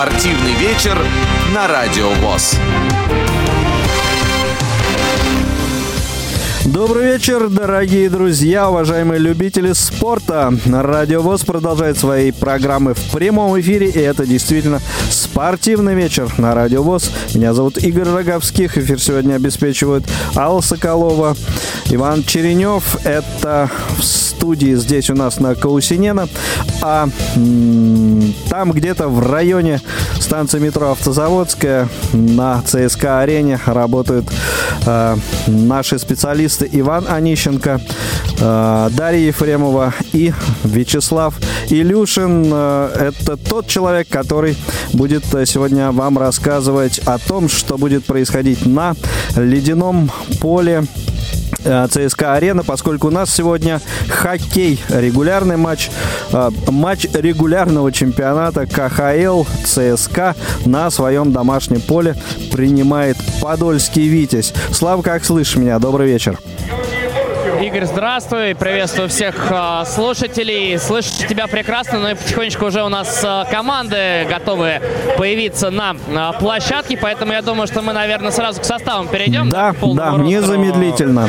Спортивный вечер на Радио ВОЗ. Добрый вечер, дорогие друзья, уважаемые любители спорта. Радио ВОЗ продолжает свои программы в прямом эфире, и это действительно спортивный вечер на Радио ВОЗ. Меня зовут Игорь Роговских. Эфир сегодня обеспечивают Алла Соколова, Иван Черенев. Это в студии здесь у нас на Каусинена. А там где-то в районе станции метро Автозаводская на ЦСКА-арене работают э, наши специалисты журналисты Иван Онищенко, э, Дарья Ефремова и Вячеслав Илюшин. Э, это тот человек, который будет сегодня вам рассказывать о том, что будет происходить на ледяном поле Э, ЦСКА Арена, поскольку у нас сегодня хоккей, регулярный матч, э, матч регулярного чемпионата КХЛ ЦСКА на своем домашнем поле принимает Подольский Витязь. Слава, как слышишь меня? Добрый вечер. Игорь, здравствуй. Приветствую всех э, слушателей. Слышу тебя прекрасно, но и потихонечку уже у нас э, команды готовы появиться на э, площадке, поэтому я думаю, что мы, наверное, сразу к составам перейдем. Да, да, незамедлительно.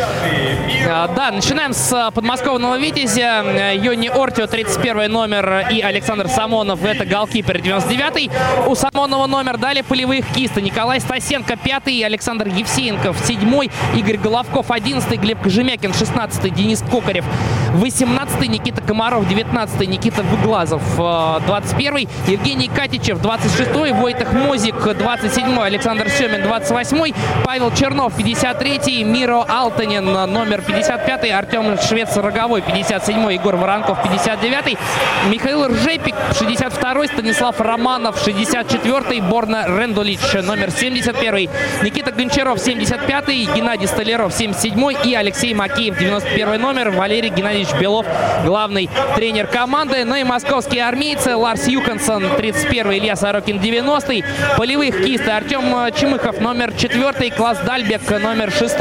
Да, начинаем с подмосковного Витязя. Йони Ортио, 31 номер, и Александр Самонов, это голкипер, 99 У Самонова номер дали полевых кисты. Николай Стасенко, 5 Александр Евсеенков, 7 Игорь Головков, 11 Глеб Кожемякин, 16 16 Денис Кокарев, 18 Никита Комаров, 19 Никита Выглазов, 21 Евгений Катичев, 26 Войтах Мозик, 27 Александр Семин, 28 Павел Чернов, 53 Миро Алтанин, номер 55 Артем Швец Роговой, 57 Егор Воронков, 59 Михаил Ржепик, 62 Станислав Романов, 64 Борна Рендулич, номер 71 Никита Гончаров, 75 Геннадий Столяров, 77 и Алексей Макеев, 91 номер. Валерий Геннадьевич Белов, главный тренер команды. Ну и московские армейцы. Ларс Юхансон, 31 Илья Сорокин, 90 Полевых кисты. Артем Чемыхов, номер 4 Класс Дальбек, номер 6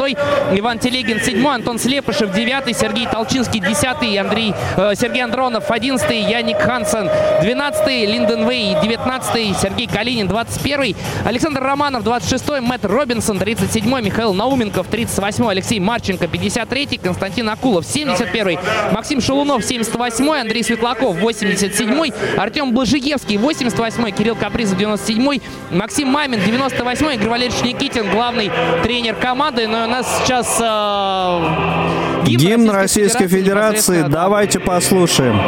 Иван Телегин, 7 Антон Слепышев, 9 Сергей Толчинский, 10 Андрей, э, Сергей Андронов, 11 Яник Хансен, 12 Линден Вей, 19 Сергей Калинин, 21 Александр Романов, 26 Мэтт Робинсон, 37 Михаил Науменков, 38 Алексей Марченко, 53 Константин Акулов, 71-й. Максим Шелунов, 78-й. Андрей Светлаков, 87-й. Артем Блажиевский, 88-й. Кирилл Капризов, 97-й. Максим Мамин, 98-й. Игорь Валерьевич Никитин, главный тренер команды. Но у нас сейчас э, гимн, гимн Российской, Российской Федерации. Федерации. Давайте послушаем.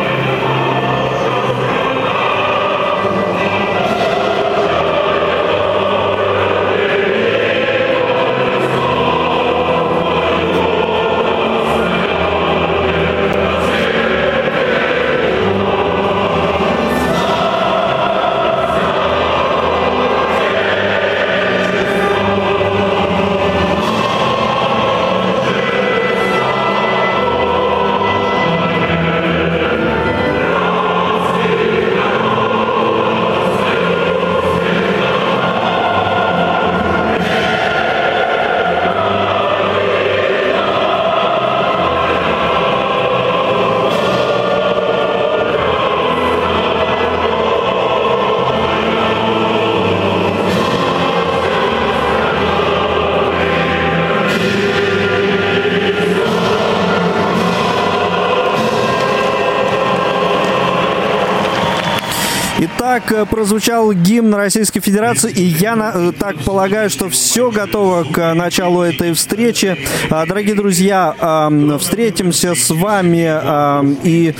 Прозвучал гимн Российской Федерации, и я э, так полагаю, что все готово к началу этой встречи. А, дорогие друзья, встретимся с вами и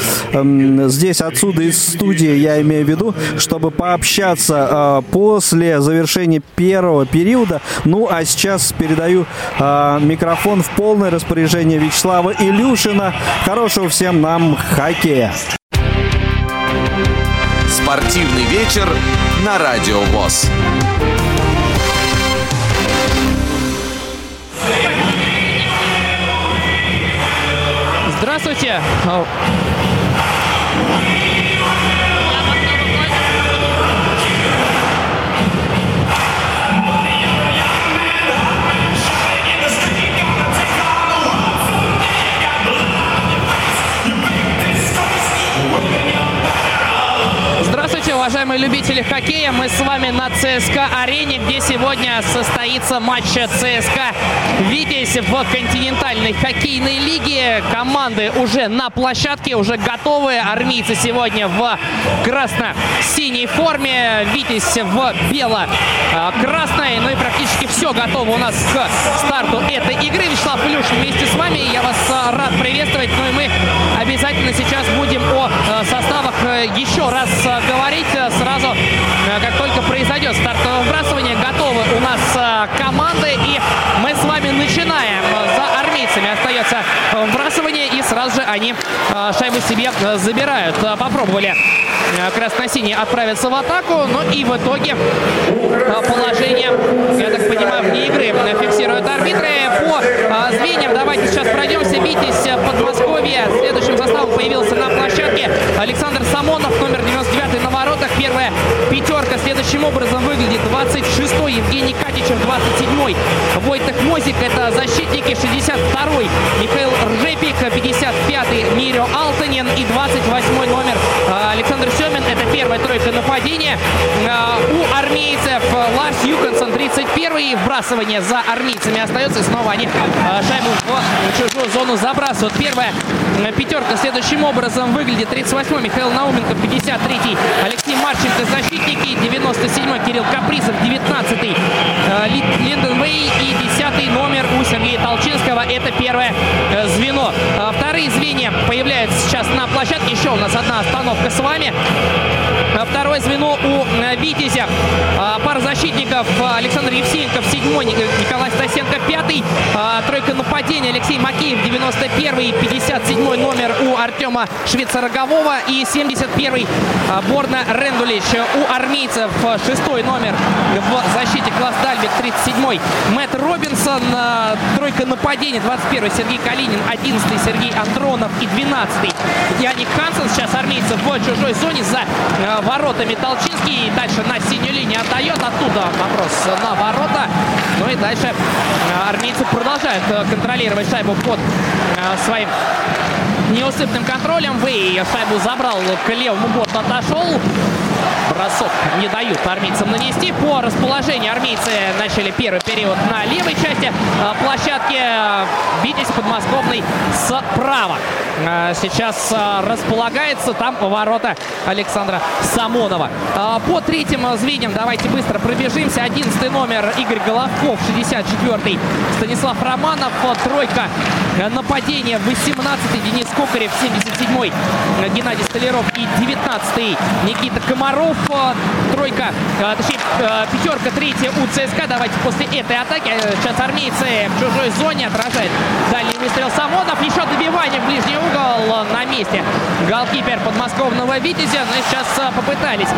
здесь отсюда из студии, я имею в виду, чтобы пообщаться а, после завершения первого периода. Ну, а сейчас передаю а, микрофон в полное распоряжение Вячеслава Илюшина. Хорошего всем нам хоккея! Спортивный вечер на Радио ВОЗ. Здравствуйте! Уважаемые любители хоккея. Мы с вами на ЦСКА-арене, где сегодня состоится матч ЦСКА «Витязь» в континентальной хоккейной лиге. Команды уже на площадке, уже готовы. Армейцы сегодня в красно-синей форме, «Витязь» в бело-красной. Ну и практически все готово у нас к старту этой игры. Вячеслав Илюшин вместе с вами. Я вас рад приветствовать. Ну и мы обязательно сейчас будем о э, составах э, еще раз э, говорить. Сразу, как только произойдет стартовое вбрасывание, готовы у нас команды. И мы с вами начинаем. За армейцами остается вбрасывание. И сразу же они шайбу себе забирают. Попробовали красно-синие отправиться в атаку. Ну и в итоге положение, я так понимаю, вне игры фиксируют арбитры. По звеньям давайте сейчас пройдемся. Витязь Подмосковье следующим составом появился на площадке. Александр Самонов, номер 99 на. Первая пятерка следующим образом выглядит. 26-й Евгений Катичев, 27-й Войтах Мозик, это защитники. 62-й Михаил Ржепик, 55-й Мирио Алтанин и 28-й номер а, Александр Семин. Это первая тройка нападения. А, у армейцев Ларс Юконсон, 31-й. Вбрасывание за армейцами остается. И снова они а, шайбу в чужую зону забрасывают. Первая пятерка следующим образом выглядит. 38-й Михаил Науменко, 53-й Алексей Марченко, защитники, 97-й Кирилл Капризов, 19-й э, Линдон Вей и 10-й номер у Сергея Толчинского. Это первое э, звено. А вторые звенья появляются сейчас на площадке. Еще у нас одна остановка с вами. А второе звено у э, Витязя. А пара защитников Александр Евсеенков, 7 Николай Стасенко, 5 Тройка нападения Алексей Макеев, 91-й, 57 номер у Артема Швецерогового и 71-й Борна Рендулич у армейцев. Шестой номер в защите класс Дальбек, 37-й Мэтт Робинсон. Тройка нападения, 21-й Сергей Калинин, 11-й Сергей Андронов и 12-й Яник Хансен. Сейчас армейцев в чужой зоне за воротами Толчинский. Дальше на синюю линию отдает. Оттуда вопрос на ворота. Ну и дальше армейцы продолжают контролировать шайбу под своим неусыпным контролем. Вэй шайбу забрал к левому борту, отошел. Бросок не дают армейцам нанести. По расположению армейцы начали первый период на левой части а, площадки. Витязь подмосковный справа. А, сейчас располагается там ворота Александра Самонова. По третьим звеньям давайте быстро пробежимся. 11 номер Игорь Головков, 64-й Станислав Романов, тройка нападения 18-й Денис Кокарев, 77-й Геннадий Столяров и 19-й Никита Комаров. Тройка, точнее пятерка, третья у ЦСКА. Давайте после этой атаки. Сейчас армейцы в чужой зоне отражает дальний выстрел Самонов. Еще добивание в ближний угол на месте. Голкипер подмосковного Витязя. Но ну сейчас попытались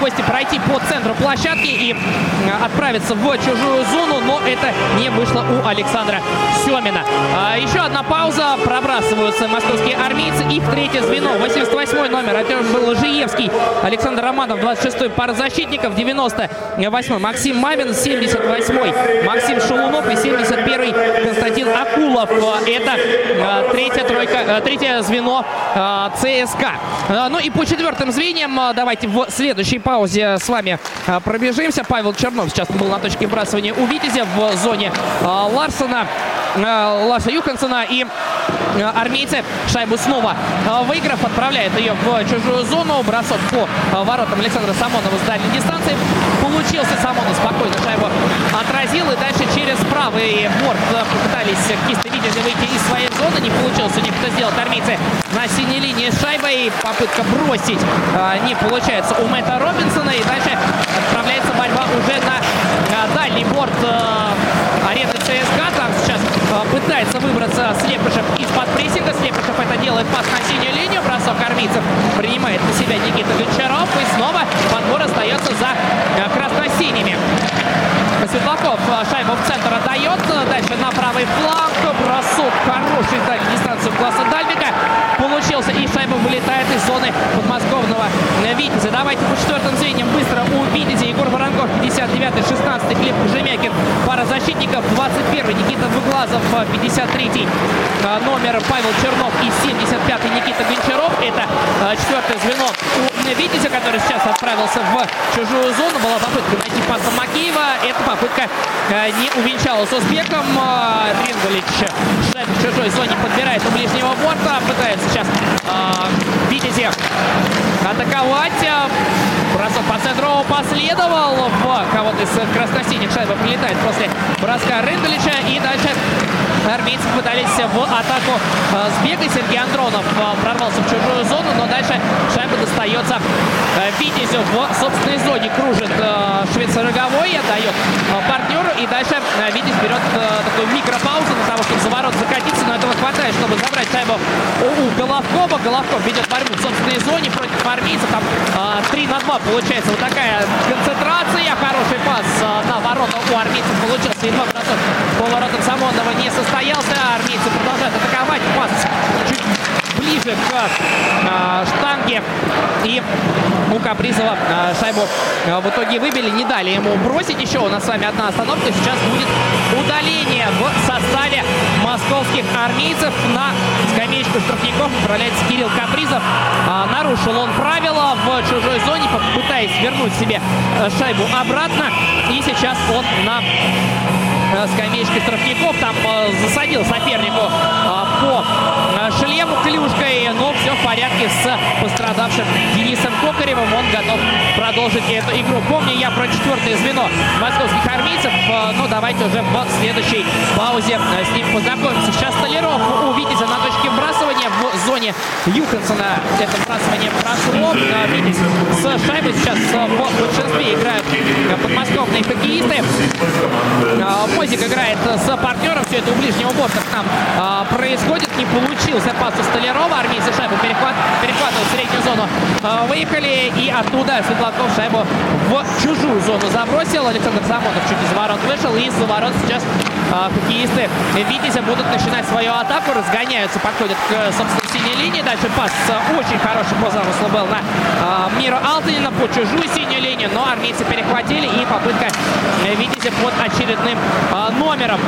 гости пройти по центру площадки и э, отправиться в чужую зону, но это не вышло у Александра Семина. А, еще одна пауза. Пробрасываются московские армейцы. Их третье звено. 88 номер. Это был Жиевский. Александр Романов. 26-й пара защитников. 98-й Максим Мавин. 78-й Максим Шелунов. И 71-й Константин Акулов. Это э, третья тройка, э, третье звено ЦСКА. Ну и по четвертым звеньям давайте в следующий следующей паузе с вами а, пробежимся. Павел Чернов сейчас был на точке вбрасывания у Витязя в зоне а, Ларсона. А, Ларса Юхансона и армейцы шайбу снова выиграв, отправляет ее в чужую зону. Бросок по воротам Александра Самонова с дальней дистанции. Получился Самонов спокойно шайбу отразил. И дальше через правый борт попытались кисты Витязя выйти из своей зоны. Не получилось у них это сделать армейцы на синей линии с шайбой. Попытка бросить не получается у Мэтта Робинсона. И дальше отправляется борьба уже на дальний борт э, арены ЦСКА. Там сейчас э, пытается выбраться Слепышев из-под прессинга. Слепышев это делает пас на синюю линию. Бросок армейцев принимает на себя Никита Гончаров. И снова подбор остается за э, красно-синими. Светлаков шайбу в центр отдает. Дальше на правый фланг. Бросок хороший дальней дистанцию класса Дальбика. Получился и шайба вылетает из зоны подмосковного Витязя. Давайте по четвертым звеньям быстро у Витязя. Егор Воронков, 59 59-й, 16-й Глеб Кожемякин, пара защитников, 21-й Никита Выглазов, 53-й номер Павел Чернов и 75-й Никита Гончаров. Это четвертое звено у Витязя, который сейчас отправился в чужую зону. Была попытка найти паса Макеева. Эта попытка не увенчалась успехом. Рингалич шайбу в чужой зоне подбирает у ближнего борта. Пытается сейчас Витязи атаковать. Бросок по центру последовал в кого-то из красносиних. Шайба прилетает после броска Рынгалича. И дальше армейцы пытались в атаку сбегать. Сергей Андронов прорвался в чужую зону, но дальше шайба достается Витязю в собственной зоне. Кружит швейцароговой, отдает партнеру. И дальше Витязь берет такую микропаузу для того, чтобы за ворот закатиться. Но этого хватает, чтобы забрать шайбу у Головкова. Головков ведет борьбу в собственной зоне против армейцев. Там 3 на 2 получается вот такая концентрация. Хороший пас на ворота у армейцев получился. И 2 бросок по воротам Самонова не состоялся. Армейцы продолжают атаковать. Пас чуть ближе к э, штанге. И у Капризова э, шайбу э, в итоге выбили. Не дали ему бросить еще. У нас с вами одна остановка. Сейчас будет удаление в составе московских армейцев. На скамеечку штрафников отправляется Кирилл Капризов. Э, нарушил он правила в чужой зоне, пытаясь вернуть себе шайбу обратно. И сейчас он на скамеечке штрафников. Там засадил сопернику по шлему клюшкой, порядке с пострадавшим Денисом Кокаревым. Он готов продолжить эту игру. Помню я про четвертое звено московских армейцев, но давайте уже в следующей паузе с ним познакомимся. Сейчас Столяров у Витязя на точке вбрасывания в зоне Юхансона. Это вбрасывание прошло. Витязь с шайбой сейчас в большинстве играют подмосковные хоккеисты. Мозик играет с партнером. Все это у ближнего борта к нам происходит. Не получился пас у Столярова. Армейцы шайбу перехват, перехватывают в среднюю зону. Выехали и оттуда Светлаков шайбу в чужую зону забросил. Александр Самонов чуть из ворот вышел. И из ворот сейчас хоккеисты Витязя будут начинать свою атаку. Разгоняются, подходят к собственной синей линии. Дальше пас очень хороший по замыслу был на Миру Алтанина по чужую синюю линию. Но армейцы перехватили и попытка Витязя под очередным номером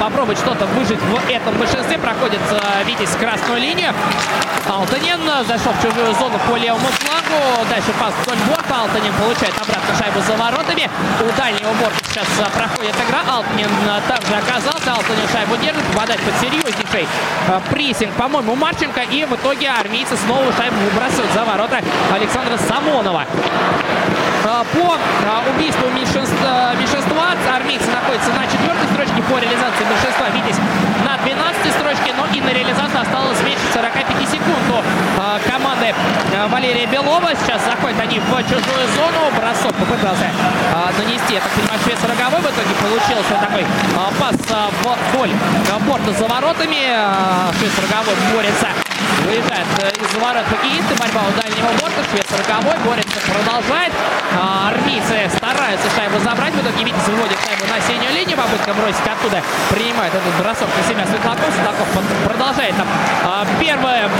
попробовать что-то выжить в этом большинстве. Проходит Витязь красную линию. Алтанин зашел в чужую зону по левому флангу. Дальше пас вдоль борта. Алтанин получает обратно шайбу за воротами. У дальнего борта сейчас проходит игра. Алтанин также оказался. Алтанин шайбу держит. Попадает под серьезнейший прессинг, по-моему, Марченко. И в итоге армейцы снова шайбу выбрасывают за ворота Александра Самонова. По убийству меньшинства, меньшинства армейцы находятся на четвертой строчке по реализации большинства. Витязь на 12 строчке, но и на реализацию осталось меньше 45 секунд у команды Валерия Белова. Сейчас заходят они в чужую зону. Бросок попытался нанести, я так понимаю, швец роговой. В итоге получился такой пас вдоль борта за воротами. Швец роговой борется Выезжает из ворот хоккеисты. Борьба у дальнего борта. Швец роковой. Борется, продолжает. Армейцы стараются шайбу забрать. В итоге Витязь выводит шайбу на синюю линию. Попытка бросить оттуда. Принимает этот бросок на себя Светлаков. Светлаков продолжает там первым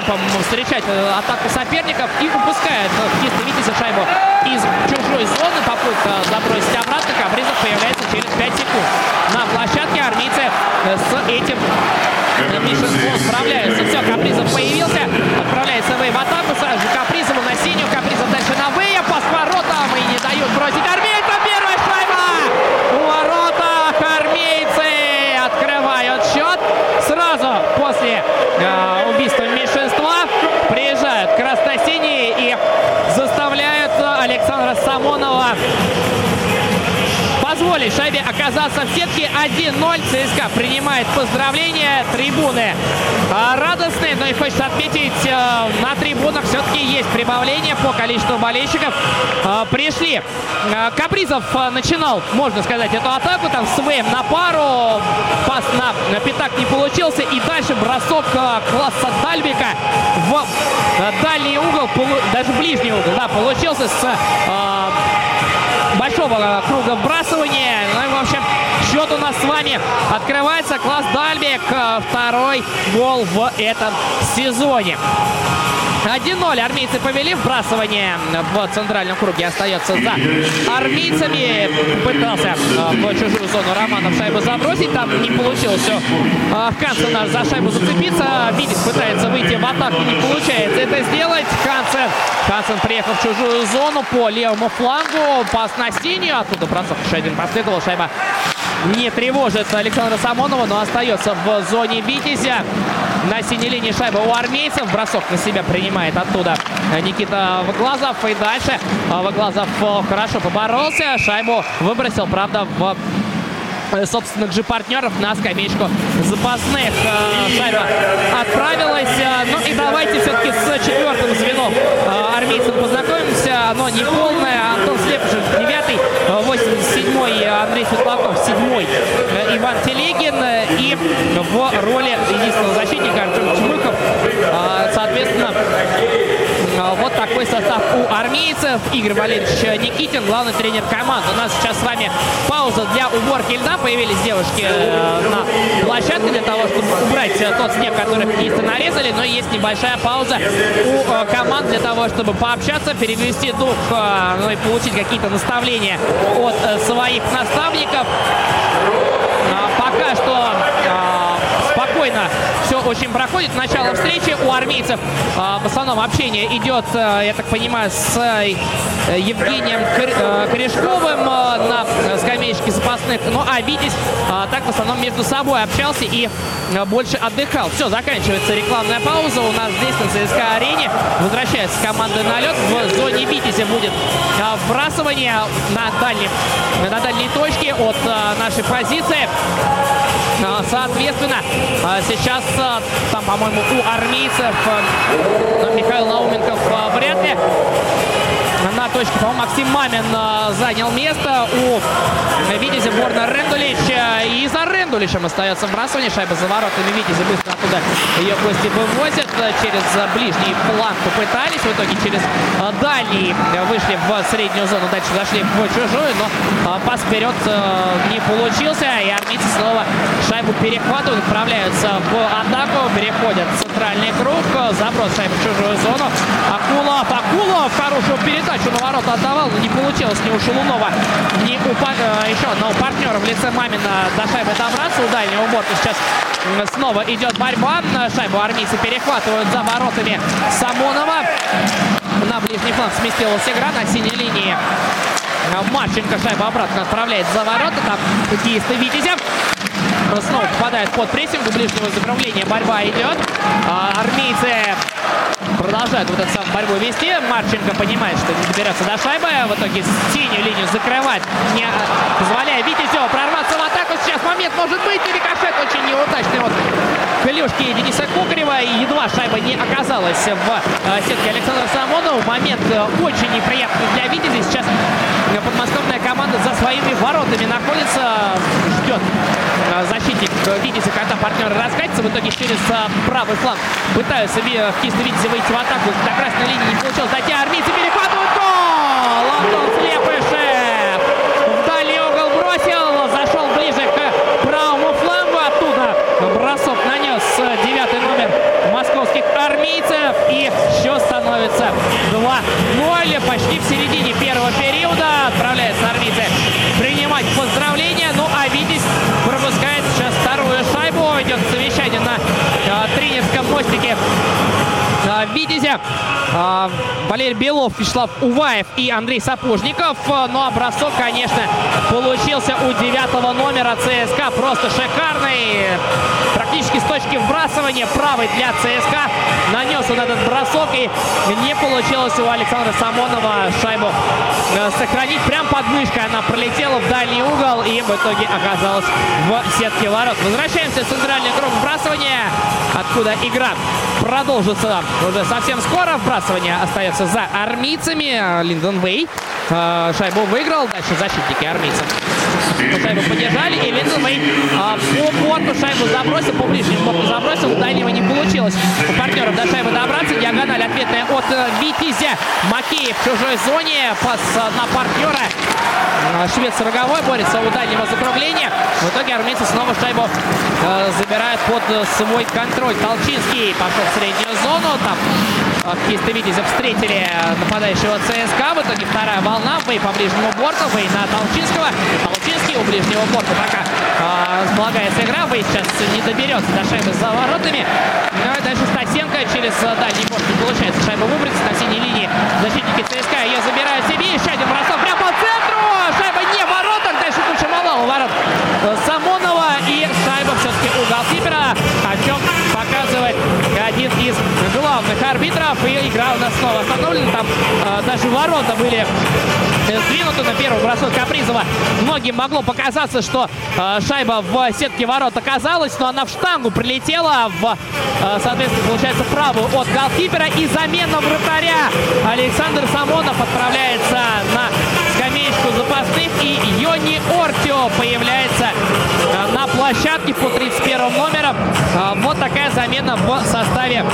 темпом встречать атаку соперников и упускает хоккеисты Витязя шайбу из чужой зоны. Попытка забросить обратно. Капризов появляется через 5 секунд. На площадке армейцы с этим меньшинством справляются. Все, Капризов появился. Отправляется Вэй в атаку. Сразу же Капризову на синюю. Капризов дальше на Вэя. Пас воротам и не дают бросить армейцам. Оказаться в сетке 1-0. ЦСКА принимает поздравления трибуны. Радостные, но и хочется отметить, на трибунах все-таки есть прибавление по количеству болельщиков. Пришли. Капризов начинал, можно сказать, эту атаку. Там с на пару. Пас на пятак не получился. И дальше бросок класса Дальбика в дальний угол, даже ближний угол, да, получился с большого круга вбрасывания. Ну и, в общем, счет у нас с вами вами открывается класс Дальбек. Второй гол в этом сезоне. 1-0. Армейцы повели. Вбрасывание в центральном круге остается за армейцами. Пытался в чужую зону Романов шайбу забросить. Там не получилось все. В Хансен за шайбу зацепиться. Видит пытается выйти в атаку. Не получается это сделать. Хансен. Хансен приехал в чужую зону по левому флангу. Пас на. Оттуда бросок еще один последовал. Шайба не тревожит Александра Самонова, но остается в зоне Витязя. На синей линии шайба у армейцев. Бросок на себя принимает оттуда Никита Воглазов. И дальше Воглазов хорошо поборолся. Шайбу выбросил, правда, в собственных же партнеров на скамеечку запасных. Шайба отправилась. Ну и давайте все-таки с четвертым звеном армейцам познакомимся. Оно не полное. Антон Слепышев девятый, 87-й Андрей Светлаков, седьмой Иван Телегин. И в роли единственного защитника Артем Чмыков. Соответственно, вот такой состав у армейцев. Игорь Валерьевич Никитин, главный тренер команды. У нас сейчас с вами пауза для уборки льда. Появились девушки на площадке для того, чтобы убрать тот снег, который хоккеисты нарезали. Но есть небольшая пауза у команд для того, чтобы пообщаться, перевести дух, ну и получить какие-то наставления от своих наставников. Пока что спокойно все очень проходит. Начало встречи у армейцев в основном общение идет, я так понимаю, с Евгением Корешковым на скамеечке запасных. Ну а Витязь так в основном между собой общался и больше отдыхал. Все, заканчивается рекламная пауза. У нас здесь на ЦСКА арене возвращается команда на лед. В зоне Витязя будет вбрасывание на, дальнем, на дальней точке от нашей позиции. Соответственно, сейчас там, по-моему, у армейцев Михаил Науменков вряд ли на точке, по-моему, Максим Мамин занял место у Витязя Борна Рендулич. И за Рендуличем остается вбрасывание. Шайба за воротами Витязя быстро оттуда ее гости вывозят. Через ближний фланг попытались. В итоге через дальний вышли в среднюю зону. Дальше зашли в чужую. Но пас вперед не получился. И армейцы снова шайбу перехватывают. Отправляются в атаку. Переходят в центральный круг. Заброс шайбы в чужую зону. Акулов. Акулов. Хорошую передачу на ворота отдавал. Но не получилось ни у Шелунова, ни у еще одного партнера в лице Мамина до шайбы добраться. У дальнего борта сейчас снова идет борьба. Шайбу армейцы перехватывают за воротами Самонова. На ближний фланг сместилась игра на синей линии. Марченко шайба обратно отправляет за ворота. Там хоккеисты Витязя. Снова попадает под прессинг ближнего закругления. Борьба идет. Армейцы продолжают вот эту самую борьбу вести. Марченко понимает, что не доберется до шайбы. В итоге синюю линию закрывать, не позволяя Витязеву прорваться в момент может быть. И рикошет очень неудачный от клюшки Дениса Кукарева. И едва шайба не оказалась в сетке Александра Самонова. Момент очень неприятный для Витязя. Сейчас подмосковная команда за своими воротами находится. Ждет защитник Витязя, когда партнеры раскатятся. В итоге через правый фланг пытаются хоккеисты Витязя выйти в атаку. До красной линии не получилось дойти. Армейцы перехватывают гол! Антон Слепышев в дальний угол бросил. Зашел ближе к правому флангу. Оттуда бросок нанес девятый номер московских армейцев. И Витязя. Валерий Белов, Вячеслав Уваев и Андрей Сапожников. Ну а бросок, конечно, получился у девятого номера ЦСКА. Просто шикарный. Практически с точки вбрасывания правый для ЦСКА. Нанес он этот бросок и не получилось у Александра Самонова шайбу сохранить. Прям под мышкой она пролетела в дальний угол и в итоге оказалась в сетке ворот. Возвращаемся в центральный круг вбрасывания, откуда игра продолжится уже совсем скоро. Вбрасывание остается за армейцами. Линдон Вей э, шайбу выиграл. Дальше защитники армейцев шайбу поддержали. И Винзелмей а, по борту шайбу забросил, по ближнему борту забросил. Дальнего не получилось у партнеров до шайбы добраться. Диагональ ответная от э, Витязя. Макеев в чужой зоне. Пас э, на партнера. Швец роговой борется у дальнего закругления. В итоге армейцы снова шайбу э, забирают под свой контроль. Толчинский пошел в среднюю зону. Там хоккеисты Витязя встретили нападающего ЦСКА. В итоге вторая волна. Вей по ближнему борту. Вей на Толчинского. Толчинский у ближнего борта пока э, располагается игра. Вей сейчас не доберется до шайбы за воротами. Ну и дальше Стасенко через дальний борт не получается шайба выбрать на синей линии. Защитники ЦСКА ее забирают себе. Еще один бросок прямо по центру. Шайба не в воротах. Дальше куча у ворот снова остановлена. Там э, даже ворота были сдвинуты на первый бросок Капризова. Многим могло показаться, что э, шайба в сетке ворот оказалась, но она в штангу прилетела в, э, соответственно, получается, правую от голкипера. И замена вратаря Александр Самонов отправляется на скамеечку запасных. И Йони Ортио появляется э, на площадке по 31 номерам. Э, вот такая замена в составе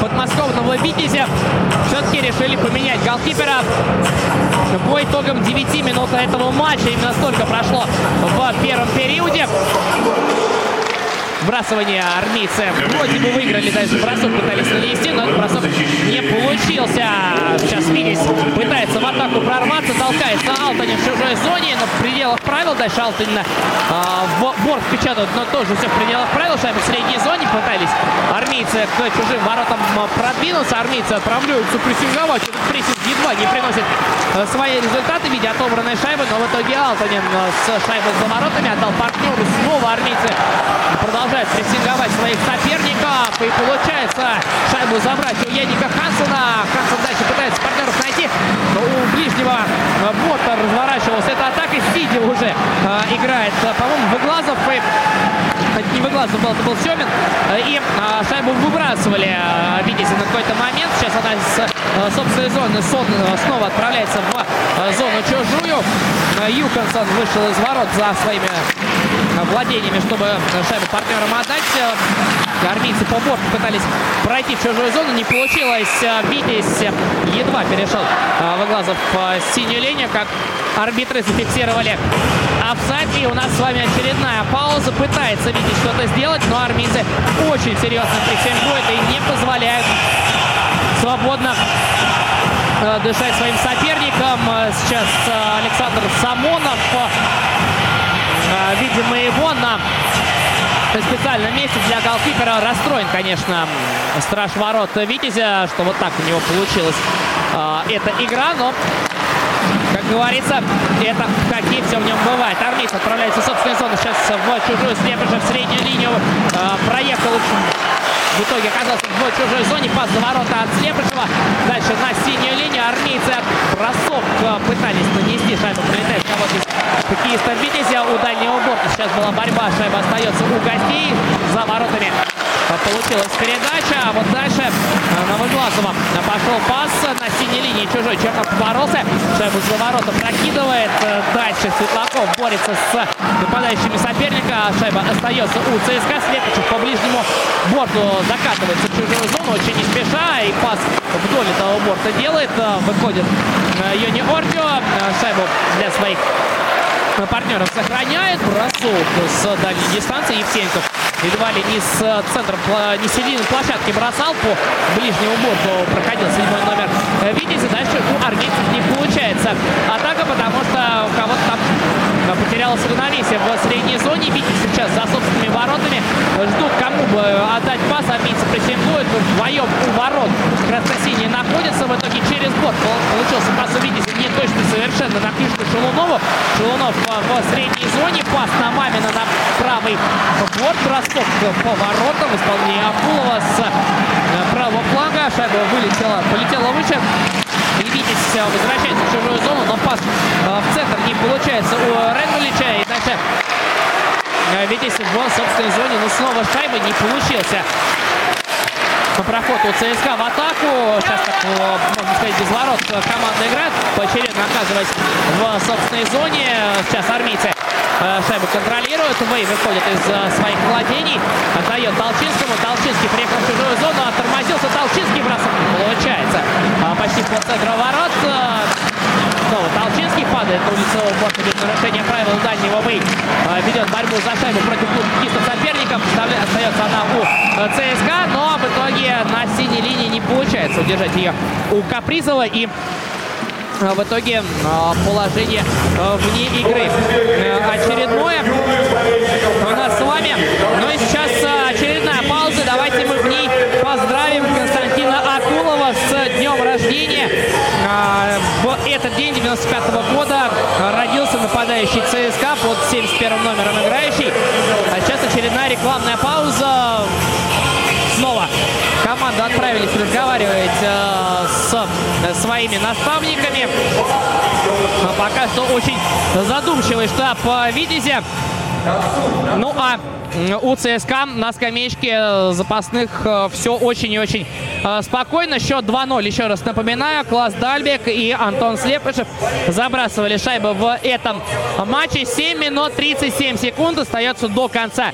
подмосковного «Витязя». Все-таки решили поменять голкипера. По итогам 9 минут этого матча именно столько прошло в первом периоде. Вбрасывание армейцы вроде бы выиграли, дальше бросок пытались нанести, но этот бросок не получился. Сейчас Винис пытается в атаку прорваться, толкается Алтанин в чужой зоне, но в пределах правил. Дальше Алтанин э, в борт печатают, но тоже все в пределах правил. Шайба в средней зоне пытались армейцы к чужим воротам продвинуться. Армейцы отправляются прессинговать. Этот прессинг едва не приносит э, свои результаты в виде отобранной шайбы, но в итоге Алтанин с шайбой за воротами отдал партнеру. Снова армейцы продолжают продолжает прессинговать своих соперников. И получается шайбу забрать у Яника Хансона. Хансон дальше пытается партнеров найти. Но у ближнего борта разворачивалась эта атака. Сиди уже э, играет, по-моему, Выглазов. И это не Выглазов был, это был Семин. И э, шайбу выбрасывали, э, видите, на какой-то момент. Сейчас она с э, собственной зоны сон, э, снова отправляется в э, зону чужую. Э, Юконсон вышел из ворот за своими владениями, чтобы шайбу партнерам отдать. Армейцы по борту пытались пройти в чужую зону. Не получилось. Витязь едва перешел Выглазов синюю линию, как арбитры зафиксировали офсайд. И у нас с вами очередная пауза. Пытается Витязь что-то сделать, но армейцы очень серьезно прессингуют и не позволяют свободно дышать своим соперникам. Сейчас Александр Самонов видимо, его на специальном месте для голкипера. Расстроен, конечно, страж ворот Витязя, что вот так у него получилась э, эта игра, но, как говорится, это хоккее все в нем бывает. Армейц отправляется в собственную зону, сейчас в чужую слепыша в среднюю линию э, проехал в итоге оказался в чужой зоне. Пас за ворота от Слепышева. Дальше на синюю линию. Армейцы бросок пытались нанести. Шайба прилетает кого-то из хоккеистов Витязя. У дальнего борта сейчас была борьба. Шайба остается у гостей за воротами. Получилась передача, а вот дальше на Выглазова пошел пас на синей линии. Чужой Чернов поборолся. Шайбу за ворота прокидывает. Дальше Светлаков борется с нападающими соперника. Шайба остается у ЦСКА. Слепичев по ближнему борту закатывается в чужую зону. Очень не спеша. И пас вдоль этого борта делает. Выходит Йони Ортио. Шайбу для своих партнеров сохраняет. Бросок с дальней дистанции. Евсеньков едва ли не с центра, не с середины площадки бросал по ближнему борту. Проходил седьмой номер Видите, Дальше у армейцев не получается атака, потому что у кого-то там потерялось равновесие в средней зоне. Видите, сейчас за собственными воротами ждут, кому бы отдать пас. Армейцы прессингуют вдвоем у ворот. Красносиние находится. В итоге через борт получился пас, видите, не точно совершенно на Кришку Шелунову. Шелунов в средней зоне. Пас на Мамина на правый борт. Бросок по воротам. Исполнение Акулова с э, правого фланга. Шайба вылетела, полетела выше. Витязь возвращается в чужую зону, но пас в центр не получается у Ренгалича. И дальше Витязь в собственной зоне, но снова шайба не получился. Проход у ЦСКА в атаку. Сейчас, так, можно сказать, без ворот команда играет. Поочередно оказываясь в собственной зоне. Сейчас армейцы шайбу контролируют. Вэй выходит из своих владений. Отдает Толчинскому. Толчинский приехал в чужую зону. Тормозился Толчинский. Бросок получается. Почти по центру ворот. Снова Толчинский падает на лицевого борта без нарушения правил дальнего Вэй. Ведет борьбу за шайбу против кистов соперников. Остается она у ЦСКА. Но в итоге на синей линии не получается удержать ее у Капризова. И в итоге положение вне игры. Очередное у нас с вами. Ну и сейчас очередная пауза. Давайте мы в ней поздравим Константина Акулова с днем рождения. В этот день 95 -го года родился нападающий ЦСКА под 71 номером играющий. А сейчас очередная рекламная пауза. Отправились разговаривать э, с э, своими наставниками. Пока что очень задумчивый штаб Витязя. Ну а у ЦСКА на скамеечке запасных все очень и очень спокойно. Счет 2-0. Еще раз напоминаю, Класс Дальбек и Антон Слепышев забрасывали шайбы в этом матче. 7 минут 37 секунд остается до конца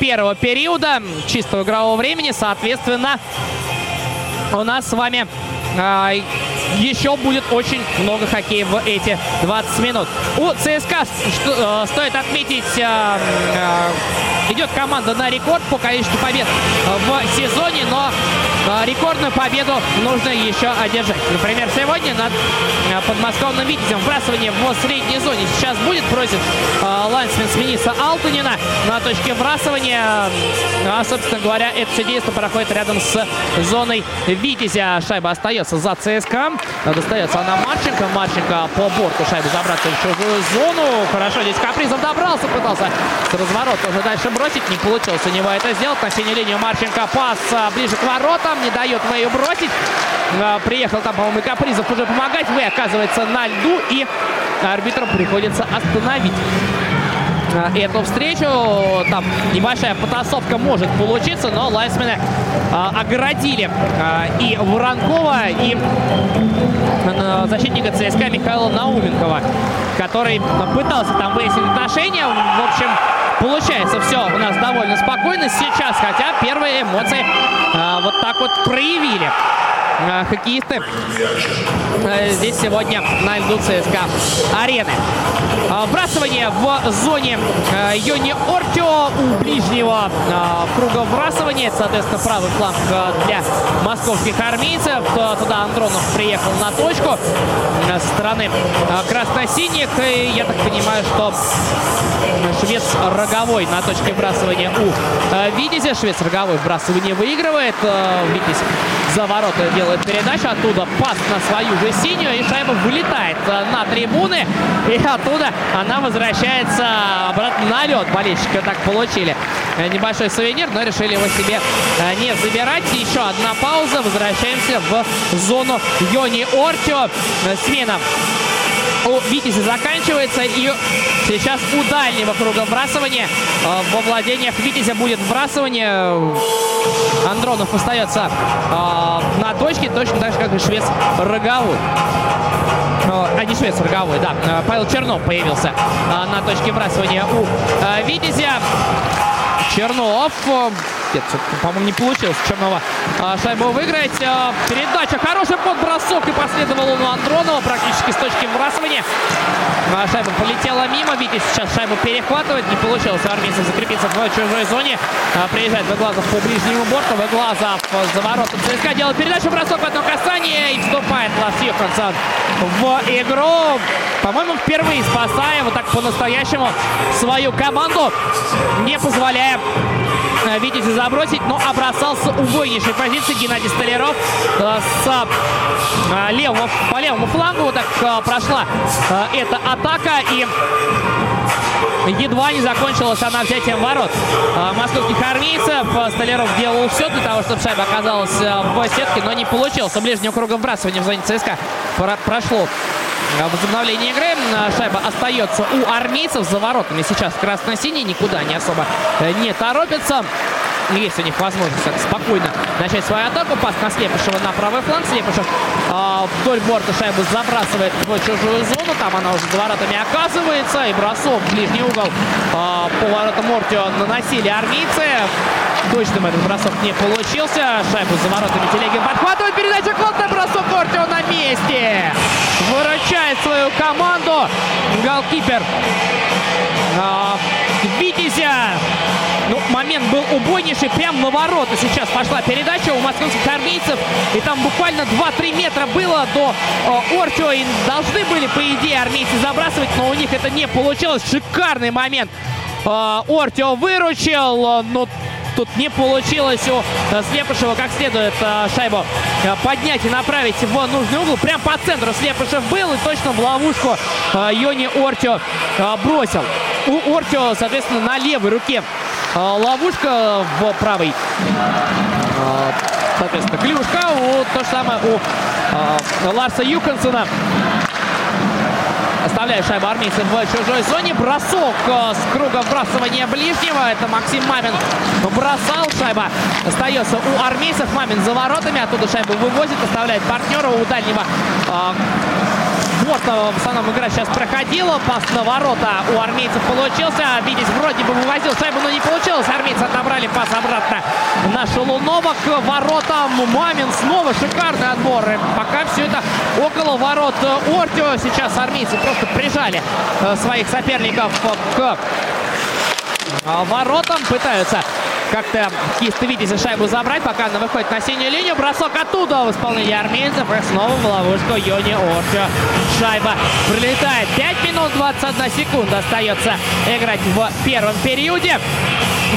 первого периода чистого игрового времени. Соответственно, у нас с вами еще будет очень много хоккея в эти 20 минут. У ЦСКА что, стоит отметить, идет команда на рекорд по количеству побед в сезоне, но рекордную победу нужно еще одержать. Например, сегодня над подмосковным Витязем вбрасывание в средней зоне сейчас будет, просит лансмен смениться Алтунина на точке вбрасывания. А, собственно говоря, это все действие проходит рядом с зоной Витязя. Шайба остается за ЦСКА. Достается она Марченко. Марченко по борту шайбу забраться в чужую зону. Хорошо здесь Капризов добрался, пытался с разворота уже дальше бросить. Не получилось у него это сделать. На синей линию Марченко пас ближе к воротам. Не дает Вэю бросить. Приехал там, по-моему, Капризов уже помогать. Вэй оказывается на льду. И арбитру приходится остановить эту встречу. Там небольшая потасовка может получиться, но лайсмены а, оградили а, и Воронкова, и а, защитника ЦСКА Михаила Науменкова, который пытался там выяснить отношения. В общем, получается все у нас довольно спокойно. Сейчас, хотя первые эмоции а, вот так вот проявили хоккеисты здесь сегодня на льду ЦСКА арены. Вбрасывание в зоне Йони Ортио у ближнего круга вбрасывания. Соответственно, правый фланг для московских армейцев. Туда Андронов приехал на точку со стороны красно-синих. И я так понимаю, что швец Роговой на точке вбрасывания у Витязя. Швец Роговой вбрасывание выигрывает. Витязь за ворота делает передачу. Оттуда пас на свою же синюю. И шайба вылетает на трибуны. И оттуда она возвращается обратно на лед. Болельщики так получили небольшой сувенир, но решили его себе не забирать. Еще одна пауза. Возвращаемся в зону Йони Ортио. Смена у Витязя заканчивается. И сейчас у дальнего круга вбрасывания во владениях Витязя будет вбрасывание. Андронов остается на точке, точно так же, как и швец Роговой. А, не швец Роговой, да. Павел Чернов появился на точке вбрасывания у Витязя. Чернов. Нет, по-моему, не получилось Чернова а, шайбу выиграть. А, передача. Хороший подбросок и последовал у Андронова практически с точки вбрасывания. А, шайба полетела мимо. Витязь сейчас шайбу перехватывает. Не получилось армейцев закрепиться в чужой зоне. А, приезжает Выглазов по ближнему борту. Выглазов за воротом ЦСКА делает передачу. Бросок в одно касание. И вступает Лас Юхансон в игру. По-моему, впервые спасая вот так по-настоящему свою команду. Не позволяя Витязю забросить, но обросался убойнейшей позиции Геннадий Столяров с левого, по левому флангу. Вот так прошла эта атака и едва не закончилась она взятием ворот московских армейцев. Столяров делал все для того, чтобы шайба оказалась в сетке, но не получилось. Ближнего круга вбрасывания в зоне ЦСКА прошло возобновление игры. Шайба остается у армейцев за воротами. Сейчас красно-синий никуда не особо не торопится. есть у них возможность спокойно начать свою атаку. Пас на Слепышева на правый фланг. Слепышев э, вдоль борта шайбу забрасывает в чужую зону. Там она уже за воротами оказывается. И бросок в ближний угол э, по воротам Ортио наносили армейцы. Точным этот бросок не получился. Шайбу за воротами Телегин подхватывает. Передача Клотта. Бросок Ортио на месте. Выручает свою команду. Голкипер а, Витязя. Ну, момент был убойнейший. Прямо на ворота сейчас пошла передача у московских армейцев. И там буквально 2-3 метра было до э, Ортио. И должны были, по идее, армейцы забрасывать, но у них это не получилось. Шикарный момент. Э, Ортио выручил, но тут не получилось у Слепышева как следует шайбу поднять и направить в нужный угол. Прям по центру Слепышев был и точно в ловушку Йони Ортио бросил. У Ортио, соответственно, на левой руке ловушка в правой. Соответственно, клюшка. У, то же самое у Ларса Юконсона. Оставляет шайбу армейцев в чужой зоне. Бросок с круга вбрасывания ближнего. Это Максим Мамин бросал. Шайба остается у армейцев. Мамин за воротами. Оттуда шайбу вывозит. Оставляет партнера у дальнего Борта в основном игра сейчас проходила. Пас на ворота у армейцев получился. Видеть вроде бы вывозил шайбу, но не получилось. Армейцы отобрали пас обратно на Шелунова к воротам. Мамин снова шикарный отбор. И пока все это около ворот Ортио. Сейчас армейцы просто прижали э, своих соперников к э, воротам. Пытаются как-то кисты Витязя шайбу забрать, пока она выходит на синюю линию. Бросок оттуда в исполнении армейцев. И снова в ловушку Йони Орчо. Шайба прилетает. 5 минут 21 секунда остается играть в первом периоде.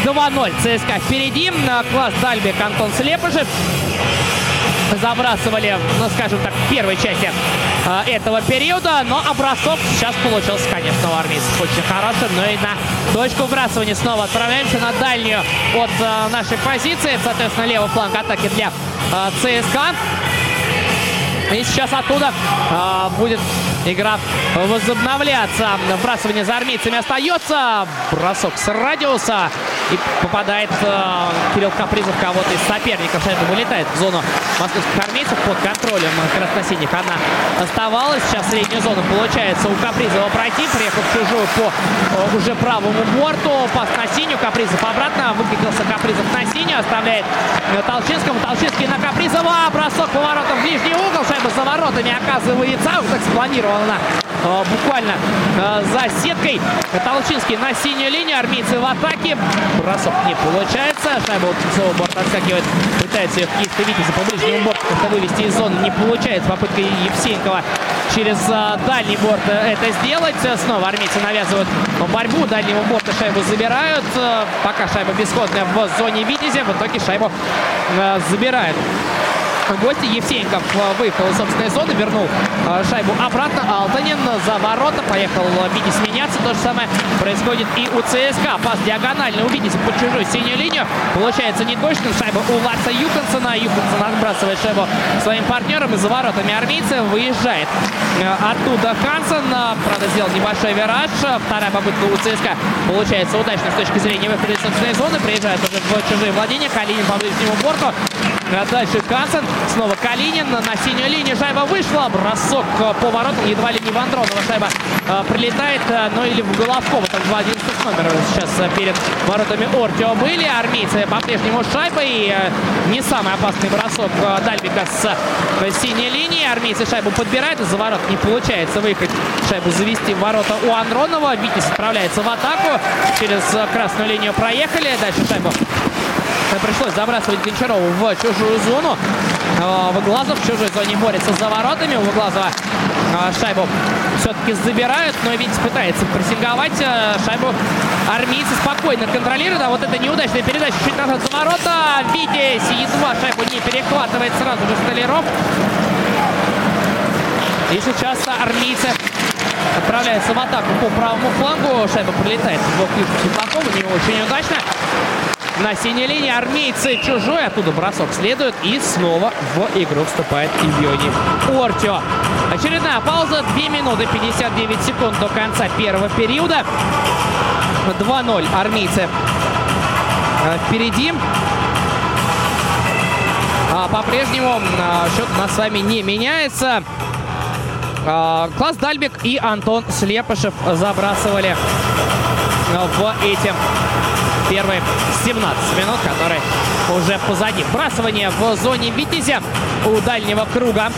2-0 ЦСКА впереди. Класс Дальбек Антон Слепышев забрасывали, ну, скажем так, в первой части э, этого периода. Но образцов сейчас получился, конечно, у армейцев очень хороший. Но и на точку вбрасывания снова отправляемся на дальнюю от э, нашей позиции. Соответственно, левый фланг атаки для э, ЦСКА. И сейчас оттуда э, будет игра возобновляться. Вбрасывание за армейцами остается. Бросок с радиуса. И попадает э, Кирилл Капризов кого-то из соперников. Шайба вылетает в зону московских армейцев под контролем красносиних. Она оставалась. Сейчас средняя зона получается у Капризова пройти. Приехал в чужую по э, уже правому борту. Пас на синюю. Капризов обратно. Выкатился Капризов на синюю. Оставляет э, Толчинскому. Толчинский на Капризова. Бросок поворотом в нижний угол. Шайба за воротами оказывается. Так спланирована э, буквально э, за сеткой. Толчинский на синюю линию. Армейцы в атаке. Бросок не получается. Шайба у Птенцова борт отскакивает. Пытается их Киевский Витязь по ближнему борту как-то вывести из зоны. Не получается. Попытка Евсеенкова через а, дальний борт это сделать. Снова армейцы навязывают борьбу. Дальнего борта шайбу забирают. Пока шайба бесходная в зоне Витязя. В итоге шайбу а, гости. Евсеенков выехал из собственной зоны, вернул э, шайбу обратно. Алтанин за ворота. Поехал Витязь меняться. То же самое происходит и у ЦСКА. Пас диагонально у Витязя под чужую синюю линию. Получается неточным. Шайба у Ларса Юконсона. Юконсон отбрасывает шайбу своим партнерам. И за воротами армейца выезжает э, оттуда Хансен. Правда, сделал небольшой вираж. Вторая попытка у ЦСКА получается удачно с точки зрения выхода из собственной зоны. Приезжает уже в чужие владения. Калинин по ближнему борту. А дальше Хансен. Снова Калинин на синюю линию. Шайба вышла. Бросок по воротам. Едва ли не в Андронова шайба э, прилетает. Ну или в Головкова. Там 2 11 номер сейчас перед воротами Ортио были. Армейцы по-прежнему шайбой. Не самый опасный бросок Дальбика с синей линии. Армейцы шайбу подбирают. За ворот не получается выехать. Шайбу завести в ворота у Андронова. Витязь отправляется в атаку. Через красную линию проехали. Дальше шайбу пришлось забрасывать Гончарову в чужую зону. Выглазов в чужой зоне борется за воротами. У Выглазова шайбу все-таки забирают, но Витязь пытается прессинговать. Шайбу армейцы спокойно контролируют. А вот это неудачная передача чуть назад за ворота. Витязь едва шайбу не перехватывает сразу же Столяров. И сейчас армейцы отправляются в атаку по правому флангу. Шайба прилетает в клюв Светлакова. Не очень удачно на синей линии. Армейцы чужой. Оттуда бросок следует. И снова в игру вступает Ильони Ортио. Очередная пауза. 2 минуты 59 секунд до конца первого периода. 2-0 армейцы впереди. А, по-прежнему а, счет у нас с вами не меняется. А, Класс Дальбек и Антон Слепышев забрасывали в эти первые 17 минут, которые уже позади. Брасывание в зоне Витязя у дальнего круга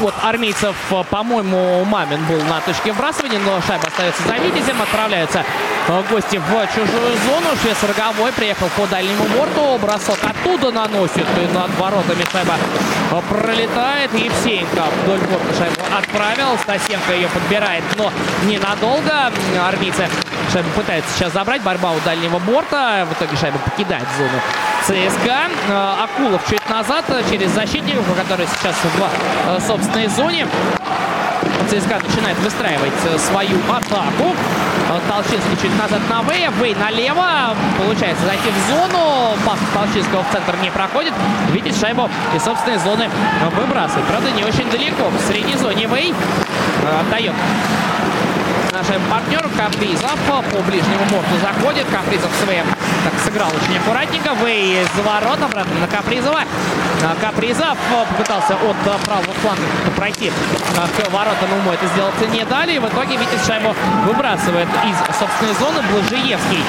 вот армейцев, э, по-моему, Мамин был на точке вбрасывания, но шайба остается за Витязем. Отправляются э, гости в чужую зону. Швец Роговой приехал по дальнему борту. Бросок оттуда наносит. И над воротами шайба э, пролетает. Евсеенко вдоль борта шайбу отправил. Стасенко ее подбирает, но ненадолго. Армейцы шайбу пытаются сейчас забрать. Борьба у дальнего борта. В итоге шайба покидает зону ЦСКА. Акулов чуть назад через защитников, который сейчас в собственной зоне. ЦСКА начинает выстраивать свою атаку. Толчинский чуть назад на Вэя. Вэй налево. Получается зайти в зону. Пас Толчинского в центр не проходит. Видит шайбу из собственной зоны выбрасывает. Правда, не очень далеко. В средней зоне Вэй отдает нашим партнеру Капризов по ближнему борту заходит. Капризов своим так сыграл очень аккуратненько. Вэй за ворот обратно на Капризова. Капризов попытался от правого фланга пройти к воротам. Ему это сделать не дали. И в итоге Витязь шайбу выбрасывает из собственной зоны. Блажиевский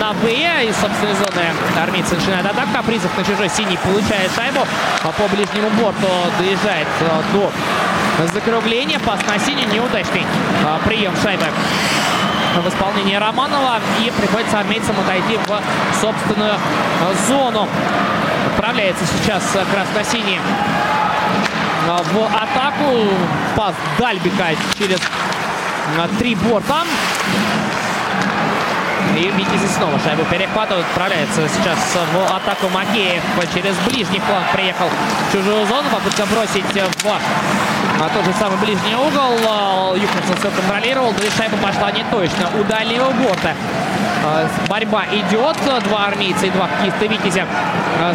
на Б. Из собственной зоны армейцы начинают атаку. Капризов на чужой синий получает шайбу. По ближнему борту доезжает до закругления. Пас на синий неудачный прием шайбы в исполнении Романова. И приходится армейцам отойти в собственную зону. Отправляется сейчас красно-синий в атаку. Пас Дальбика через три борта. И Витязь снова шайбу перехватывает. Отправляется сейчас в атаку Макеев. Через ближний фланг приехал в чужую зону. Попытка бросить в а тот же самый ближний угол. Юхансон все контролировал. И шайба пошла не точно. У дальнего борта. Борьба идет. Два армейца и два хоккеиста Витязя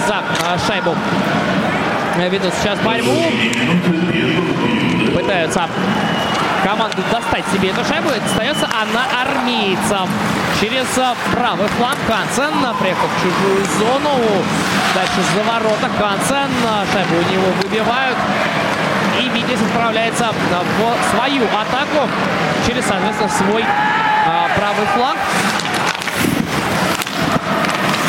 за шайбу ведут сейчас борьбу. Пытаются команду достать себе эту шайбу. Остается она армейцам. Через правый фланг Хансен приехал в чужую зону. Дальше за ворота Хансен. Шайбу у него выбивают. И Витязь отправляется в свою атаку через, соответственно, свой а, правый фланг.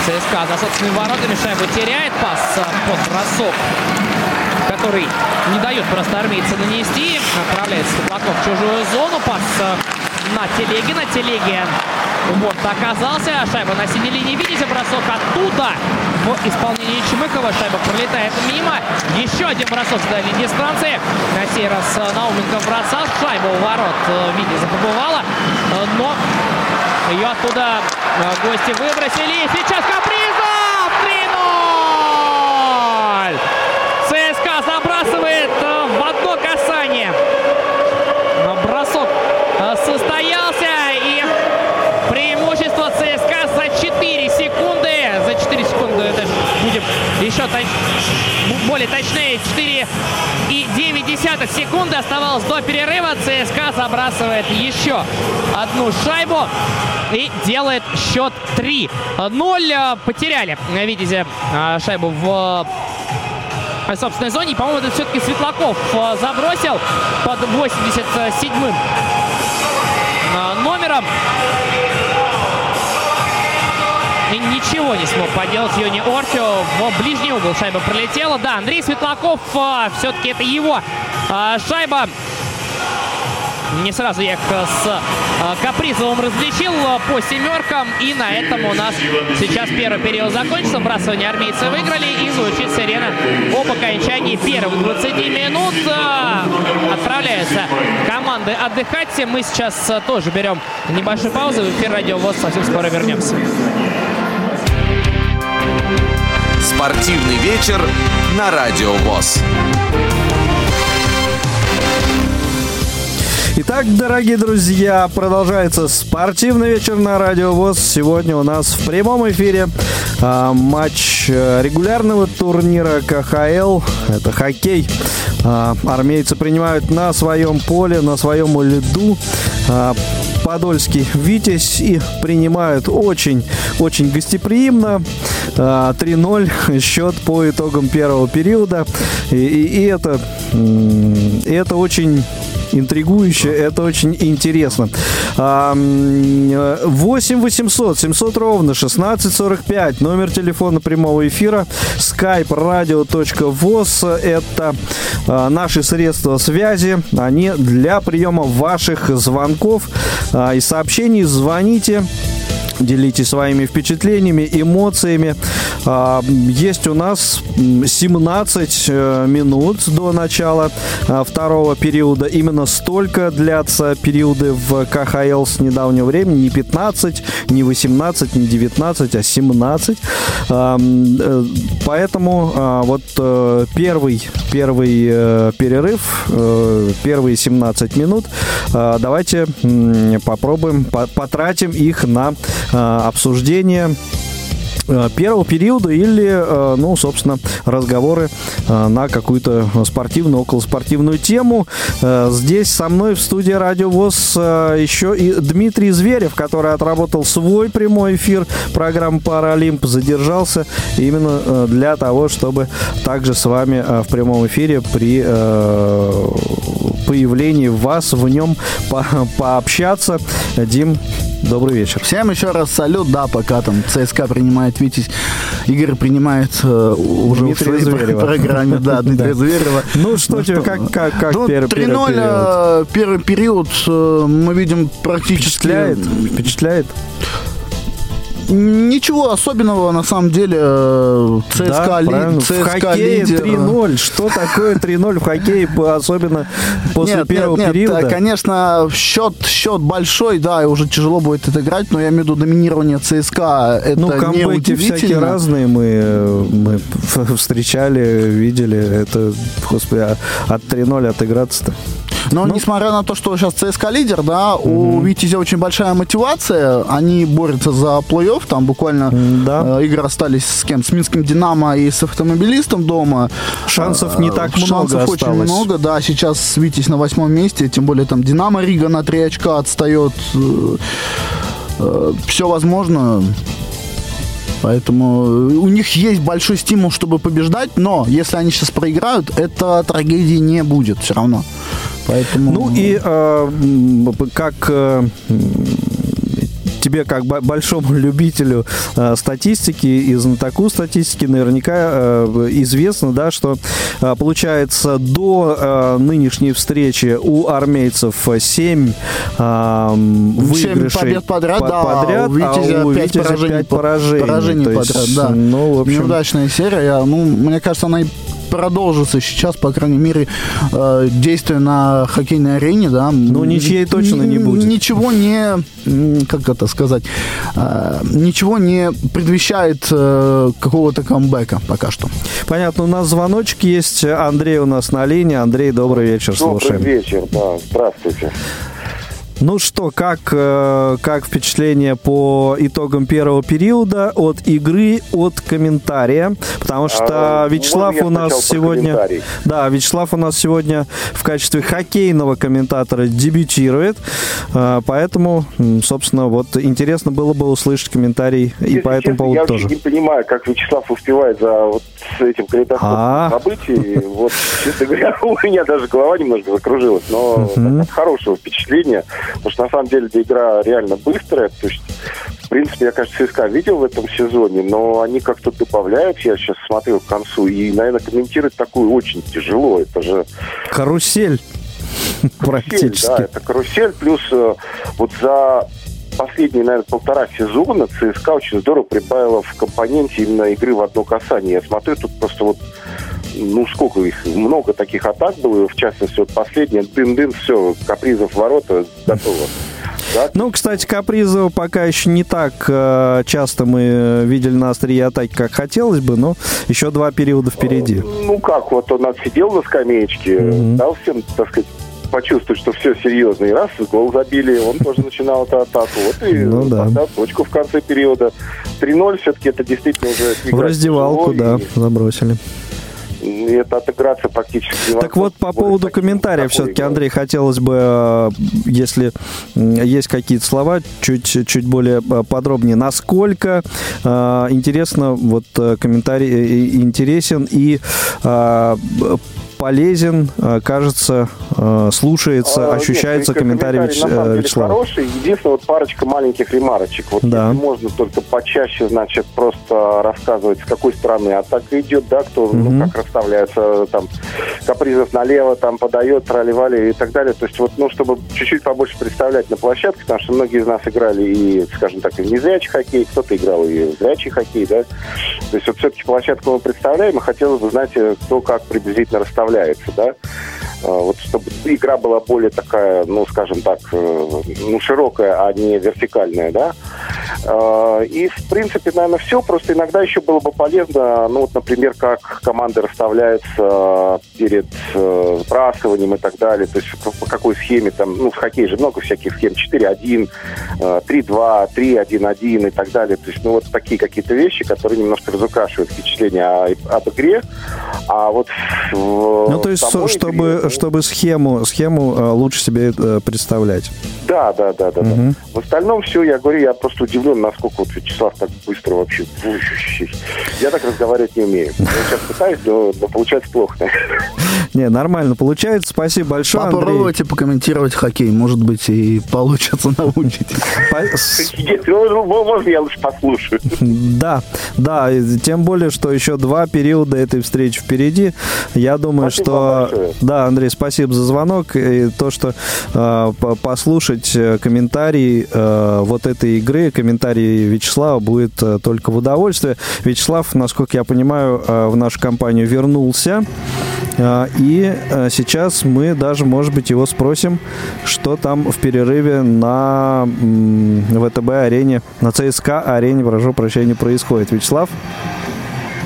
ЦСКА за собственными воротами шайбу теряет. Пас под бросок который не дает просто армейца нанести. Отправляется Степлаков в чужую зону. Пас на телеге. На вот оказался. Шайба на синей линии. Видите, бросок оттуда. В исполнении Чмыкова шайба пролетает мимо. Еще один бросок с дальней дистанции. На сей раз Науменко бросал. Шайба у ворот Витязя побывала. Но ее оттуда гости выбросили. Сейчас Капризов! Еще точ... более точнее. 4 и 9 десятых секунды оставалось до перерыва. ЦСКА забрасывает еще одну шайбу. И делает счет 3-0. Потеряли, видите, шайбу в собственной зоне. По-моему, это все-таки Светлаков забросил под 87-м номером. И ничего не смог поделать Йони Ортио. В ближний угол шайба пролетела. Да, Андрей Светлаков, все-таки это его шайба. Не сразу я их с э, Капризовым различил по семеркам. И на этом у нас сейчас первый период закончился. Бросание армейцы выиграли. И звучит сирена об окончании первых 20 минут. Отправляются команды отдыхать. Мы сейчас тоже берем небольшую паузу. В эфир Радио ВОЗ совсем скоро вернемся. Спортивный вечер на Радио ВОЗ. Итак, дорогие друзья, продолжается спортивный вечер на Радио ВОЗ. Сегодня у нас в прямом эфире а, матч э, регулярного турнира КХЛ. Это хоккей. А, армейцы принимают на своем поле, на своем льду. А, Подольский «Витязь» и принимают очень-очень гостеприимно. 3-0 а, счет по итогам первого периода. И, и, и это, это очень интригующе, это очень интересно. 8 800 700 ровно 1645, номер телефона прямого эфира, skype radio.voz, это а, наши средства связи, они для приема ваших звонков. А, и сообщений. Звоните делитесь своими впечатлениями, эмоциями. А, есть у нас 17 э, минут до начала а, второго периода. Именно столько длятся периоды в КХЛ с недавнего времени. Не 15, не 18, не 19, а 17. А, э, поэтому вот э, первый, первый перерыв, первые 17 минут, давайте попробуем, потратим их на обсуждение э, первого периода или, э, ну, собственно, разговоры на какую-то спортивную, околоспортивную тему. Здесь со мной в студии Радио ВОЗ еще и Дмитрий Зверев, который отработал свой прямой эфир программы «Паралимп», задержался именно для того, чтобы также с вами в прямом эфире при появлении вас в нем по пообщаться. Дим, Добрый вечер. Всем еще раз салют. Да, пока там ЦСКА принимает Витязь, Игорь принимает э, уже Дмитрия в своей программе. Да, Дмитрия Зверева. Ну что тебе, как, ну, первый, первый период? Э, первый период э, мы видим практически... Впечатляет? Впечатляет? Ничего особенного, на самом деле. Э, ЦСКА, да, ли, ЦСКА в хоккее лидер. 3-0. Что такое 3-0 в хоккее, особенно после нет, первого нет, периода? Нет, конечно, счет, счет большой, да, и уже тяжело будет это играть, но я имею в виду доминирование ЦСКА. Это ну, камбэки всякие разные мы, мы встречали, видели. Это, господи, а от 3-0 отыграться-то. Но ну, несмотря на то, что сейчас ЦСКА лидер, да, угу. у Витязя очень большая мотивация. Они борются за плей-офф. Там буквально да. э, игры остались с кем? С Минским Динамо и с автомобилистом дома. Шансов не так Шансов много Шансов очень много, да. Сейчас Витязь на восьмом месте. Тем более там Динамо Рига на три очка отстает. Э, э, все возможно. Поэтому у них есть большой стимул, чтобы побеждать, но если они сейчас проиграют, это трагедии не будет все равно. Поэтому... Ну и э, как э, тебе, как большому любителю э, статистики и знатоку статистики, наверняка э, известно, да, что э, получается до э, нынешней встречи у армейцев 7 э, выигрышей побед подряд, по- да, подряд, у Витязя а у 5 Витязя поражений, 5 поражений. поражений подряд, есть, да. Ну, в общем... Неудачная серия. Ну, мне кажется, она и продолжится сейчас, по крайней мере, э, действие на хоккейной арене, да. Ну, ничьей точно не будет. Ничего не, как это сказать, э, ничего не предвещает э, какого-то камбэка пока что. Понятно, у нас звоночек есть. Андрей у нас на линии. Андрей, добрый вечер, слушаем. Добрый вечер, да, здравствуйте. Ну что, как, э, как впечатление по итогам первого периода от игры, от комментария? Потому что а, Вячеслав у нас сегодня... Да, Вячеслав у нас сегодня в качестве хоккейного комментатора дебютирует. Э, поэтому, собственно, вот интересно было бы услышать комментарий Если и по этому поводу я тоже. Я не понимаю, как Вячеслав успевает за вот этим калейдоскопом а. событий. Вот, честно говоря, у меня даже голова немножко закружилась. Но хорошего впечатления Потому что на самом деле игра реально быстрая. То есть, в принципе, я, кажется, ЦСКА видел в этом сезоне, но они как-то добавляют. Я сейчас смотрел к концу, и, наверное, комментировать такую очень тяжело. Это же... Карусель. Практически. Да, это карусель. Плюс э, вот за последние, наверное, полтора сезона ЦСКА очень здорово прибавила в компоненте именно игры в одно касание. Я смотрю, тут просто вот ну, сколько их, много таких атак было, в частности, вот последняя, дын-дын, все, капризов ворота, готово. Да? Ну, кстати, Капризова пока еще не так э, часто мы видели на острие атаки, как хотелось бы, но еще два периода впереди. Ну как, вот он отсидел на скамеечке, mm-hmm. дал всем, так сказать, почувствовать, что все серьезно. И раз, гол забили, он тоже начинал эту атаку. Вот и ну, да. точку в конце периода. 3-0 все-таки это действительно уже... В раздевалку, да, и... забросили. Это отыграться практически невозможно. Так вот, по поводу комментариев все-таки, Андрей, хотелось бы, э, если есть какие-то слова, чуть, чуть более э, подробнее. Насколько э, интересно, вот комментарий интересен и полезен, э, кажется, э, слушается, а, ощущается нет, комментарий, комментарий Вяч... Вячеслава. хороший. Единственное, вот парочка маленьких ремарочек. Вот да. можно только почаще, значит, просто рассказывать, с какой стороны атака идет, да, кто, угу. ну, как расставляется, там, капризов налево, там, подает, проливали и так далее. То есть, вот, ну, чтобы чуть-чуть побольше представлять на площадке, потому что многие из нас играли и, скажем так, и в незрячий хоккей, кто-то играл и в зрячий хоккей, да. То есть, вот все-таки площадку мы представляем, и хотелось бы знать, кто как приблизительно расставляет представляется, да, а, вот чтобы игра была более такая, ну, скажем так, э, ну, широкая, а не вертикальная, да. А, и, в принципе, наверное, все. Просто иногда еще было бы полезно, ну, вот, например, как команды расставляются перед э, сбрасыванием и так далее. То есть по какой схеме там, ну, в хоккее же много всяких схем. 4-1, 3-2, 3-1-1 и так далее. То есть, ну, вот такие какие-то вещи, которые немножко разукрашивают впечатление об игре. А вот Ну, то есть, чтобы, игре, чтобы схему, схему э, лучше себе э, представлять. Да, да, да, да. Угу. да. В остальном все, я говорю, я просто удивлен, насколько вот Вячеслав так быстро вообще... Я так разговаривать не умею. Я сейчас пытаюсь, но, но получается плохо. Не, нормально получается. Спасибо большое, Попробуйте Андрей. покомментировать хоккей. Может быть, и получится научить. Можно я лучше послушаю? Да, да. Тем более, что еще два периода этой встречи впереди. Я думаю, что... Да, Андрей, спасибо за звонок. И то, что э, послушать комментарий э, вот этой игры, комментарий Вячеслава будет э, только в удовольствие. Вячеслав, насколько я понимаю, э, в нашу компанию вернулся. Э, и э, сейчас мы даже, может быть, его спросим, что там в перерыве на ВТБ-арене, на ЦСКА-арене, прошу прощения, происходит. Вячеслав?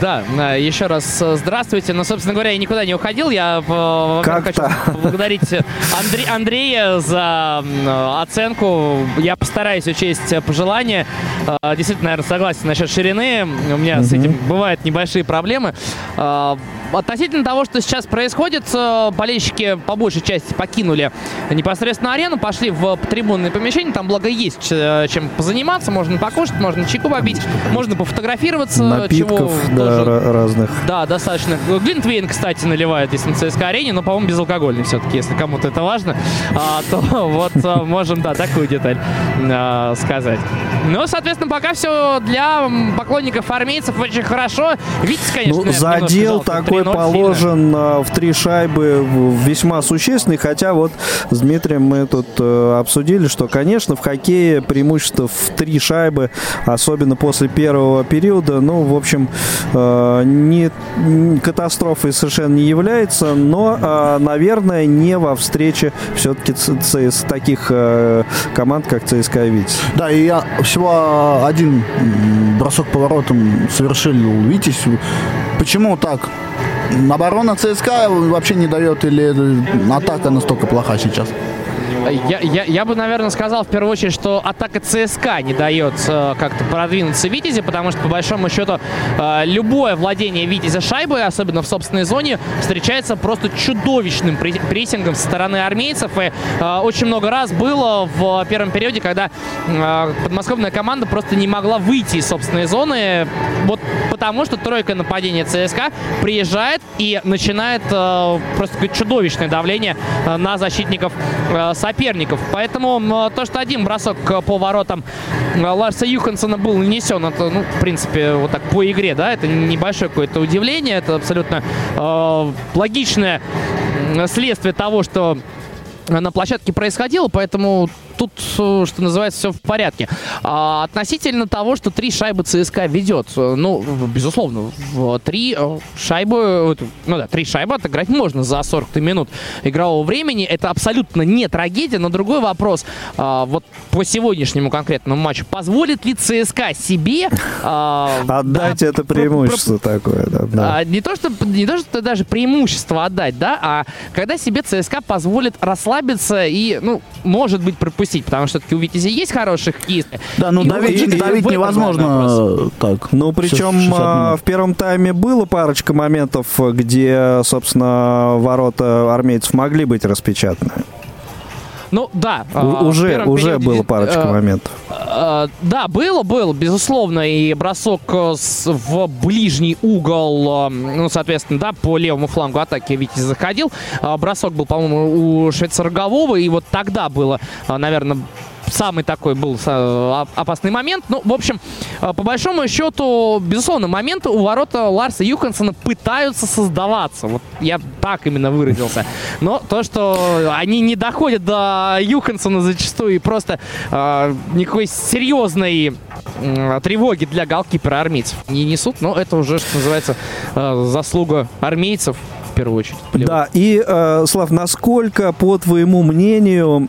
Да, э, еще раз э, здравствуйте. Но, ну, собственно говоря, я никуда не уходил. Я э, хочу поблагодарить Андре- Андрея за оценку. Я постараюсь учесть пожелания. Действительно, наверное, согласен насчет ширины. У меня mm-hmm. с этим бывают небольшие проблемы. Относительно того, что сейчас происходит, болельщики по большей части покинули непосредственно арену, пошли в трибунное помещение. Там, благо, есть чем позаниматься. Можно покушать, можно чайку побить, можно пофотографироваться. Напитков, чего да, тоже, разных. Да, достаточно. Глинтвейн, кстати, наливает здесь на ЦСКА арене, но, по-моему, безалкогольный все-таки, если кому-то это важно, а, то вот а, можем, да, такую деталь а, сказать. Ну, соответственно, пока все для поклонников армейцев очень хорошо. Видите, конечно, ну, задел такой положен сильно. в три шайбы весьма существенный, хотя вот с Дмитрием мы тут э, обсудили, что, конечно, в хоккее преимущество в три шайбы, особенно после первого периода, ну, в общем, э, не катастрофой совершенно не является, но, э, наверное, не во встрече все-таки с таких э, команд, как ЦСКА Витязь. Да, и я всего один бросок поворотом совершил Витязь. Почему так? Оборона ЦСКА вообще не дает или атака настолько плоха сейчас? Я, я, я бы, наверное, сказал в первую очередь, что атака ЦСКА не дает э, как-то продвинуться Витязи, потому что, по большому счету, э, любое владение Витязя шайбой, особенно в собственной зоне, встречается просто чудовищным прессингом со стороны армейцев. И э, очень много раз было в первом периоде, когда э, подмосковная команда просто не могла выйти из собственной зоны, вот потому что тройка нападения ЦСКА приезжает и начинает э, просто чудовищное давление э, на защитников э, соперников. Поэтому то, что один бросок по воротам Ларса Юхансона был нанесен, это, ну, в принципе, вот так по игре, да, это небольшое какое-то удивление, это абсолютно э, логичное следствие того, что на площадке происходило, поэтому тут, э, что называется, все в порядке. А, относительно того, что три шайбы ЦСКА ведет, э, ну, безусловно, три э, шайбы, ну да, три шайбы отыграть можно за 40 минут игрового времени. Это абсолютно не трагедия, но другой вопрос, а, вот по сегодняшнему конкретному матчу, позволит ли ЦСКА себе... А, отдать да, это преимущество про, такое, да. да. А, не, то, что, не то, что даже преимущество отдать, да, а когда себе ЦСКА позволит расслабиться и, ну, может быть, пропустить допустить, потому что все-таки у Витязи есть хороших кисты. Да, ну давить, и, давить невозможно так. Ну, причем а, в первом тайме было парочка моментов, где, собственно, ворота армейцев могли быть распечатаны. Ну, да. У, уже уже было парочка э, моментов. Э, да, было, было, безусловно. И бросок э, с, в ближний угол, ну, соответственно, да, по левому флангу атаки Витязь заходил. Э, бросок был, по-моему, у Швейцарогового. И вот тогда было, наверное, самый такой был э, опасный момент. Ну, в общем, э, по большому счету, безусловно, моменты у ворота Ларса Юхансона пытаются создаваться. Вот я так именно выразился. Но то, что они не доходят до Юхансона зачастую и просто э, никакой серьезной э, тревоги для голкипера армейцев не несут, но это уже, что называется, э, заслуга армейцев первую очередь. Да, и, э, Слав, насколько, по твоему мнению,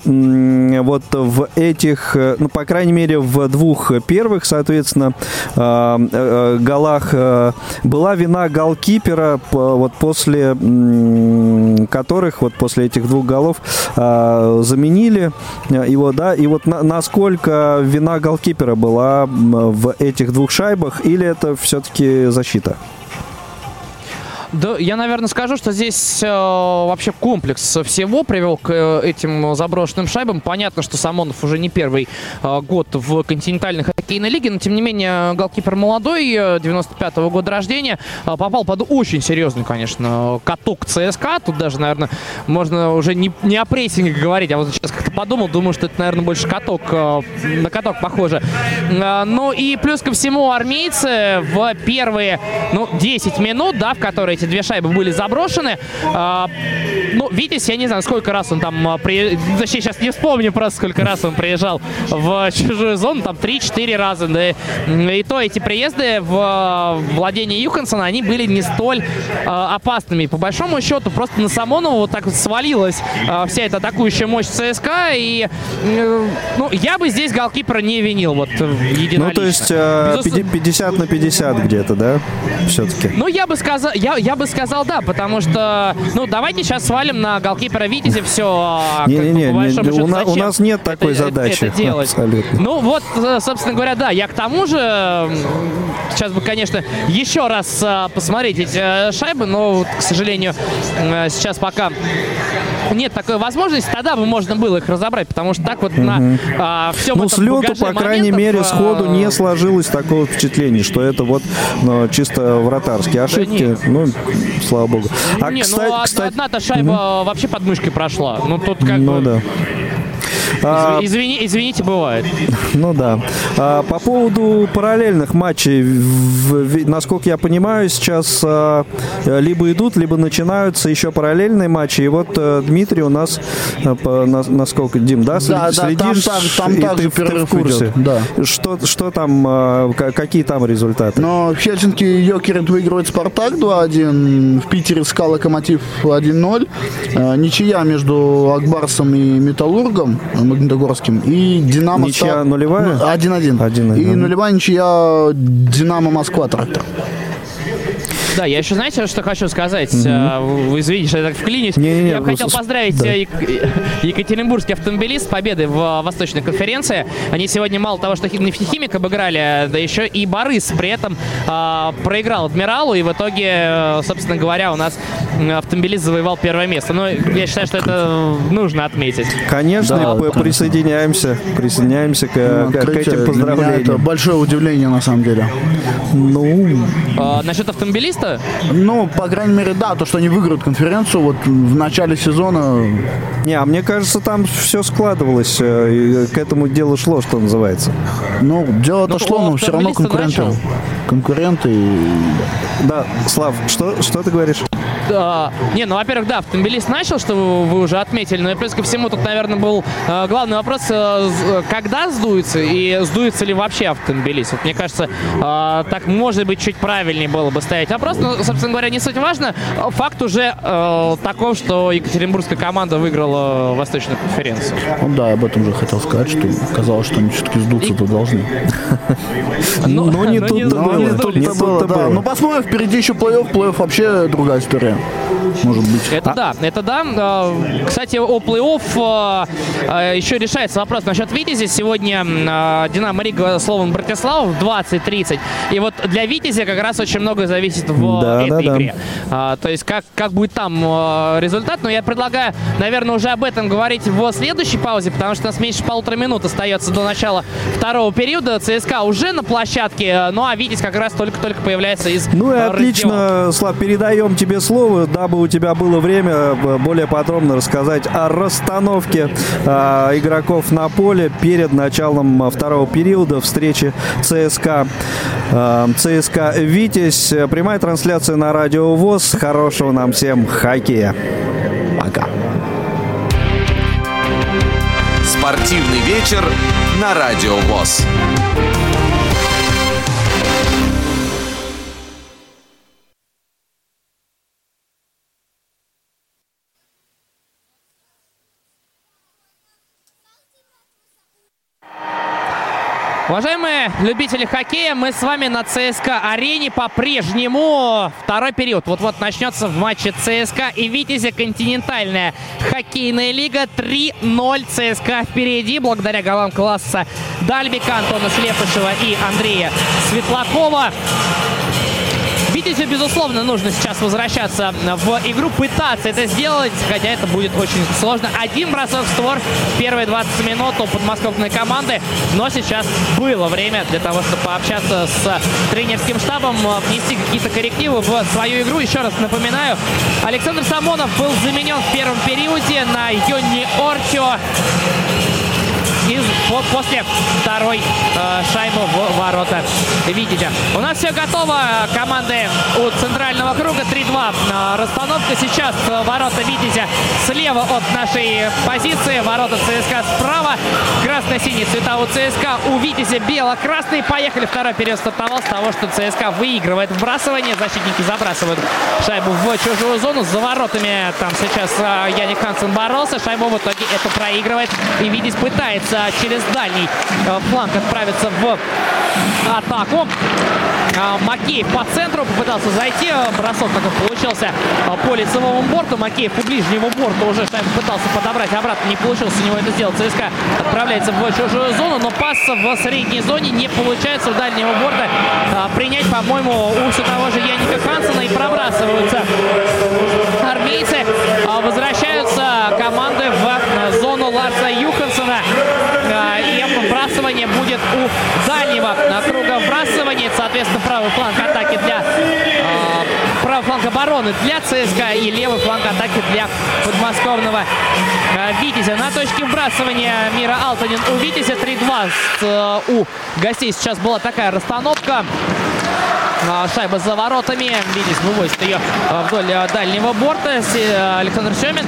вот в этих, э, ну, по крайней мере, в двух первых, соответственно, э, голах была вина голкипера, вот после которых, вот после этих двух голов заменили его, да, и вот насколько вина голкипера была в этих двух шайбах, или это все-таки защита? Да, я, наверное, скажу, что здесь э, вообще комплекс всего привел к э, этим заброшенным шайбам. Понятно, что Самонов уже не первый э, год в континентальной хоккейной лиге, но, тем не менее, голкипер молодой, 95-го года рождения, э, попал под очень серьезный, конечно, каток ЦСКА. Тут даже, наверное, можно уже не, не о прессинге говорить, а вот сейчас как-то подумал, думаю, что это, наверное, больше каток, э, на каток похоже. Э, ну и плюс ко всему армейцы в первые, ну, 10 минут, да, в которые эти две шайбы были заброшены. А, ну, Витязь, я не знаю, сколько раз он там... А, при... Точнее, сейчас не вспомню просто, сколько раз он приезжал в чужую зону. Там 3-4 раза. Да. И то эти приезды в владение Юхансона, они были не столь а, опасными. По большому счету, просто на Самонова вот так вот свалилась а, вся эта атакующая мощь ЦСКА. И, ну, я бы здесь голкипера не винил. Вот, Ну, то есть а, 50 на 50 где-то, да? Все-таки. Ну, я бы сказал... Я, я бы сказал да, потому что, ну, давайте сейчас свалим на голкипера Витязи все. Не-не-не, у, на, у нас нет такой это, задачи. Это делать. Абсолютно. Ну, вот, э, собственно говоря, да, я к тому же, сейчас бы, конечно, еще раз э, посмотреть эти э, шайбы, но, к сожалению, сейчас пока нет такой возможности, тогда бы можно было их разобрать, потому что так вот угу. на а, всем Ну, с лету, по крайней мере, сходу не сложилось такого впечатления, что это вот ну, чисто вратарские ошибки. Да ну, слава богу. А, не, кстати, ну, кстати... одна-то шайба угу. вообще под мышкой прошла. Ну, тут как ну, бы... да. А, Извини, извините, бывает. Ну да. А, по поводу параллельных матчей, насколько я понимаю, сейчас а, либо идут, либо начинаются еще параллельные матчи. И вот э, Дмитрий у нас, э, насколько, Дим, да, да следишь? Да, там, там, там также перерыв в курсе. Идет, да. Что, что там, какие там результаты? Но в Хельсинки Йокерит выигрывает Спартак 2-1, в Питере СКА Локомотив 1-0. Ничья между Акбарсом и Металлургом Магнитогорским. И Динамо... Ничья стал... нулевая? 1-1. Ну, и нулевая ничья Динамо Москва трактор. Да, я еще, знаете, что хочу сказать? Mm-hmm. Вы извините, что я так вклинюсь. Не, не, не, я бы хотел поздравить да. Э, Екатеринбургский автомобилист с победой в Восточной конференции. Они сегодня мало того, что нефтехимик обыграли, да еще и Борис при этом а, проиграл Адмиралу, и в итоге, э, собственно говоря, у нас автомобилист завоевал первое место. Но я считаю, что это нужно отметить. Конечно, да, присоединяемся, присоединяемся к, ну, к, к этим поздравлениям. Это большое удивление, на самом деле. Ну... А, насчет автомобилиста место? Ну, по крайней мере, да, то, что они выиграют конференцию вот в начале сезона. Не, а мне кажется, там все складывалось, э, и к этому делу шло, что называется. Ну, дело-то ну, шло, но все равно конкуренты. Начал. Конкуренты. Да, Слав, что, что ты говоришь? Да. Не, ну, во-первых, да, автомобилист начал, что вы уже отметили, но и плюс ко всему тут, наверное, был э, главный вопрос, э, когда сдуется и сдуется ли вообще автомобилист. Вот мне кажется, э, так, может быть, чуть правильнее было бы ставить вопрос, но, собственно говоря, не суть важно. Факт уже э, таков, что екатеринбургская команда выиграла Восточную конференцию. Ну да, об этом же хотел сказать, что казалось, что они все-таки сдуться-то должны. Ну, но не тут-то было. Ну посмотрим, впереди еще плей-офф, плей-офф вообще другая история. Может быть. Это а? да, это да. А, кстати, о плей-офф а, еще решается вопрос насчет Витязи. Сегодня Динамо Рига словом Братислава в 20-30. И вот для Витязи как раз очень много зависит в да, этой да, игре. Да. То есть как, как будет там результат. Но я предлагаю, наверное, уже об этом говорить в следующей паузе, потому что у нас меньше полутора минут остается до начала второго периода. ЦСКА уже на площадке, ну а Витязь как раз только-только появляется из Ну и отлично, Слав, передаем тебе слово, дабы у тебя было время э, более подробно рассказать о расстановке э, игроков на поле перед началом второго периода встречи ЦСКА. Э, ЦСКА «Витязь». Прямая трансляция на радио ВОЗ. Хорошего нам всем хоккея. Пока. Спортивный вечер на радио ВОЗ. Уважаемые любители хоккея, мы с вами на ЦСКА арене по-прежнему. Второй период вот-вот начнется в матче ЦСКА и Витязя континентальная хоккейная лига. 3-0 ЦСКА впереди благодаря голам класса Дальбика, Антона Слепышева и Андрея Светлакова. Витязю, безусловно, нужно сейчас возвращаться в игру, пытаться это сделать, хотя это будет очень сложно. Один бросок в створ в первые 20 минут у подмосковной команды, но сейчас было время для того, чтобы пообщаться с тренерским штабом, внести какие-то коррективы в свою игру. Еще раз напоминаю, Александр Самонов был заменен в первом периоде на Йонни Орчо из, после второй э, шайбы в ворота видите. У нас все готово. Команды у центрального круга 3-2. Э, расстановка сейчас ворота Витязя слева от нашей позиции. Ворота ЦСКА справа. Красно-синий цвета у ЦСКА. У Витязя бело-красный. Поехали. Второй период стартовал с того, что ЦСКА выигрывает вбрасывание. Защитники забрасывают шайбу в чужую зону. За воротами там сейчас э, Яник Хансен боролся. Шайбу в итоге это проигрывает. И Витязь пытается через дальний э, фланг отправиться в атаку. А, Макеев по центру попытался зайти. Бросок как получился а, по лицевому борту. Макеев по ближнему борту уже пытался подобрать. Обратно не получилось у него это сделать. ЦСКА отправляется в чужую зону, но пас в средней зоне не получается у дальнего борта а, принять, по-моему, у все того же Яника Хансона и пробрасываются армейцы. Возвращаются команды в зону Ларса Юхансона. У дальнего круга вбрасывания. Соответственно, правый фланг атаки для э, правый фланг обороны для ЦСКА и левый фланг атаки для подмосковного э, Витязя. На точке вбрасывания Мира Алтанин у Витязя 3-2 э, у гостей сейчас была такая расстановка. А, шайба за воротами. Видите, вывозит ее а, вдоль а, дальнего борта. Александр Семин.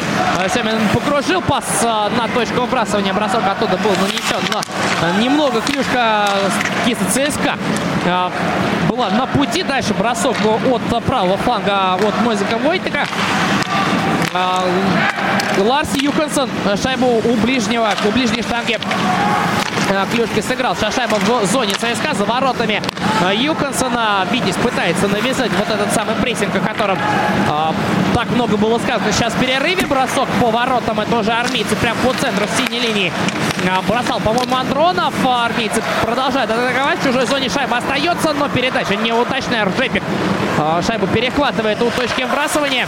Семин покружил пас на точку выбрасывания. Бросок оттуда был нанесен. Но немного клюшка киса ЦСКА была на пути. Дальше бросок от правого фланга от Мозика Войтека. Ларс Юхансон шайбу у ближнего, у ближней штанги Клюшки сыграл. Шайба в зоне ЦСКА за воротами Юхансона. Видис пытается навязать вот этот самый прессинг, о котором э, так много было сказано. Сейчас в перерыве бросок по воротам. Это уже армейцы прям по центру синей линии. Э, бросал, по-моему, Андронов. Армейцы продолжают атаковать. В чужой зоне шайба остается, но передача неудачная. Ржепик э, шайбу перехватывает у точки вбрасывания.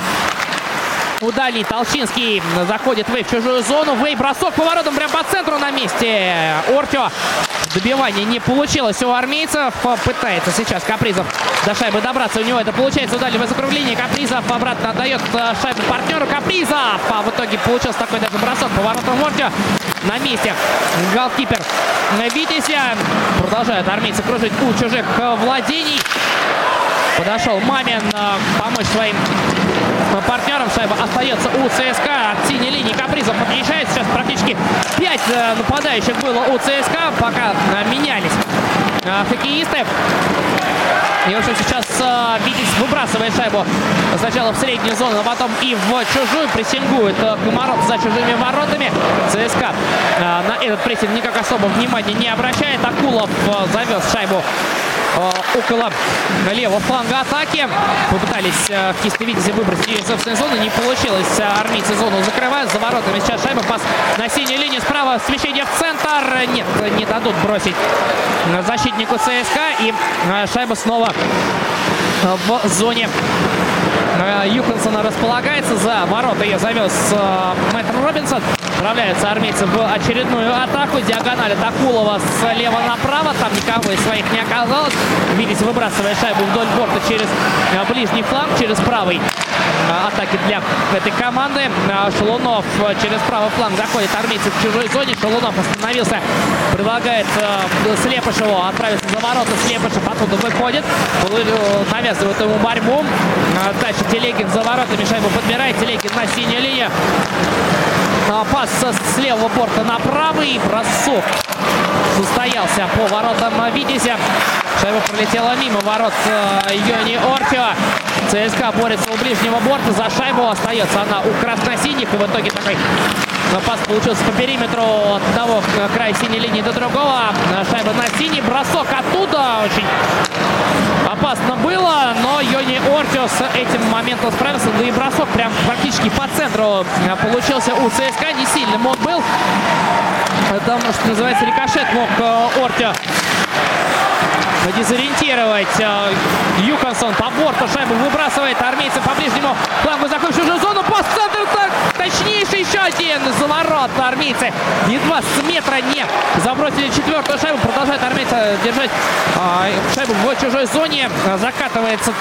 Удали Толчинский заходит Вей в чужую зону. Вей бросок поворотом прямо по центру на месте. Ортё добивание не получилось у армейцев. Пытается сейчас Капризов до шайбы добраться. У него это получается. Удали в закругление. Капризов обратно отдает э, шайбу партнеру. Капризов. А в итоге получился такой даже бросок поворотом Ортё на месте. Голкипер Витязя. Продолжают армейцы кружить у чужих владений. Подошел Мамин э, помочь своим партнерам. Шайба остается у ЦСКА от синей линии. Капризов подъезжает. Сейчас практически 5 э, нападающих было у ЦСКА, пока э, менялись хоккеисты. И, в общем, сейчас э, Витязь выбрасывает шайбу сначала в среднюю зону, а потом и в чужую. Прессингует э, Комаров за чужими воротами. ЦСКА э, на этот прессинг никак особо внимания не обращает. Акулов э, завез шайбу около левого фланга атаки. Попытались в кисты Витязи выбросить ее собственной зоны. Не получилось. Армейцы зону закрывают. За воротами сейчас шайба. Пас на синей линии справа. Смещение в центр. Нет, не дадут бросить защитнику ЦСКА. И шайба снова в зоне Юхансона располагается. За ворота ее завез Мэтт Робинсон. Отправляются армейцы в очередную атаку. Диагональ от Акулова слева направо. Там никого из своих не оказалось. Видите, выбрасывая шайбу вдоль борта через ближний фланг, через правый атаки для этой команды. Шелунов через правый фланг заходит армейцы в чужой зоне. Шелунов остановился. Предлагает Слепышеву отправиться за ворота. Слепышев оттуда выходит. Навязывает ему борьбу. Дальше Телегин за воротами шайбу подбирает. Телегин на синюю линию. Пас с левого борта на правый. Бросок состоялся по воротам Витязя. Шайба пролетела мимо ворот Йони Ортио. ЦСКА борется у ближнего борта. За шайбу остается она у красно-синих. И в итоге такой пас получился по периметру от одного края синей линии до другого. Шайба на синий. Бросок оттуда. Очень опасно было, но Йони Ортио с этим моментом справился. Да и бросок прям практически по центру получился у ЦСКА. Не сильным он был. Там, что называется, рикошет мог Ортио дезориентировать. Юхансон по борту шайбу выбрасывает. Армейцы по ближнему флангу заходят в зону. Пас центр так, точнейший еще один заворот. Армейцы едва с метра не забросили четвертую шайбу. Продолжает армейцы держать шайбу в чужой зоне. Закатывается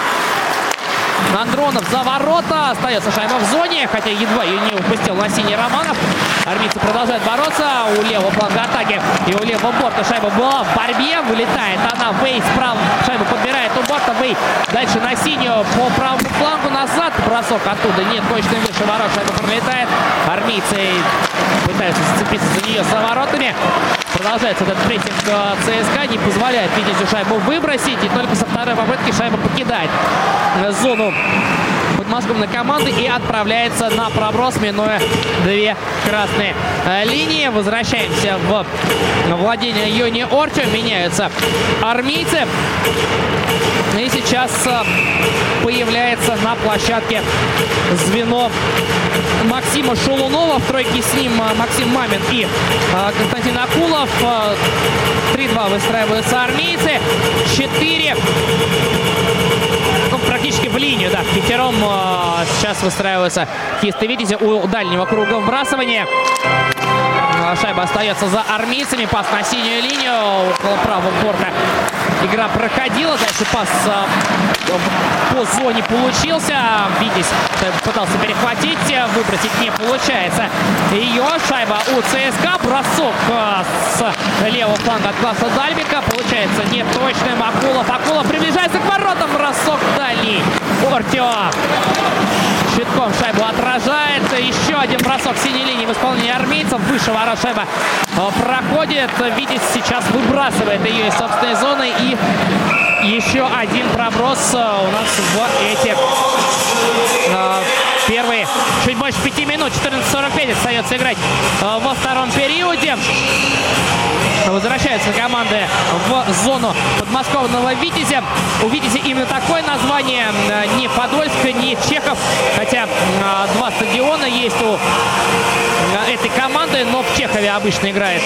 Андронов за ворота. Остается шайба в зоне, хотя едва ее не упустил на синий Романов. Армейцы продолжают бороться. У левого фланга атаки и у левого борта шайба была в борьбе. Вылетает она. Вей справа. Шайбу подбирает у борта. Вей дальше на синюю по правому флангу назад. Бросок оттуда. Нет, точно выше ворот. Шайба пролетает. Армейцы пытаются зацепиться за нее за воротами. Продолжается этот прессинг ЦСКА. Не позволяет Витязю шайбу выбросить. И только со второй попытки шайба покидает зону подмосковной команды и отправляется на проброс, минуя две красные линии. Возвращаемся в владение Йони Орчо. Меняются армейцы. И сейчас появляется на площадке звено Максима Шулунова. В тройке с ним Максим Мамин и Константин Акулов. 3-2 выстраиваются армейцы. 4 практически в линию, да, пятером э, сейчас выстраиваются хисты Витязи у дальнего круга вбрасывания. Шайба остается за армейцами. Пас на синюю линию около правого борта. Игра проходила. Дальше пас по зоне получился. Витязь пытался перехватить. Выбросить не получается. Ее шайба у ЦСКА. Бросок с левого фланга от класса Дальбика. Получается неточным. Акулов. Акулов приближается к воротам. Бросок дальний. Ортио. Щитком шайбу отражается. Еще один бросок синей линии в исполнении армейцев. Выше ворот шайба проходит. Витязь сейчас выбрасывает ее из собственной зоны. И еще один проброс у нас в эти первые чуть больше пяти минут. 14.45 остается играть во втором периоде. Возвращаются команды в зону подмосковного Витязя. У Витязя именно такое название. Не Подольск, не Чехов. Хотя два стадиона есть у этой команды, но в Чехове обычно играет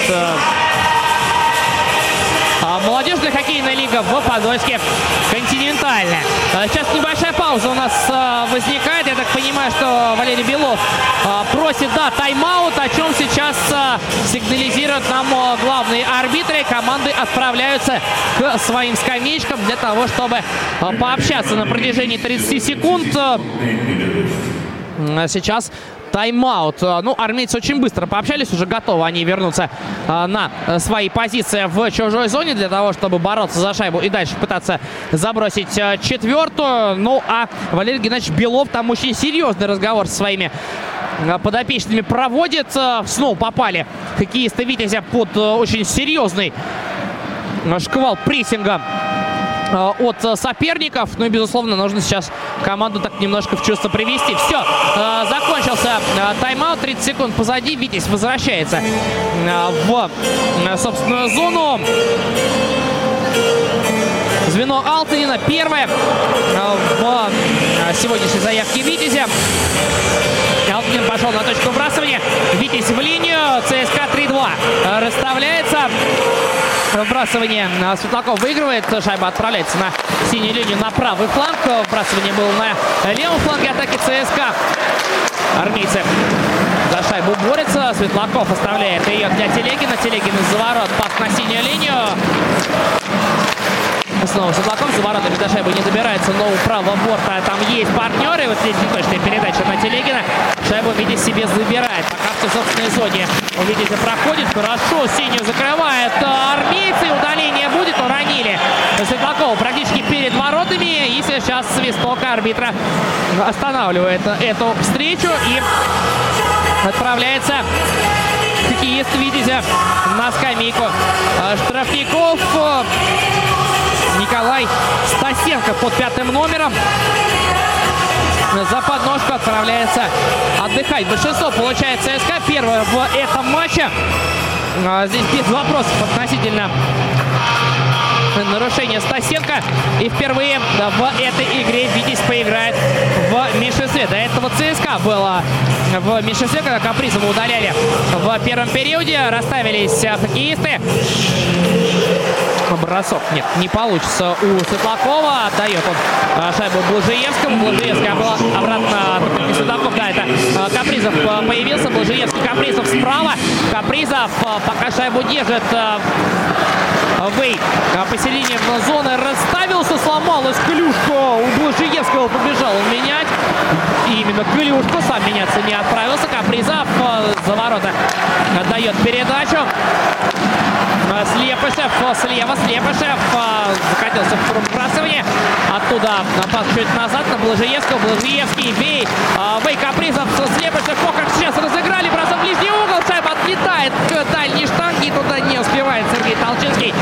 молодежная хоккейная лига в Подольске континентальная. Сейчас небольшая пауза у нас возникает. Я так понимаю, что Валерий Белов просит, да, тайм-аут, о чем сейчас сигнализируют нам главные арбитры. Команды отправляются к своим скамеечкам для того, чтобы пообщаться на протяжении 30 секунд. Сейчас тайм-аут. Ну, армейцы очень быстро пообщались, уже готовы они вернуться а, на свои позиции в чужой зоне для того, чтобы бороться за шайбу и дальше пытаться забросить четвертую. Ну, а Валерий Геннадьевич Белов там очень серьезный разговор со своими подопечными проводит. Снова попали хоккеисты Витязя под очень серьезный шквал прессинга Э, от э, соперников. Ну и, безусловно, нужно сейчас команду так немножко в чувство привести. Все, э, закончился тайм-аут. 30 секунд позади. Витязь возвращается в собственную зону. звено Алтынина. Первое в сегодняшней заявке Витязя. Алтынин пошел на точку выбрасывания. Витязь в линию. ЦСКА 3-2 расставляется. Вбрасывание Светлаков выигрывает. Шайба отправляется на синюю линию на правый фланг. Вбрасывание было на левом фланге атаки ЦСКА. Армейцы за шайбу борется. Светлаков оставляет ее для Телегина. Телегин из-за ворот. Пас на синюю линию. Снова Светлаков за воротами до шайбы не добирается, но у правого борта там есть партнеры. Вот здесь неточная передача на Телегина. Шайбу Витязь себе забирает. Пока в собственной зоне. У проходит. Хорошо. Синюю закрывает армейцы. Удаление будет. Уронили Светлакова практически перед воротами. И сейчас свисток арбитра останавливает эту встречу. И отправляется хоккеист Витязя на скамейку штрафников. Николай Стасенко под пятым номером. За подножку отправляется отдыхать. Большинство получает ЦСКА. Первое в этом матче. Здесь без вопросов относительно нарушения Стасенко. И впервые в этой игре Витязь поиграет в меньшинстве. До этого ЦСКА было в меньшинстве, когда Капризова удаляли в первом периоде. Расставились хоккеисты. Бросок нет, не получится у Светлакова. Отдает он шайбу Блажиевскому. Блажиевская была обратно. Не Светлаков, да, это Капризов появился. Блажиевский, Капризов справа. Капризов пока шайбу держит Вей поселение зоны расставился, сломалась клюшка. У Блажиевского побежал он менять. И именно клюшку сам меняться не отправился. Капризов за ворота отдает передачу. Слепышев слева, Слепышев закатился в пробрасывание. Оттуда пас чуть назад на Блажиевского. Блажиевский, Вей, Вей Капризов, Слепышев. О, как сейчас разыграли, бросок в ближний угол. Шайба отлетает к дальней штанге и туда не успевает Сергей Толчинский.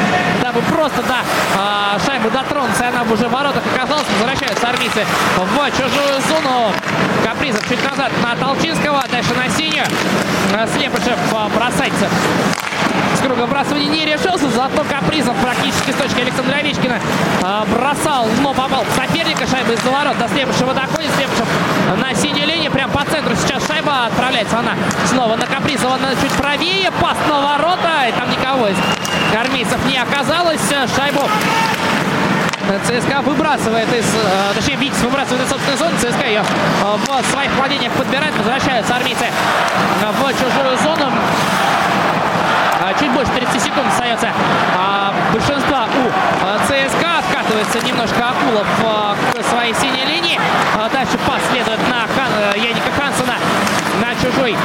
Дабы просто до да, шайбы дотронуться, она уже в воротах оказалась. Возвращаются армейцы в чужую зону. Капризов чуть назад на Толчинского, дальше на синюю. Слепышев бросается с круга выбрасывания не решился, зато Капризов практически с точки Александра Овечкина э, бросал, но попал в соперника. Шайба из-за ворот до Слепышева доходит. Слепышев на синей линии, прям по центру сейчас шайба отправляется она снова на Капризова, она чуть правее, пас на ворота, и там никого из армейцев не оказалось. Шайбу ЦСКА выбрасывает из, точнее, Витязь выбрасывает из собственной зоны. ЦСКА ее в своих владениях подбирает. Возвращаются армейцы в чужую зону. Чуть больше 30 секунд остается большинства у ЦСКА. Откатывается немножко Акулов к своей синей линии. Дальше пас следует на Хан, Яника Хансона на чужой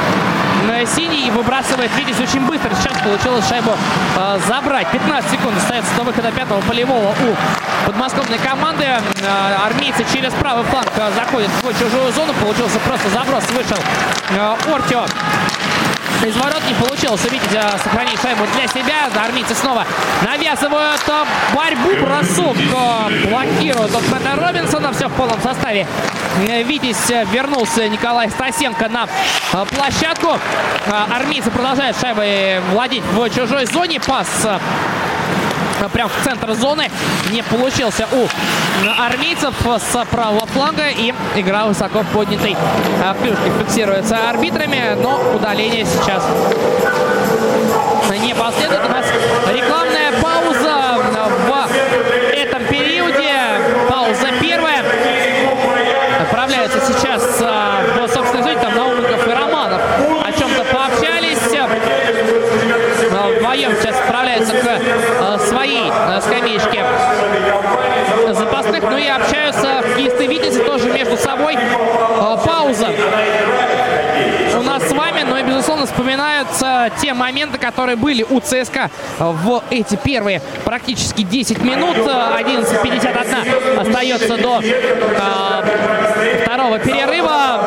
на синий и выбрасывает Витязь очень быстро. Сейчас получилось шайбу э, забрать. 15 секунд остается до выхода пятого полевого у подмосковной команды. Э, армейцы через правый фланг э, заходят в чужую зону. Получился просто заброс. Вышел э, Ортио из ворот не получилось увидеть, сохранить шайбу для себя. Армейцы снова навязывают борьбу. Бросок блокируют от Мэтта Робинсона. Все в полном составе. Витязь вернулся Николай Стасенко на площадку. Армейцы продолжают шайбой владеть в чужой зоне. Пас прям в центр зоны не получился у армейцев с правого фланга. И игра высоко поднятой клюшки фиксируется арбитрами. Но удаление сейчас не последует. У нас рекламная пауза в этом периоде. Пауза первая. Отправляются сейчас в собственной зоне. Там Науменков и Романов о чем-то пообщались. Вдвоем сейчас отправляются к своей скамеечке запасных. Ну и общаются хоккеисты Витязя тоже между собой. Пауза у нас с вами, но и, безусловно, вспоминаются те моменты, которые были у ЦСКА в эти первые практически 10 минут. 11.51 остается до э, второго перерыва.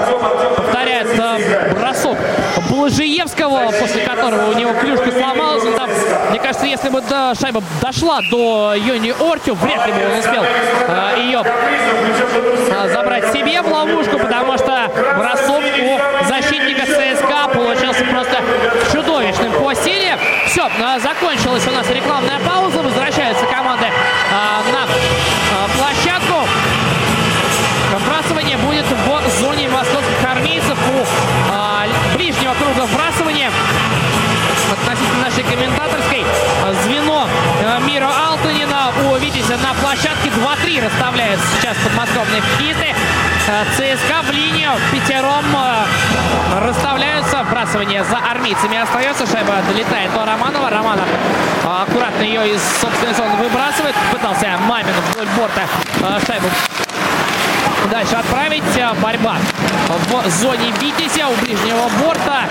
Повторяет э, бросок Блажиевского, после которого у него клюшка сломалась. Там, мне кажется, если бы до, шайба дошла до Йони Ортю, вряд ли бы он успел э, ее э, забрать себе в ловушку, потому что бросок у защитника ЦСКА получился просто чудовищным по силе. Все, закончилась у нас рекламная пауза. Возвращаются команды на сейчас подмосковные хоккеисты. ЦСКА в линию пятером расставляются. Вбрасывание за армейцами остается. Шайба долетает до Романова. Романов аккуратно ее из собственной зоны выбрасывает. Пытался Мамин вдоль борта шайбу дальше отправить. Борьба в зоне Витязя у ближнего борта.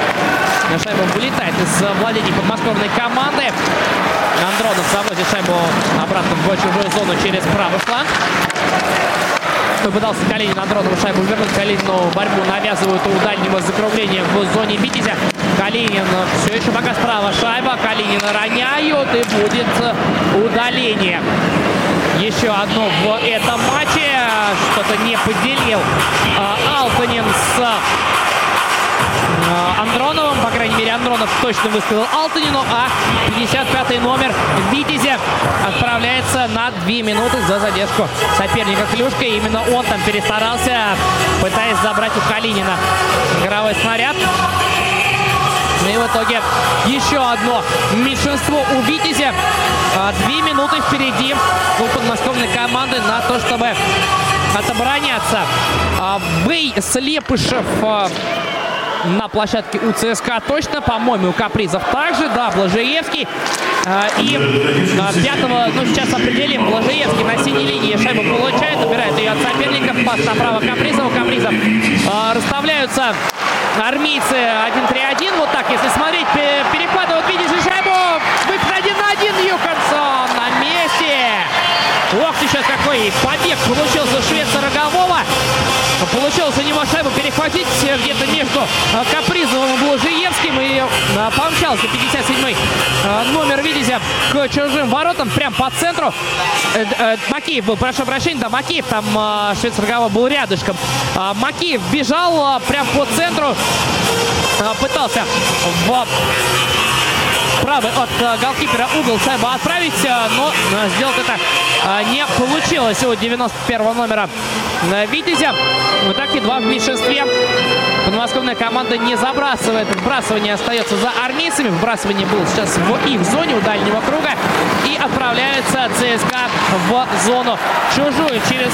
Шайба вылетает из владений подмосковной команды. Андронов заводит шайбу обратно в чужую зону через правый фланг. Попытался Калинин Андронову шайбу вернуть. Калинину борьбу навязывают у дальнего закругления в зоне Витязя. Калинин все еще пока справа шайба. Калинина роняют и будет удаление. Еще одно в этом матче. Что-то не поделил Алтанин с Андроновым. По крайней мере, Андронов точно высказал Алтанину. А 55-й номер Витязя отправляется на 2 минуты за задержку соперника Клюшка. Именно он там перестарался, пытаясь забрать у Калинина игровой снаряд. Ну и в итоге еще одно меньшинство у Витязя. Две минуты впереди у подмосковной команды на то, чтобы отобороняться. Бей Слепышев на площадке у ЦСКА точно. По-моему, у Капризов также. Да, Блажеевский. И пятого, ну, сейчас определим. Блажеевский на синей линии шайбу получает. Убирает ее от соперников. Пас направо Капризову. Капризов расставляются армейцы 1-3-1. Вот так, если смотреть, перехватывают, видишь, шайбу. Выход один на один Юхансон на месте. Ох ты сейчас какой побег получился швеца Рогового. Получилось у него шайбу перехватить где-то между Капризовым и Блажиевским. И помчался 57-й номер Витязя к чужим воротам, прям по центру. Макеев был, прошу прощения, да, Макеев там швец был рядышком. Макеев бежал прям по центру. Пытался в правый от э, голкипера угол шайбу отправить, э, но э, сделать это не получилось у 91 номера Витязя. Вот так и два в меньшинстве. Подмосковная команда не забрасывает. Вбрасывание остается за армейцами. Вбрасывание было сейчас в их зоне у дальнего круга. И отправляется ЦСКА в зону чужую. Через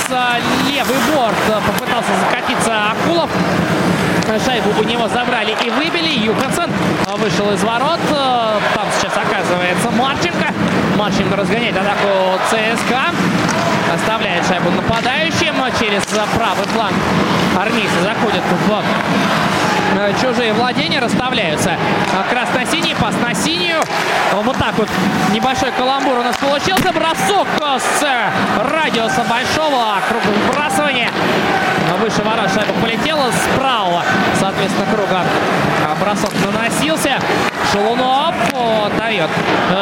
левый борт попытался закатиться Акулов. Шайбу у него забрали и выбили. Юхансон вышел из ворот. Там сейчас оказывается Марченко. Марченко разгоняет атаку ЦСКА. Оставляет шайбу нападающим. Через правый фланг армейцы заходят в Э, чужие владения расставляются. Красно-синий, пас на синюю. Вот так вот небольшой каламбур у нас получился. Бросок с радиуса большого. Круг вбрасывания. Выше ворот шайба полетела справа. Соответственно, круга бросок наносился. Шелунов отдает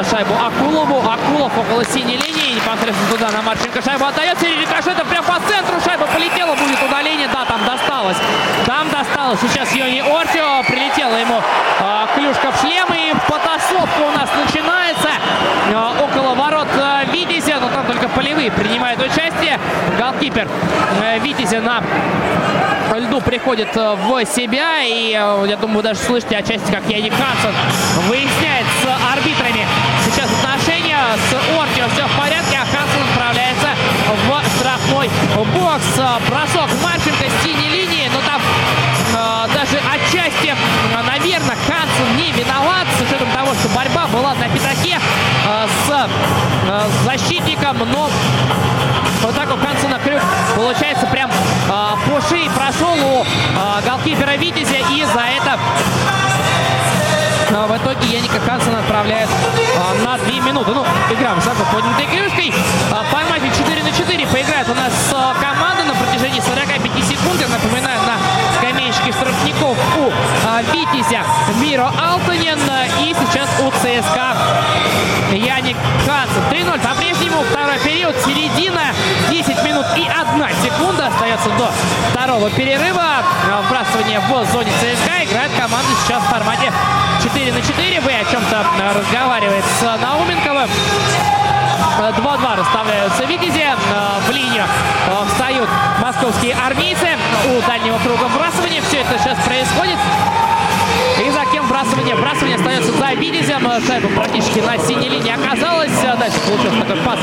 шайбу Акулову. Акулов около синей линии. Непосредственно туда на Марченко отдает. Серия рикошета прям по центру. Шайба полетела. Будет удаление. Да, там досталось. Там досталось. Сейчас Йони Ортио. Прилетела ему э, клюшка в шлем. И потасовка у нас начинается. Э, около ворот полевые принимают участие. Голкипер э, Витязя на льду приходит в себя. И я думаю, вы даже слышите отчасти, как Яник Хансен выясняет с арбитрами сейчас отношения. С Ортио все в порядке, а Хансен отправляется в штрафной бокс. Бросок Марченко с синей линии, но там э, даже отчасти, наверное, Хансен не виноват, игра высоко поднятой крышкой. А, в формате 4 на 4 поиграет у нас а, команда на протяжении 45 секунд. Я напоминаю, на скамеечке штрафников у а, Витязя Миро Алтанин. И сейчас у ЦСКА Яник Хансен. 3-0 по-прежнему. Второй период, середина. 10 минут и 1 секунда остается до второго перерыва. Вбрасывание в зоне ЦСКА. Играет команда сейчас в формате 4 на 4. Вы о чем-то разговаривает с Науменковым. 2-2 расставляются Витязи. В линию встают московские армейцы. У дальнего круга вбрасывания. Все это сейчас происходит. Вбрасывание? Вбрасывание остается за Витязем. Шайба практически на синей линии оказалась. Дальше получился такой пас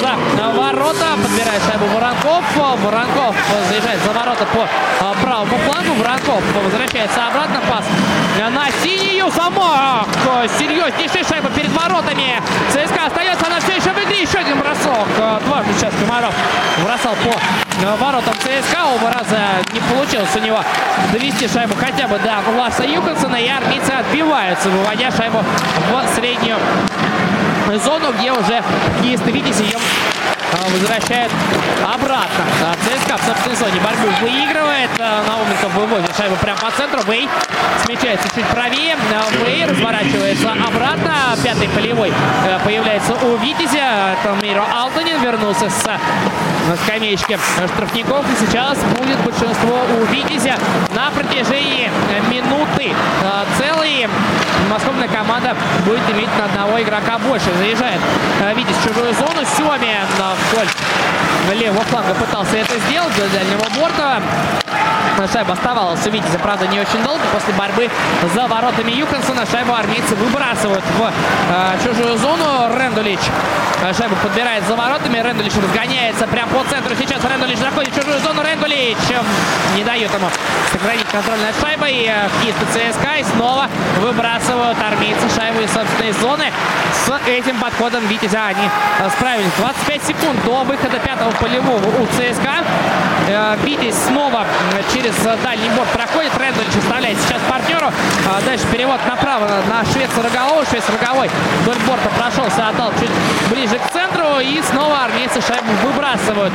за ворота. Подбирает шайбу Воронков. Воронков заезжает за ворота по правому флангу. Воронков возвращается обратно. Пас на синюю. Замок. Серьезнейшая шайба перед воротами. ЦСКА остается. Она все еще в игре. Еще один бросок. Дважды сейчас Комаров бросал по воротам ЦСКА. Оба раза не получилось у него довести шайбу хотя бы до Ласа Юконсона. И армейцы отбиваются, выводя шайбу в среднюю зону, где уже хоккеисты Витязь ее возвращает обратно. А, ЦСКА в собственной зоне борьбу выигрывает. А, Науменков выводит шайбу прямо по центру. Вей смещается чуть правее. Вей разворачивается обратно. Пятый полевой появляется у Витязя. Это Миро Алтанин вернулся с скамеечки штрафников. И сейчас будет большинство у Витязя на протяжении минуты целой. Московная команда будет иметь на одного игрока больше. Заезжает Витязь в чужую зону. Семин Good. Вдоль левого фланга пытался это сделать до дальнего борта. Шайба оставалась у Витязя, правда, не очень долго. После борьбы за воротами Юхансона шайбу армейцы выбрасывают в э, чужую зону. Рендулич э, шайбу подбирает за воротами. Рендулич разгоняется прямо по центру. Сейчас Рендулич заходит в чужую зону. Рендулич не дает ему сохранить контроль над шайбой. Хисты ЦСКА и снова выбрасывают армейцы шайбу из собственной зоны. С этим подходом Витязя они э, справились. 25 секунд до выхода пятого полевого у ЦСКА. Витязь снова через дальний борт проходит. Рэндаль оставляет сейчас партнеру. Дальше перевод направо на Швеца Рогового. Швец Роговой вдоль борта прошелся, отдал чуть ближе к центру. И снова армейцы шайбу выбрасывают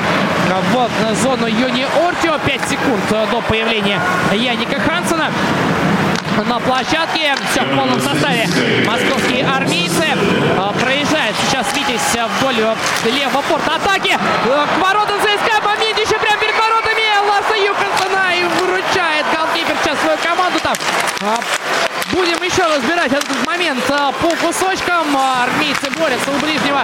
в зону Юни Ортио. 5 секунд до появления Яника Хансона на площадке. Все в полном составе. Московские армейцы проезжают сейчас Витязь вдоль левого порта атаки. К воротам ЦСКА. Момент еще прямо перед воротами. Ласса Юконсона и выручает голкипер сейчас свою команду там. Будем еще разбирать этот момент по кусочкам. Армейцы борются у ближнего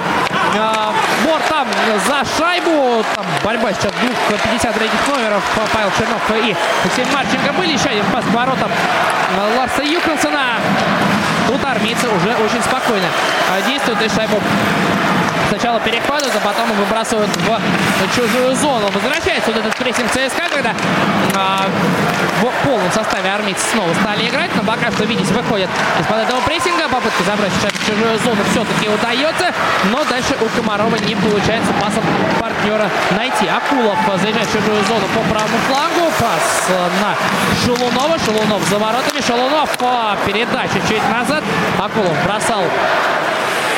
борта за шайбу. Там борьба сейчас двух 53 номеров. Павел Чернов и Алексей Марченко были. Еще один пас к воротам Ларса Юконсона. Тут армейцы уже очень спокойно действуют и шайбу Сначала перехватывают, а потом выбрасывают в чужую зону. Возвращается вот этот прессинг ЦСКА, когда а, в полном составе армейцы снова стали играть. Но пока что, видите, выходит из-под этого прессинга. Попытка забрать сейчас в чужую зону все-таки удается. Но дальше у Комарова не получается пасом партнера найти. Акулов заезжает в чужую зону по правому флангу. Пас на Шелунова. Шелунов за воротами. Шелунов по передаче чуть назад. Акулов бросал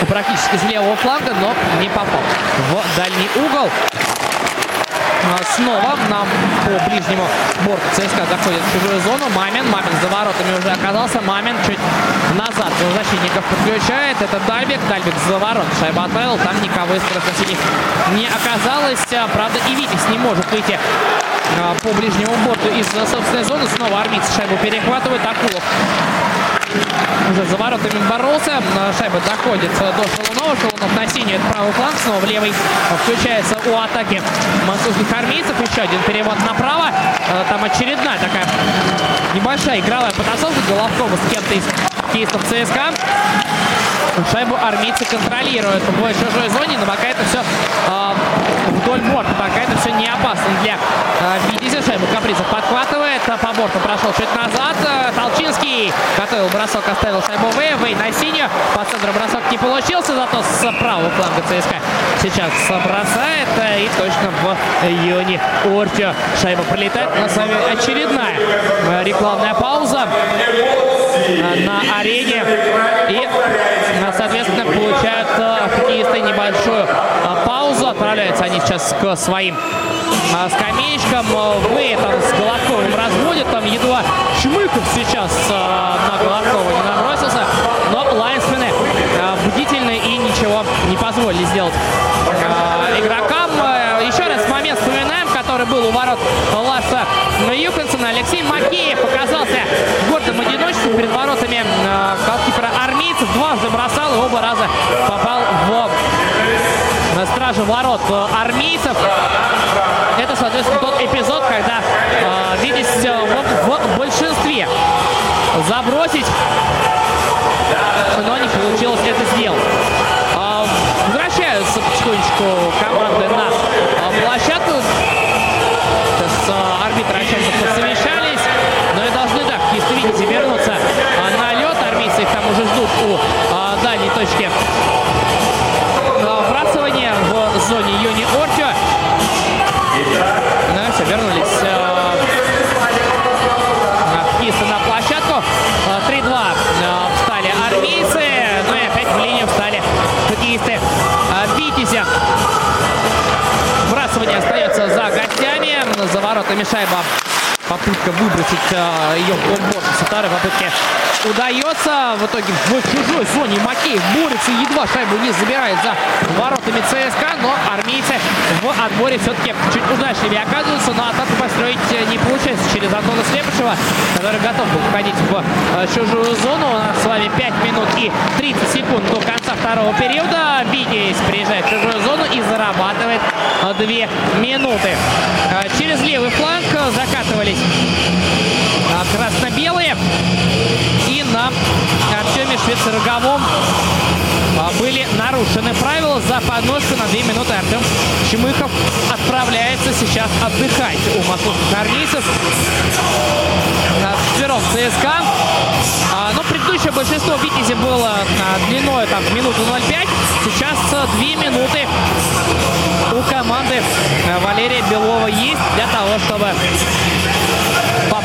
практически с левого фланга, но не попал в дальний угол. А, снова нам по ближнему борту ЦСКА заходит в чужую зону. Мамин. Мамин за воротами уже оказался. Мамин чуть назад защитников подключает. Это Дальбек. Дальбек за ворот. Шайба отправил. Там никого из красносиних не оказалось. А, правда, и Витязь не может выйти а, по ближнему борту из собственной зоны. Снова армейцы шайбу перехватывает. Акулов уже за воротами боролся. Шайба доходит до Шалунова. Шалунов на синий, это правый фланг. Снова в левый включается у атаки московских армейцев. Еще один перевод направо. Э, там очередная такая небольшая игровая потасовка. Головкова с кем-то из кейстов ЦСКА. Шайбу армейцы контролируют в чужой зоне, но пока это все э, вдоль борта. Пока это все не опасно для э, Витязя. Шайбу Капризов подхватывает. По борту прошел чуть назад. Э, Толчинский готовил бросок, оставил шайбу Вэй. На синюю. По центру бросок не получился, зато с правого фланга ЦСКА сейчас бросает. Э, и точно в июне Ортио шайба пролетает. На самом очередная э, рекламная пауза э, на арене. И соответственно, получают хоккеисты небольшую. Отправляются они сейчас к своим скамеечкам. Вы там с Голодковым разводят. Там едва Шмыков сейчас на Голодкова не набросился. Но лайнсмены бдительны и ничего не позволили сделать игрокам. Еще раз момент вспоминаем, который был у ворот Ласса Юконсона. Алексей Макеев оказался в гордом одиночестве перед воротами голкипера армейцев. Дважды бросал и оба раза попал в стражу ворот армейцев. Это, соответственно, тот эпизод, когда э, Витязь мог в большинстве забросить, но не получилось это сделать. Э, возвращаются потихонечку команды на площадку. Сейчас арбитры общаются, посовещались. Но и должны, да, если видите, вернуться на лед. Армейцы их там уже ждут у дальней точки воротами шайба. Попытка выбросить ее в со второй попытки удается. В итоге в чужой зоне Макеев борется, едва шайбу не забирает за воротами ЦСКА, но армейцы в отборе все-таки чуть удачливее оказываются, но атаку построить не получается через Антона Слепышева, который готов был входить в э, чужую зону. У нас с вами 5 минут и 30 секунд до конца второго периода. Видесь приезжает в чужую зону и зарабатывает 2 минуты. Э, через левый фланг закатывались э, красно-белые и на Артеме Швецероговом были нарушены правила. За подножку на 2 минуты Артем Чемыхов отправляется сейчас отдыхать у московских армейцев. Четвером ЦСКА. А, но предыдущее большинство Витязи было длиной там минуту 0,5. Сейчас 2 минуты у команды Валерия Белова есть для того, чтобы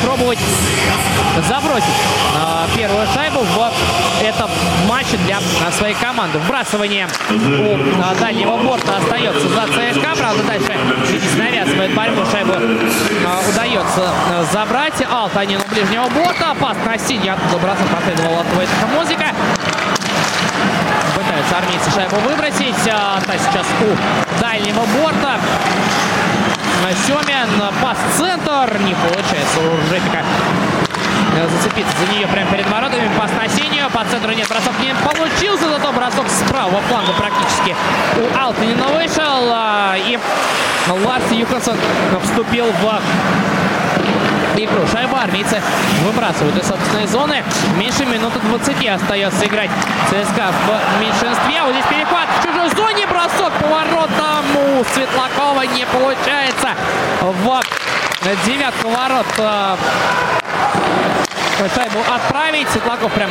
попробовать забросить первую шайбу в этом матче для своей команды. Вбрасывание у дальнего борта остается за ЦСКА. Правда, дальше видите, навязывает борьбу. Шайбу удается забрать. Алтанин у ближнего борта. Опасно на синий. Оттуда бросок последовал от Музыка. Пытаются армейцы шайбу выбросить. Та сейчас у дальнего борта. Семин, пас-центр, не получается у Жепика зацепиться за нее прямо перед воротами. Пас на синюю, по центру нет, бросок не получился, зато бросок с правого фланга практически у Алтанина вышел. И Ларс Юхансон вступил в игру. Шайба армейцы выбрасывают из собственной зоны. Меньше минуты 20 остается играть ЦСКА в меньшинстве. Вот здесь перехват в чужой зоне. Бросок по воротам у Светлакова не получается. В девятку ворот шайбу отправить. Светлаков прям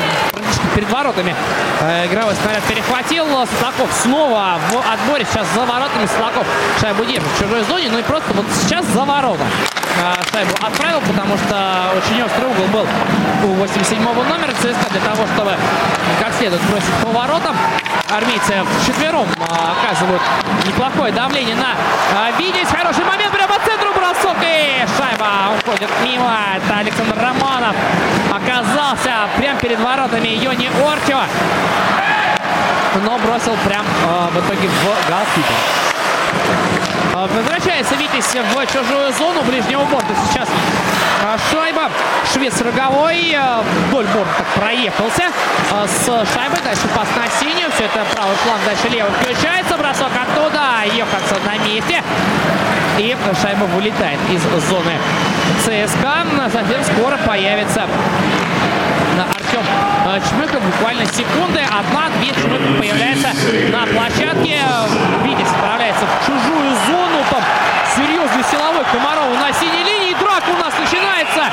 перед воротами э, игровой снаряд перехватил. Светлаков снова в отборе. Сейчас за воротами Светлаков шайбу держит в чужой зоне. Ну и просто вот сейчас за ворота э, шайбу отправил, потому что очень острый угол был у 87 номера ЦСКА для того, чтобы как следует бросить по воротам. Армейцы вчетвером э, оказывают неплохое давление на э, Видеть. Хороший момент прямо по центру бросок и шайба уходит мимо. Это Александр Романов оказался прямо перед воротами Йони Ортио. Но бросил прям э, в итоге в голкипер. Возвращается Витязь в чужую зону ближнего борта. Сейчас шайба. Швец роговой вдоль борта проехался с шайбой. Дальше пас на синюю. Все это правый фланг, дальше левый включается. Бросок оттуда. Йоханссон на месте. И шайба вылетает из зоны ЦСКА. Затем скоро появится Артем Чмыков. Буквально секунды. Одна-две Чмыков появляется на площадке. Витязь отправляется в чужую зону. Там серьезный силовой Комаров на синей линии. Драка у нас начинается.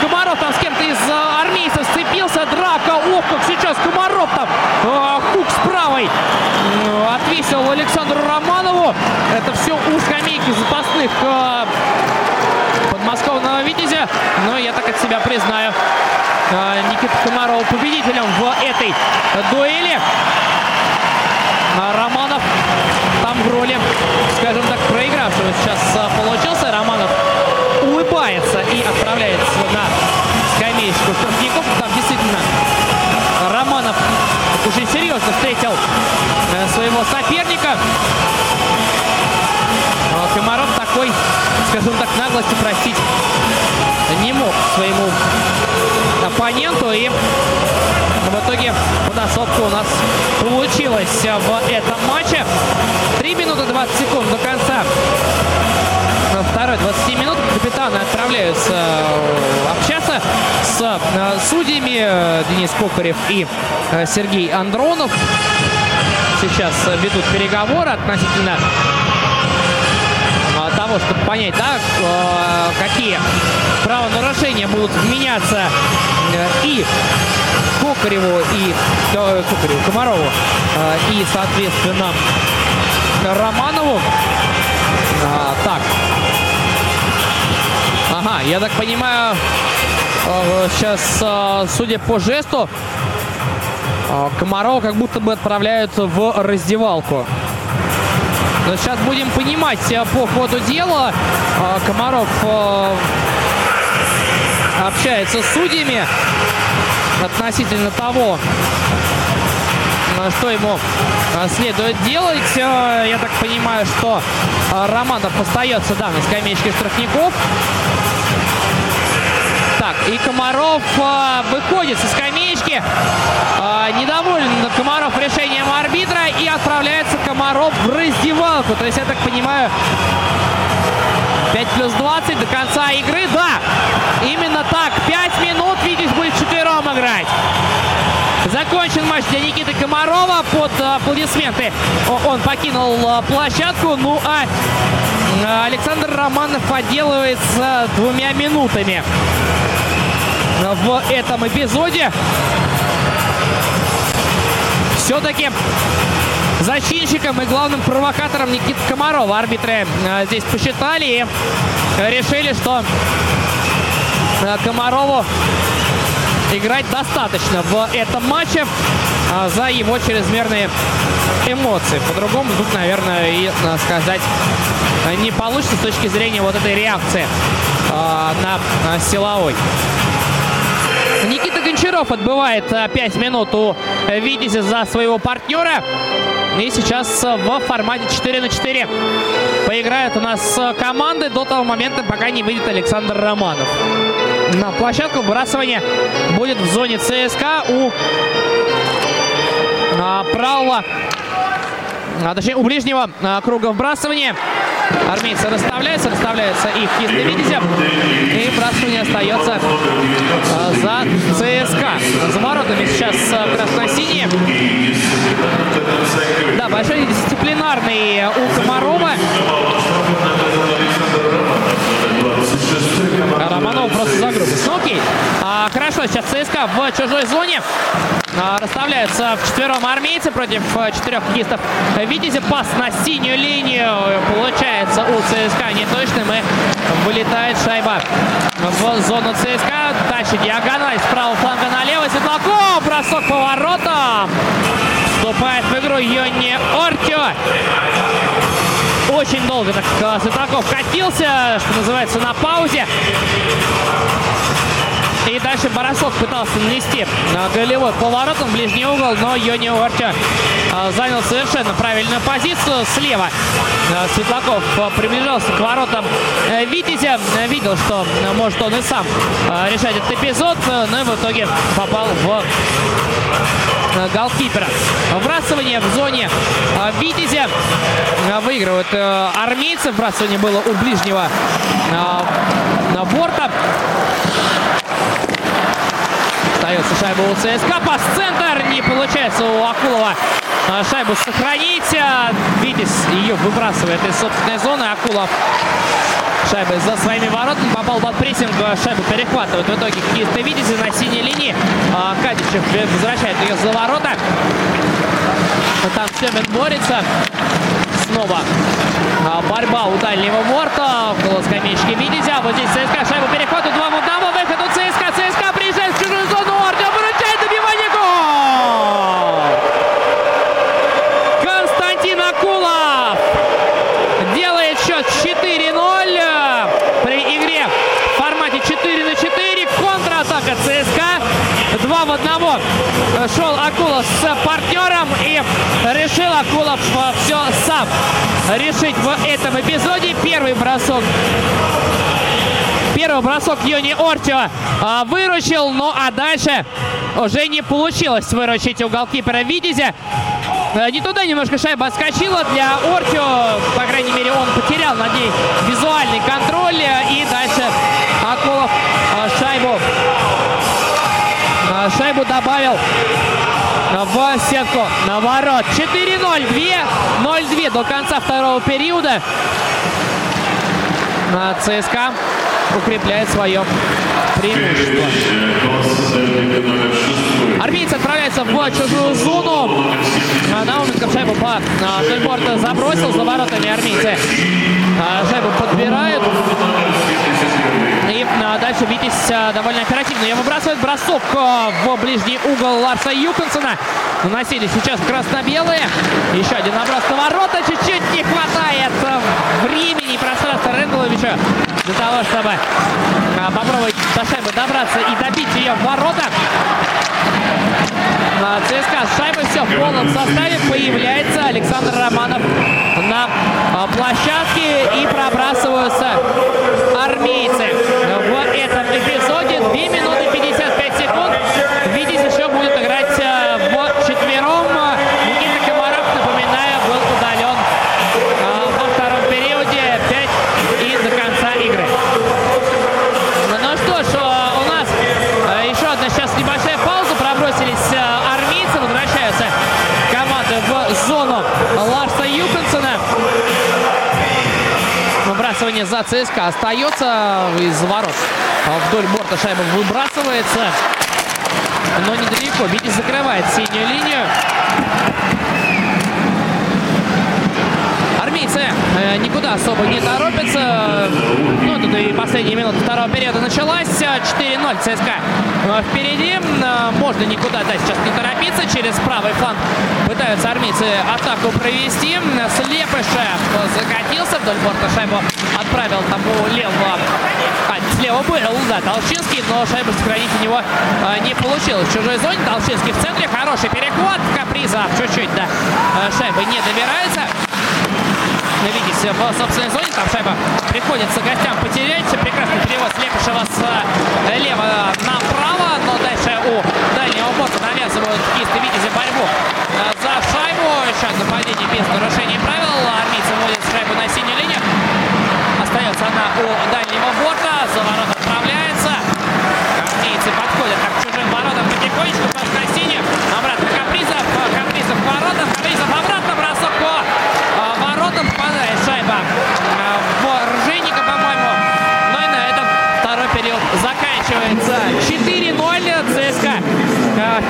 Комаров там с кем-то из армейцев сцепился. Драка. Ох, как сейчас Комаров там. Хук с правой отвесил Александру Романову. Это все у скамейки запасных подмосковного Витязя. Но я так от себя признаю. Никита Комаров победителем в этой дуэли. Романов там в роли, скажем так, проигравшего сейчас получился. Романов улыбается и отправляется на скамеечку штрафников. Там действительно Романов очень серьезно встретил своего соперника. Комаров такой, скажем так, наглости простить не мог своему оппоненту. И в итоге подособка у нас получилась в этом матче. 3 минуты 20 секунд до конца второй 20 минут капитаны отправляются общаться с судьями Денис Кокарев и Сергей Андронов. сейчас ведут переговоры относительно того, чтобы понять, да, какие правонарушения будут вменяться и Кокареву, и Кокареву, Комарову, и, соответственно, Романову. А, так. Ага, я так понимаю, сейчас, судя по жесту, Комарова как будто бы отправляют в раздевалку. Сейчас будем понимать по ходу дела. Комаров общается с судьями относительно того, что ему следует делать. Я так понимаю, что Романов остается, да, на скамеечке штрафников. Так, и Комаров э, выходит со Э, недоволен Комаров решением арбитра и отправляется Комаров в раздевалку. То есть, я так понимаю, 5 плюс 20 до конца игры. Да, именно так. 5 минут Витязь будет четвером играть. Закончен матч для Никиты Комарова под аплодисменты. Он покинул э, площадку. Ну а э, Александр Романов отделывается двумя минутами в этом эпизоде. Все-таки зачинщиком и главным провокатором Никита Комарова арбитры э, здесь посчитали и решили, что э, Комарову играть достаточно в этом матче э, за его чрезмерные эмоции. По-другому тут, наверное, и сказать не получится с точки зрения вот этой реакции на силовой. Никита Гончаров отбывает 5 э, минут у Витязя за своего партнера. И сейчас э, в формате 4 на 4 поиграют у нас э, команды до того момента, пока не выйдет Александр Романов. На площадку выбрасывания будет в зоне ЦСКА у правого, а, точнее у ближнего круга вбрасывания. Армейцы расставляются, расставляются и в Витязя. И вбрасывание остается а, за ЦСКА. За воротами сейчас а, красно-синие. Да, большой дисциплинарный у Комарова. Романов просто за грубость. Ну окей. А, хорошо, сейчас ЦСКА в чужой зоне. А, расставляются в четвером армейцы против а, четырех хоккеистов Витязя. Пас на синюю линию. Получается у ЦСКА неточным. И вылетает шайба в зону ЦСКА. Тащит диагональ с правого фланга налево. Светлаков. Бросок по воротам. Вступает в игру Йонни Ортио. Очень долго так э, Светлаков катился, что называется, на паузе. И дальше Боросов пытался нанести голевой поворотом в ближний угол, но Йони Орча э, занял совершенно правильную позицию. Слева э, Светлаков приближался к воротам Витязя. Видел, что может он и сам решать этот эпизод, но и в итоге попал в Э, голкипера. Вбрасывание в зоне э, Витязя. Э, выигрывают армейцы. Вбрасывание было у ближнего борта. Остается шайба у ЦСКА. Пас-центр. Не получается у Акулова шайбу сохранить. Витязь ее выбрасывает из собственной зоны. Акулов шайбы за своими воротами. Попал под прессинг, шайбу перехватывают. В итоге хоккеисты видите на синей линии. А, Кадичев возвращает ее за ворота. Там Семин борется. Снова а, борьба у дальнего борта. Около скамеечки Витязя. Вот здесь ЦСКА шайбу перехватывает. Два в одного. Выход у ЦСКА. ЦСКА приезжает в чужую зону. Артем выручает. Добивание. Гол! Константин Акулов делает счет 4-0 при игре в формате 4 на 4. Контратака ЦСКА. Два в одного шел Акулов с партнером и решил Акулов все сам решить в этом эпизоде. Первый бросок Первый бросок Йони Ортио а, выручил, ну а дальше уже не получилось выручить у голкипера Витязя. А, не туда немножко шайба отскочила для Ортио. По крайней мере, он потерял над ней визуальный контроль. И дальше Акулов а, шайбу, а, шайбу добавил в сетку на ворот. 4-0, 2-0-2 до конца второго периода. ЦСКА укрепляет свое преимущество. Армейцы отправляются в чужую зону. Науменко шайбу по вдоль борта забросил за воротами армейцы. Шайбу подбирают. И дальше Витязь довольно оперативно ее выбрасывает. Бросок в ближний угол Ларса Юконсона. Наносили сейчас красно-белые. Еще один наброс на ворота. Чуть-чуть не хватает времени и пространства Рэндаловича для того, чтобы попробовать до шайбы добраться и добить ее в ворота. ЦСКА с шайбой все в полном составе. Появляется Александр Романов на площадке и пробрасываются армейцы. В этом эпизоде 2 минуты 55 секунд. Видите, еще будет играть За ЦСКА остается из ворот. Вдоль борта шайба выбрасывается. Но недалеко. Витязь закрывает синюю линию. Армейцы никуда особо не торопятся. Ну, тут и последняя минута второго периода началась. 4-0 ЦСКА впереди. Можно никуда да, сейчас не торопиться. Через правый фланг пытаются армейцы атаку провести. Слепышев закатился вдоль борта шайбу. Отправил там у левого. А, слева был, да, Толчинский, но шайбу сохранить у него а, не получилось. В чужой зоне Толчинский в центре. Хороший перехват. Каприза чуть-чуть, да, шайбы не добирается. Видите, в собственной зоне там шайба приходится гостям потерять. Прекрасный перевод Слепышева слева направо, но дальше у дальнего борта навязывают кисты Витязя борьбу за шайбу. Еще нападение без нарушения правил. Армейцы вводят шайбу на синюю линию. Остается она у дальнего борта. За ворот отправляется. Армейцы подходят к чужим воротам потихонечку. Пас на синюю. Обратно Капризов. Капризов в воротах. Капризов обратно. Бросок по воротам. Попадает шайба в Ржейника, по-моему. Ну и на этом второй период заканчивается. 4-0 ЦСКА.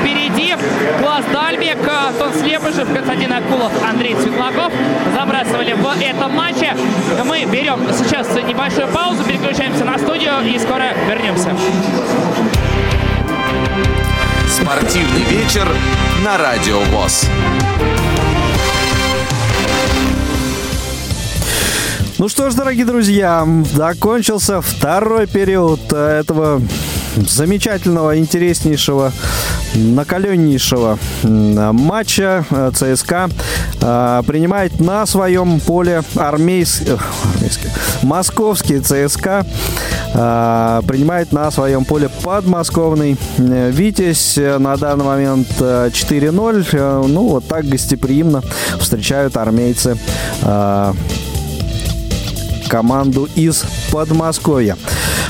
Впереди Класс Дальбек, Антон Слепышев, Константин Акулов, Андрей Светлаков забрасывали в этом матче. Мы берем сейчас небольшую паузу, переключаемся на студию и скоро вернемся. Спортивный вечер на Радио ВОЗ. Ну что ж, дорогие друзья, закончился второй период этого замечательного, интереснейшего, накаленнейшего матча ЦСКА принимает на своем поле армейский, армейский московский ЦСКА принимает на своем поле подмосковный Витязь. На данный момент 4-0. Ну, вот так гостеприимно встречают армейцы команду из Подмосковья.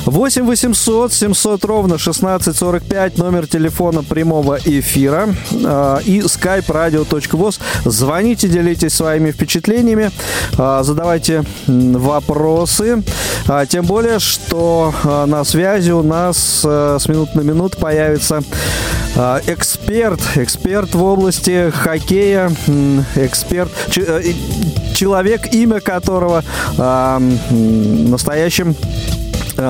8 800 700 ровно 1645 номер телефона прямого эфира э, и skype radio.voz. Звоните, делитесь своими впечатлениями, э, задавайте вопросы. А, тем более, что э, на связи у нас э, с минут на минут появится э, эксперт, эксперт в области хоккея, эксперт, человек, имя которого настоящим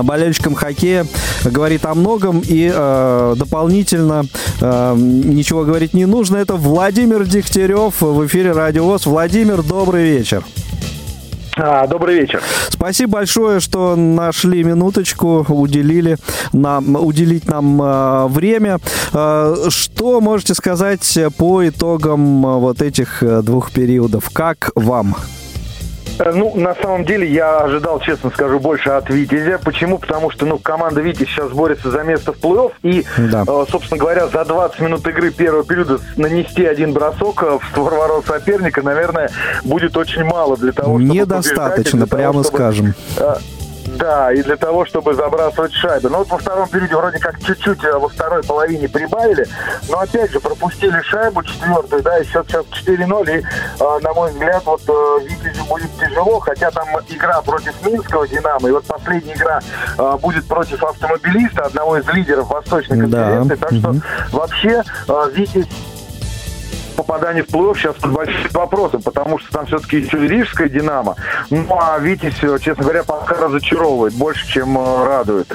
болельщикам хоккея говорит о многом и э, дополнительно э, ничего говорить не нужно. Это Владимир Дегтярев в эфире Радио ВОЗ. Владимир, добрый вечер. А, добрый вечер. Спасибо большое, что нашли минуточку, уделили нам, уделить нам э, время. Э, что можете сказать по итогам вот этих двух периодов? Как вам? Ну, на самом деле, я ожидал, честно скажу, больше от Витязя. Почему? Потому что, ну, команда Витязь сейчас борется за место в плей-офф. И, да. э, собственно говоря, за 20 минут игры первого периода нанести один бросок в створ ворот соперника, наверное, будет очень мало для того, чтобы... Недостаточно, прямо того, чтобы, скажем. Э, Да, и для того, чтобы забрасывать шайбы. Но вот во втором периоде вроде как чуть-чуть э, во второй половине прибавили, но опять же пропустили шайбу четвертую, да, и счет сейчас 4-0, и, э, на мой взгляд, вот э, Витязю будет тяжело, хотя там игра против Минского Динамо, и вот последняя игра э, будет против автомобилиста, одного из лидеров Восточной конференции, да. так что угу. вообще э, Витязь попадание в плей-офф сейчас под большим вопросом, потому что там все-таки еще Рижская «Динамо». Ну, а Витязь, честно говоря, пока разочаровывает больше, чем э, радует.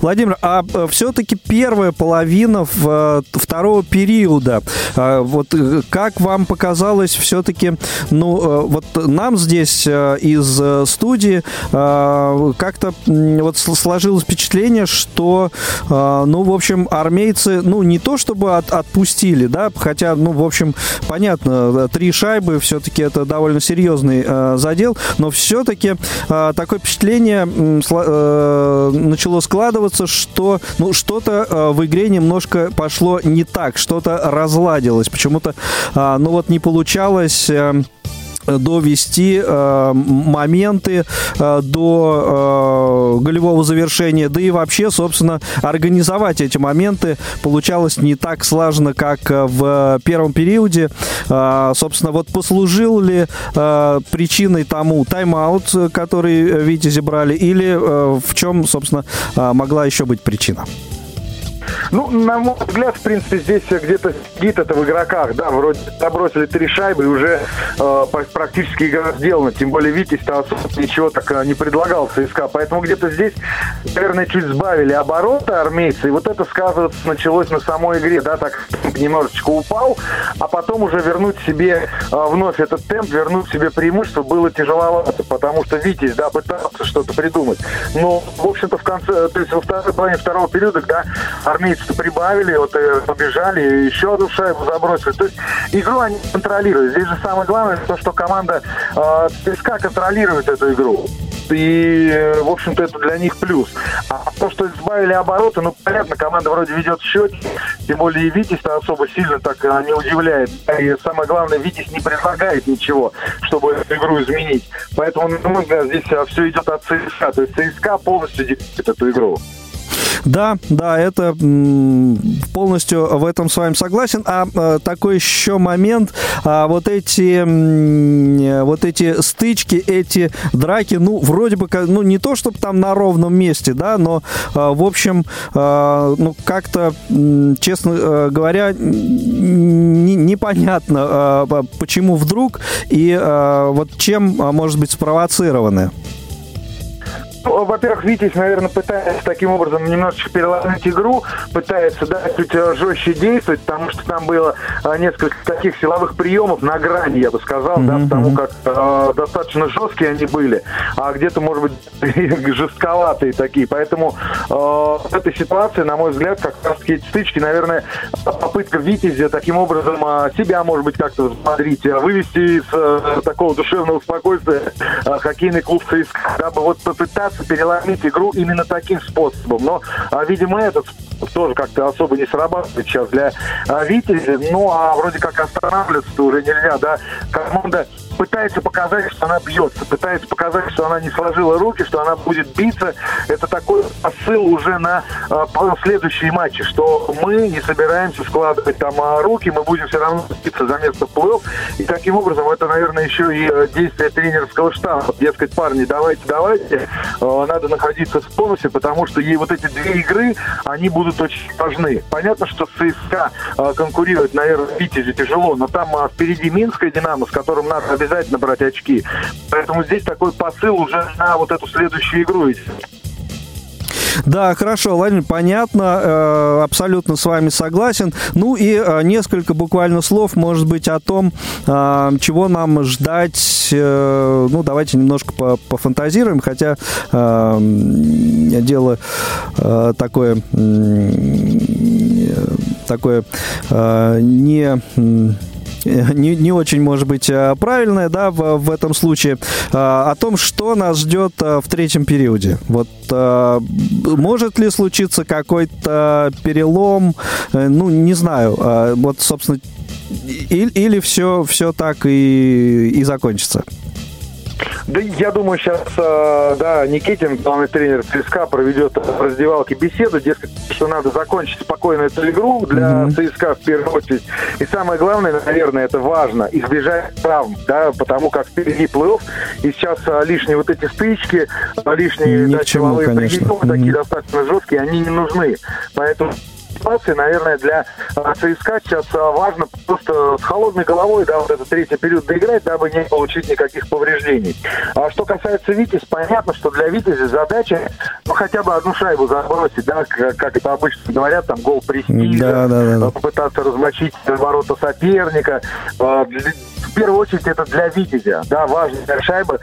Владимир, а э, все-таки первая половина э, второго периода, э, вот как вам показалось все-таки, ну, вот нам здесь из студии как-то вот сложилось впечатление, что, ну, в общем, армейцы, ну, не то чтобы от, отпустили, да, хотя, ну, в общем, понятно, три шайбы, все-таки это довольно серьезный задел, но все-таки такое впечатление начало складываться складываться, что ну, что-то э, в игре немножко пошло не так, что-то разладилось. Почему-то, э, ну вот не получалось... Э, довести э, моменты э, до э, голевого завершения, да и вообще, собственно, организовать эти моменты получалось не так слаженно, как в первом периоде. Э, собственно, вот послужил ли э, причиной тому тайм-аут, который Витязи брали, или э, в чем, собственно, э, могла еще быть причина? Ну, на мой взгляд, в принципе, здесь где-то сидит это в игроках. Да, вроде забросили три шайбы, и уже э, практически игра сделана. Тем более Витязь-то особо ничего так э, не предлагал ЦСКА. Поэтому где-то здесь, наверное, чуть сбавили обороты армейцы. И вот это сказывается началось на самой игре. Да, так немножечко упал, а потом уже вернуть себе э, вновь этот темп, вернуть себе преимущество было тяжеловато, потому что Витязь, да, пытался что-то придумать. Но, в общем-то, в конце, то есть во второй половине второго периода, да, армейцы прибавили, вот э, побежали, еще одну шайбу забросили. То есть игру они контролируют. Здесь же самое главное, то, что команда э, контролирует эту игру и, э, в общем-то, это для них плюс. А то, что избавили обороты, ну, понятно, команда вроде ведет счет, тем более и Витязь-то особо сильно так э, не удивляет. И самое главное, Витязь не предлагает ничего, чтобы эту игру изменить. Поэтому, взгляд, здесь все идет от ЦСКА. То есть ЦСКА полностью диктует эту игру. Да, да, это полностью в этом с вами согласен. А, а такой еще момент, а, вот эти вот эти стычки, эти драки, ну, вроде бы, ну, не то, чтобы там на ровном месте, да, но, а, в общем, ну, как-то, честно говоря, непонятно, почему вдруг и вот чем может быть спровоцированы. Ну, во-первых, Витязь, наверное, пытается таким образом немножечко переломить игру, пытается, да, чуть э, жестче действовать, потому что там было а, несколько таких силовых приемов на грани, я бы сказал, mm-hmm. да, потому как э, достаточно жесткие они были, а где-то, может быть, жестковатые такие. Поэтому э, в этой ситуации, на мой взгляд, как раз таки эти стычки, наверное, попытка Витязя таким образом э, себя, может быть, как-то взбодрить, вывести из э, такого душевного спокойствия э, хоккейный клуб ЦСКА, дабы вот попытаться пытаться переломить игру именно таким способом. Но, а, видимо, этот тоже как-то особо не срабатывает сейчас для а, Витязя. Ну, а вроде как останавливаться уже нельзя, да. Команда пытается показать, что она бьется, пытается показать, что она не сложила руки, что она будет биться. Это такой посыл уже на э, следующие матчи, что мы не собираемся складывать там э, руки, мы будем все равно биться за место в плей И таким образом это, наверное, еще и э, действие тренерского штаба. Дескать, парни, давайте, давайте, э, надо находиться в тонусе, потому что ей вот эти две игры, они будут очень важны. Понятно, что ЦСКА э, конкурирует, наверное, Витязю тяжело, но там э, впереди Минская Динамо, с которым надо обязательно обязательно брать очки. Поэтому здесь такой посыл уже на вот эту следующую игру идет. Да, хорошо, Владимир, понятно, э, абсолютно с вами согласен. Ну и э, несколько буквально слов, может быть, о том, э, чего нам ждать. Ну, давайте немножко пофантазируем, хотя дело такое такое не не, не очень, может быть, э, правильное, да, в, в этом случае, э, о том, что нас ждет э, в третьем периоде. Вот может ли случиться какой-то перелом, ну, не знаю, вот, собственно, или, или все, все так и, и закончится? Да, я думаю, сейчас, э, да, Никитин, главный тренер ЦСКА, проведет в раздевалке беседу, дескать, что надо закончить спокойно эту игру для mm-hmm. ЦСКА в первую очередь. И самое главное, наверное, это важно, избежать травм, да, потому как впереди плей и сейчас а, лишние вот эти стычки, а, лишние да, силовые приемы, mm-hmm. такие достаточно жесткие, они не нужны. Поэтому ситуации, наверное, для а, ЦСКА сейчас а, важно просто с холодной головой, да, вот этот третий период доиграть, дабы не получить никаких повреждений. А что касается Витязь, понятно, что для Витязя задача, ну, хотя бы одну шайбу забросить, да, как, как это обычно говорят, там, гол престижа, да, да, да. попытаться размочить ворота соперника. А, в первую очередь это для Витязя, да, важная шайба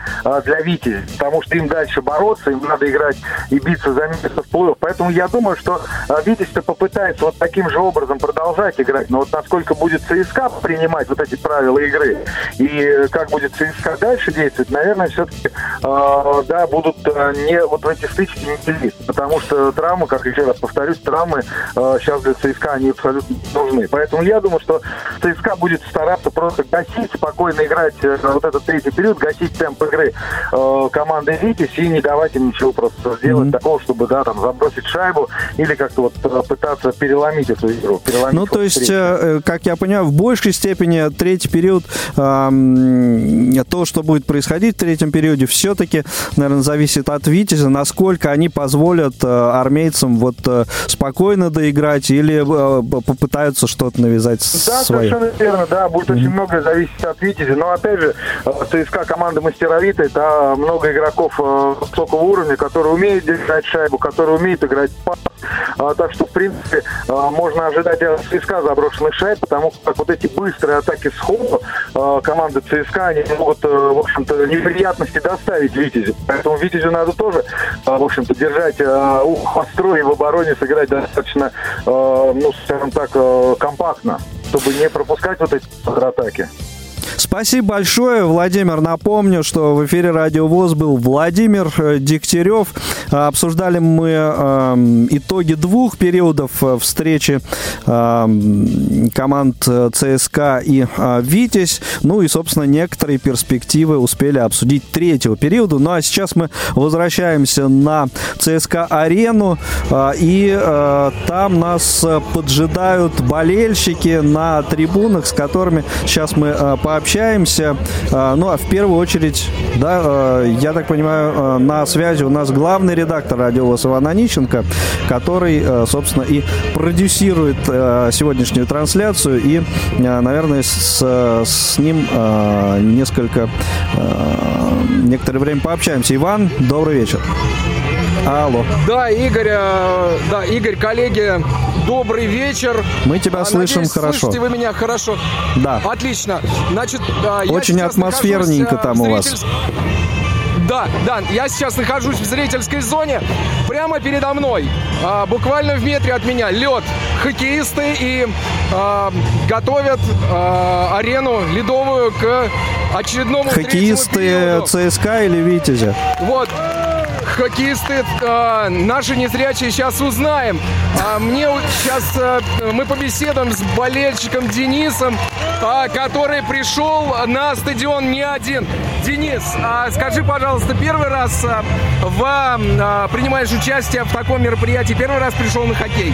для Витязя, потому что им дальше бороться, им надо играть и биться за место в плей Поэтому я думаю, что Витязь-то попытается собирается вот таким же образом продолжать играть. Но вот насколько будет ЦСКА принимать вот эти правила игры и как будет ЦСКА дальше действовать, наверное, все-таки э, да, будут э, не вот в эти стычки не лезть. Потому что травмы, как еще раз повторюсь, травмы э, сейчас для ЦСКА они абсолютно нужны. Поэтому я думаю, что ЦСКА будет стараться просто гасить, спокойно играть э, вот этот третий период, гасить темп игры э, команды «Витязь» и не давать им ничего просто сделать mm-hmm. такого, чтобы, да, там, забросить шайбу или как-то вот э, пытаться переломить эту игру. Переломить ну, то есть, э, как я понимаю, в большей степени третий период, э, то, что будет происходить в третьем периоде, все-таки, наверное, зависит от Витязя, насколько они позволят э, армейцам вот э, спокойно доиграть или э, попытаются что-то навязать да, свое. Да, совершенно верно, да, будет mm-hmm. очень многое зависеть от Витязя, но, опять же, э, ЦСКА команда мастеровитая, да, много игроков э, высокого уровня, которые умеют держать шайбу, которые умеют играть пас, а, так что, в принципе, а, можно ожидать от ЦСКА заброшенных шайб, потому как вот эти быстрые атаки сходу а, команды ЦСКА, они могут, э, в общем-то, неприятности доставить Витязю. Поэтому Витязю надо тоже, в общем-то, держать ухо востро и в обороне сыграть достаточно, ну, скажем так, компактно, чтобы не пропускать вот эти атаки. Спасибо большое, Владимир. Напомню, что в эфире Радио ВОЗ был Владимир э, Дегтярев. Обсуждали мы э, итоги двух периодов э, встречи э, команд э, ЦСКА и э, Витязь. Ну и, собственно, некоторые перспективы успели обсудить третьего периода. Ну а сейчас мы возвращаемся на ЦСКА-арену. Э, и э, там нас поджидают болельщики на трибунах, с которыми сейчас мы э, пообщаемся. А, ну, а в первую очередь, да, а, я так понимаю, а, на связи у нас главный редактор радио Иван Онищенко, который, собственно, и продюсирует сегодняшнюю трансляцию. И, наверное, с, с ним несколько, некоторое время пообщаемся. Иван, добрый вечер. Алло. Да, Игорь, да, Игорь, коллеги, добрый вечер. Мы тебя а, слышим надеюсь, хорошо. Слышите вы меня хорошо? Да. Отлично. Значит, Очень атмосферненько а, там у вас. Да, да, я сейчас нахожусь в зрительской зоне. Прямо передо мной, а, буквально в метре от меня, лед. Хоккеисты и а, готовят а, арену ледовую к очередному Хоккеисты ЦСКА или Витязя? Вот, хоккеисты э, наши незрячие сейчас узнаем. А мне сейчас э, мы побеседуем с болельщиком Денисом, э, который пришел на стадион не один. Денис, э, скажи, пожалуйста, первый раз э, в, э, принимаешь участие в таком мероприятии, первый раз пришел на хоккей?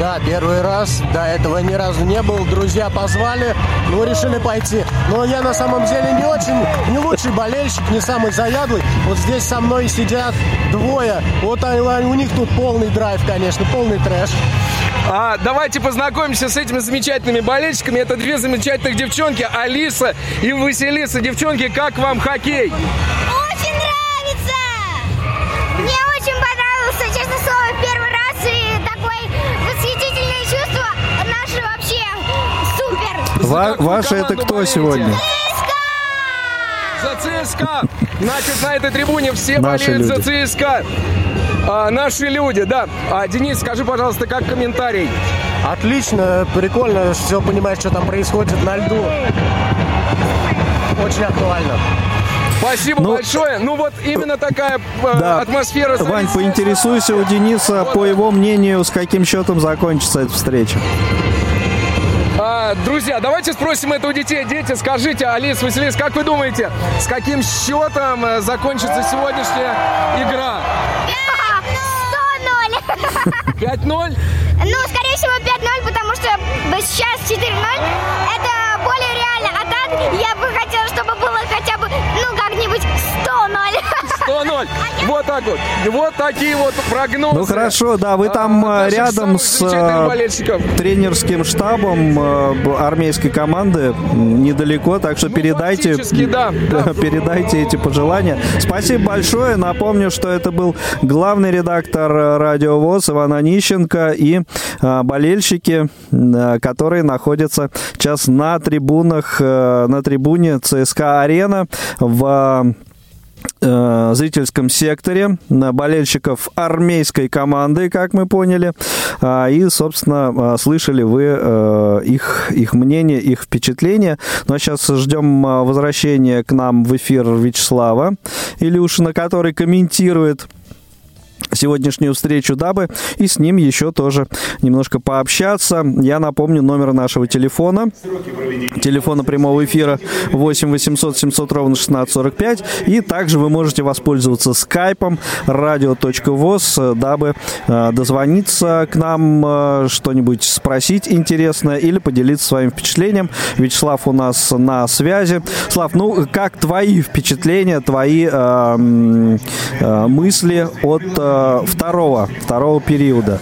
Да, первый раз. До этого ни разу не был. Друзья позвали, ну, решили пойти. Но я на самом деле не очень, не лучший болельщик, не самый заядлый. Вот здесь со мной сидят двое. Вот у них тут полный драйв, конечно, полный трэш. А, давайте познакомимся с этими замечательными болельщиками. Это две замечательных девчонки, Алиса и Василиса. Девчонки, как вам хоккей? Ва- ваши это кто болеете? сегодня? За ЦСКА! Значит, на этой трибуне все Наши болеют люди. за ЦСКА. А, наши люди, да. А, Денис, скажи, пожалуйста, как комментарий? Отлично, прикольно, все понимаешь, что там происходит на льду. Очень актуально. Спасибо ну, большое. Ну вот именно такая э, да. атмосфера. Вань, поинтересуйся у Дениса, по его мнению, с каким счетом закончится эта встреча. А, друзья, давайте спросим это у детей. Дети, скажите, Алис, Василис, как вы думаете, с каким счетом э, закончится сегодняшняя игра? 100-0. 5-0? Ну, скорее всего, 5-0, потому что сейчас 4-0. Это более реально. А так я бы хотела, чтобы было хотя бы, ну, как-нибудь 100-0. 100-0. Вот так вот. Вот такие вот прогнозы. Ну хорошо, да, вы там а, рядом с э, тренерским штабом э, армейской команды недалеко, так что ну, передайте, да, да. передайте эти пожелания. Спасибо большое. Напомню, что это был главный редактор Радио ВОЗ Иван Онищенко и э, болельщики, которые находятся сейчас на трибунах, на трибуне ЦСКА Арена в э, зрительском секторе болельщиков армейской команды, как мы поняли. А, и, собственно, а, слышали вы э, их, их мнение, их впечатление. Ну а сейчас ждем а, возвращения к нам в эфир Вячеслава Илюшина, который комментирует сегодняшнюю встречу, дабы и с ним еще тоже немножко пообщаться. Я напомню номер нашего телефона. Телефона прямого эфира 8 800 700 ровно 1645. И также вы можете воспользоваться скайпом radio.voz, дабы э, дозвониться к нам, э, что-нибудь спросить интересное или поделиться своим впечатлением. Вячеслав у нас на связи. Слав, ну как твои впечатления, твои э, э, мысли от второго, второго периода.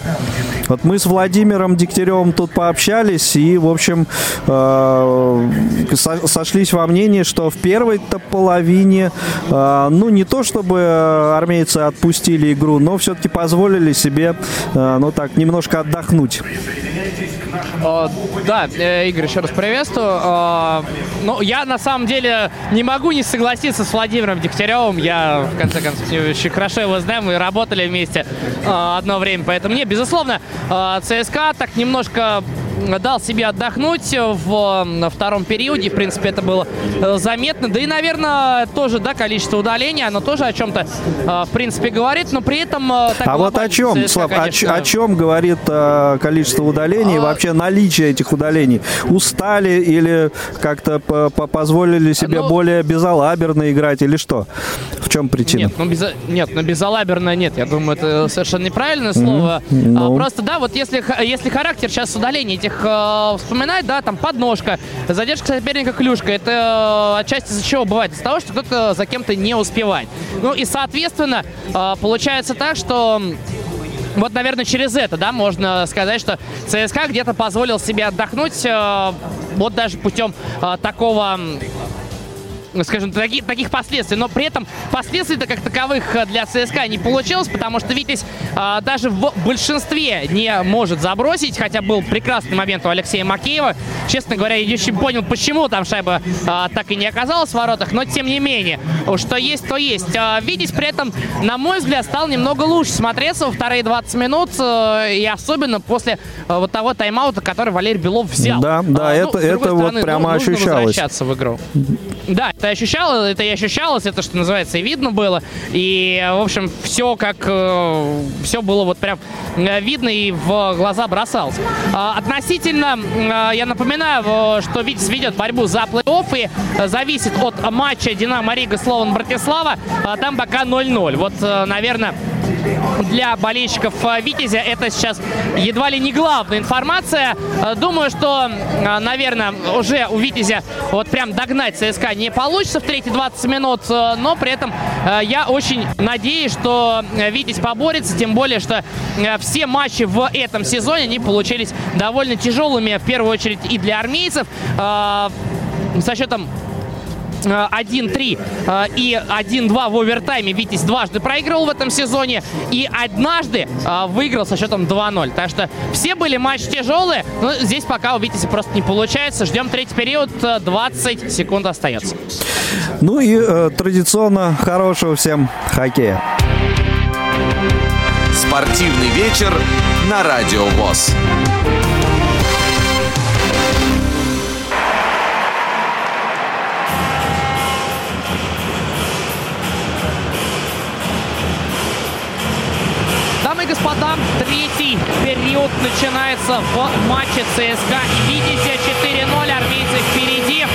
Вот мы с Владимиром Дегтяревым тут пообщались и, в общем, э, сошлись во мнении, что в первой-то половине, э, ну, не то чтобы армейцы отпустили игру, но все-таки позволили себе, э, ну, так, немножко отдохнуть. Да, Игорь, еще раз приветствую. Ну, я на самом деле не могу не согласиться с Владимиром Дегтяревым. Я, в конце концов, очень хорошо его знаем, мы работали вместе одно время. Поэтому мне, безусловно, а, ЦСКА так немножко дал себе отдохнуть в втором периоде. В принципе, это было э, заметно. Да и, наверное, тоже, да, количество удаления, оно тоже о чем-то, э, в принципе, говорит, но при этом... Э, а вот о чем, ЦСКА, Слав, конечно... о, о чем говорит количество удалений, а... вообще наличие этих удалений? Устали или как-то позволили себе ну... более безалаберно играть или что? В чем причина? Нет, ну, без... нет, ну безалаберно нет. Я думаю, это совершенно неправильное слово. Mm-hmm. No. А, просто, да, вот если, если характер сейчас удалений этих э, вспоминать, да, там подножка, задержка соперника клюшка. Это э, отчасти из-за чего бывает? Из-за того, что кто-то за кем-то не успевает. Ну и, соответственно, э, получается так, что вот, наверное, через это, да, можно сказать, что ЦСКА где-то позволил себе отдохнуть, э, вот даже путем э, такого скажем, таких, таких последствий. Но при этом последствий-то как таковых э, для ЦСКА не получилось, потому что Витязь а, даже в большинстве не может забросить, хотя был прекрасный момент у Алексея Макеева. Честно говоря, я не очень понял, почему там шайба а, так и не оказалась в воротах, но тем не менее, что есть, то есть. А, Витязь при этом, на мой взгляд, стал немного лучше смотреться во вторые 20 минут, а, и особенно после а, вот того тайм-аута, который Валерий Белов взял. Да, да, а, это, ну, это стороны, вот прямо ну, ощущалось. возвращаться в игру. Да, это ощущало, это и ощущалось, это, что называется, и видно было. И, в общем, все как... Э, все было вот прям э, видно и в глаза бросалось. А, относительно, э, я напоминаю, что Витязь ведет борьбу за плей-офф и зависит от матча Динамо Рига Слован Братислава. А там пока 0-0. Вот, наверное, для болельщиков э, Витязя это сейчас едва ли не главная информация. Э, думаю, что, э, наверное, уже у Витязя вот прям догнать ЦСКА не получится в третьи 20 минут, но при этом я очень надеюсь, что Витязь поборется, тем более, что все матчи в этом сезоне, они получились довольно тяжелыми, в первую очередь и для армейцев. Со счетом 1-3 э, и 1-2 в овертайме Витязь дважды проигрывал в этом сезоне и однажды э, выиграл со счетом 2-0. Так что все были матчи тяжелые, но здесь пока у Витязя просто не получается. Ждем третий период, 20 э, секунд остается. Ну и э, традиционно хорошего всем хоккея. Спортивный вечер на Радио ВОЗ. Третий период начинается в матче ЦСКА Витязя 4-0. Армейцы впереди.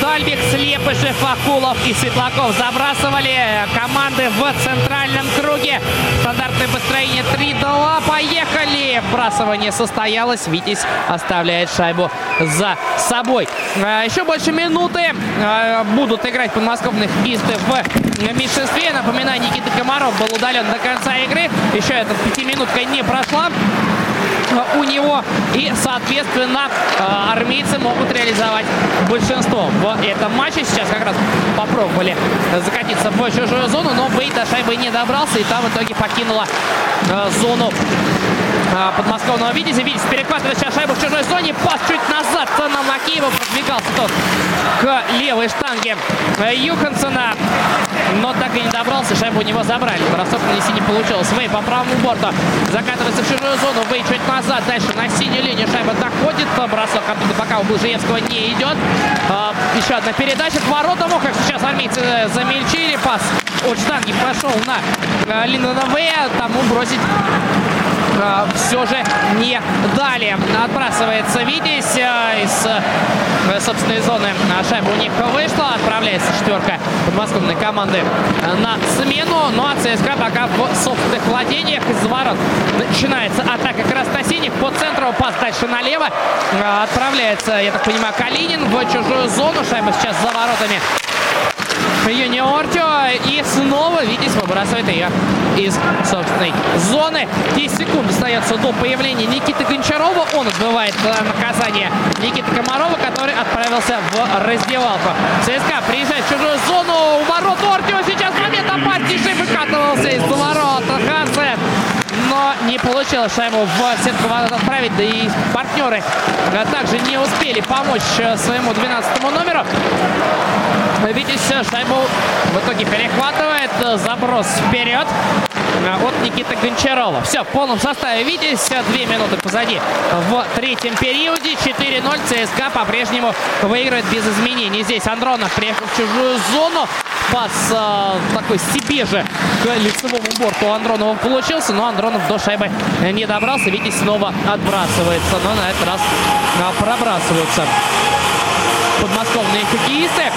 Дальбик, Слепышев, Акулов и Светлаков забрасывали команды в центральном круге. Стандартное построение 3-2. Поехали! Вбрасывание состоялось. Витязь оставляет шайбу за собой. А, еще больше минуты а, будут играть подмосковных хоккеисты в меньшинстве. Напоминаю, Никита Комаров был удален до конца игры. Еще эта пятиминутка не прошла у него. И, соответственно, э, армейцы могут реализовать большинство в этом матче. Сейчас как раз попробовали закатиться в чужую зону, но Бейт до шайбы не добрался, и там в итоге покинула э, зону подмосковного Витязя. Витязь перехватывает сейчас шайбу в чужой зоне. Пас чуть назад на Макеева. Продвигался тот к левой штанге Юхансона. Но так и не добрался. Шайбу у него забрали. Бросок нанести не получилось. Вей по правому борту. Закатывается в чужую зону. Вей чуть назад. Дальше на синюю линию шайба доходит. Бросок оттуда пока у Блажиевского не идет. А, еще одна передача к воротам. Как сейчас армейцы замельчили. Пас от штанги пошел на Линдона Вея. Тому бросить все же не дали. Отбрасывается Витязь э, из э, собственной зоны. Шайба у них вышла. Отправляется четверка подмосковной команды на смену. Ну а ЦСКА пока в собственных владениях из ворот. Начинается атака красносиних. По центру пас дальше налево. Отправляется, я так понимаю, Калинин в чужую зону. Шайба сейчас за воротами Юниортио. И снова Витязь выбрасывает ее из собственной зоны. 10 секунд остается до появления Никиты Гончарова. Он отбывает э, наказание Никиты Комарова, который отправился в раздевалку. ЦСКА приезжает в чужую зону. У ворот Ортио сейчас момент опаснейший. Выкатывался из ворот Хансен но не получилось шайбу в сетку отправить, да и партнеры э, также не успели помочь э, своему 12 номеру. Витязь шайбу в итоге перехватывает. Заброс вперед от Никиты Гончарова. Все, в полном составе Витязь. Две минуты позади в третьем периоде. 4-0. ЦСКА по-прежнему выигрывает без изменений. Здесь Андронов приехал в чужую зону. Пас э, такой себе же к лицевому борту Андронова получился, но Андронов до шайбы не добрался. Витязь снова отбрасывается, но на этот раз пробрасываются подмосковные хоккеисты.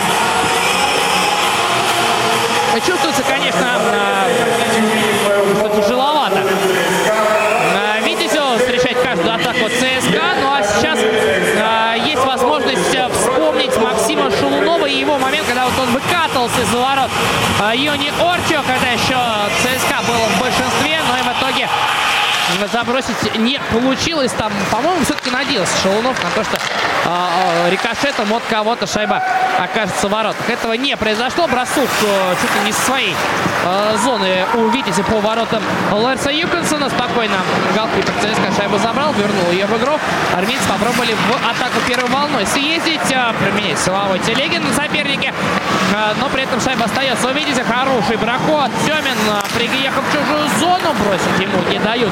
Чувствуется, конечно, что тяжеловато. Витязю встречать каждую атаку ЦСКА. Ну а сейчас есть возможность вспомнить Максима Шелунова и его момент, когда вот он выкатывался из ворот Йони Орчо, когда еще ЦСКА было в большинстве, но и в итоге забросить не получилось. Там, по-моему, все-таки надеялся Шелунов на то, что э, рикошетом от кого-то шайба окажется в воротах. Этого не произошло. Бросок э, чуть ли не со своей э, зоны у Витязя по воротам Ларса Юконсона. Спокойно голкипер ЦСКА шайбу забрал, вернул ее в игру. Армейцы попробовали в атаку первой волной съездить, э, применять силовой телегин на сопернике. Э, но при этом шайба остается Витязя. Хороший проход. Семин э, приехал в чужую зону. Бросить ему не дают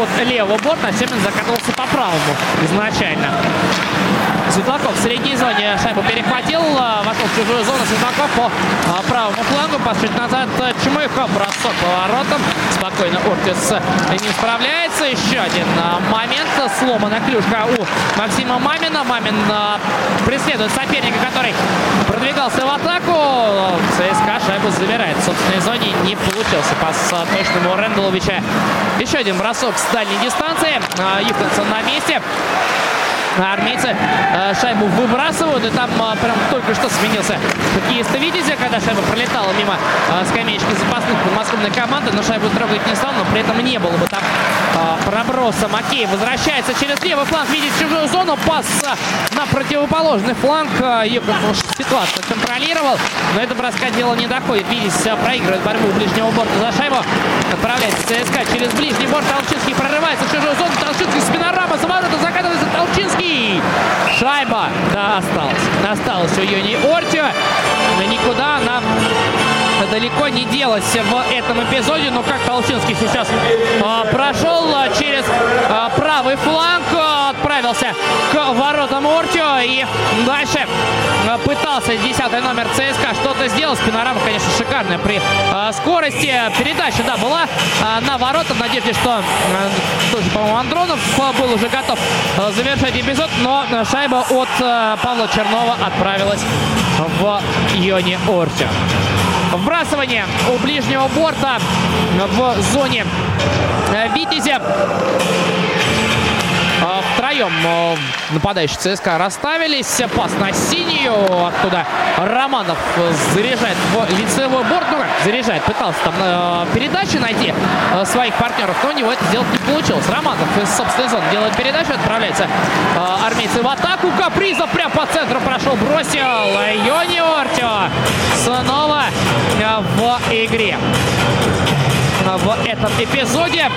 от левого борта. Семин закатывался по правому изначально. Светлаков в средней зоне шайбу перехватил, а, вошел в чужую зону. Светлаков по а, правому флангу, пошли назад Чмыхов, бросок по воротам. Спокойно Ортис не справляется. Еще один а, момент. Сломана клюшка у Максима Мамина. Мамин преследует соперника, который продвигался в атаку. ЦСКА шайбу забирает. В собственной зоне не получился пас точному Рэндаловича. Еще один бросок с дальней дистанции. Юхансон на месте. Армейцы э, шайбу выбрасывают. И там э, прям только что сменился хоккеист Витязя, когда шайба пролетала мимо э, скамеечки запасных подмосковной команды. Но шайбу трогать не стал, но при этом не было бы там проброса. Макей возвращается через левый фланг, видит чужую зону. Пас на противоположный фланг. Юков ситуацию контролировал, но это броска дело не доходит. Видись проигрывает борьбу ближнего борта за шайбу. Отправляется ЦСКА через ближний борт. Толчинский прорывается в чужую зону. Толчинский спинорама за ворота закатывается Толчинский. Шайба, да, осталась. Осталась у Юни Ортио. Никуда она далеко не делась в этом эпизоде. Но как Толчинский сейчас а, прошел через а, правый фланг, направился к воротам Ортио. И дальше пытался 10 номер ЦСКА что-то сделать. Пинорама, конечно, шикарная при скорости. Передача, да, была на ворота в надежде, что тоже, по-моему, Андронов был уже готов завершать эпизод. Но шайба от Павла Чернова отправилась в Йоне Ортио. Вбрасывание у ближнего борта в зоне Витязя. Втроем нападающие ЦСКА расставились. Пас на синюю. Оттуда Романов заряжает в лицевой борт. Ну заряжает. Пытался там э, передачи найти э, своих партнеров, но у него это сделать не получилось. Романов из собственной зоны делает передачу. Отправляется э, армейцы в атаку. Капризов прямо по центру прошел. Бросил Йони Ортио. Снова э, в игре. В этом эпизоде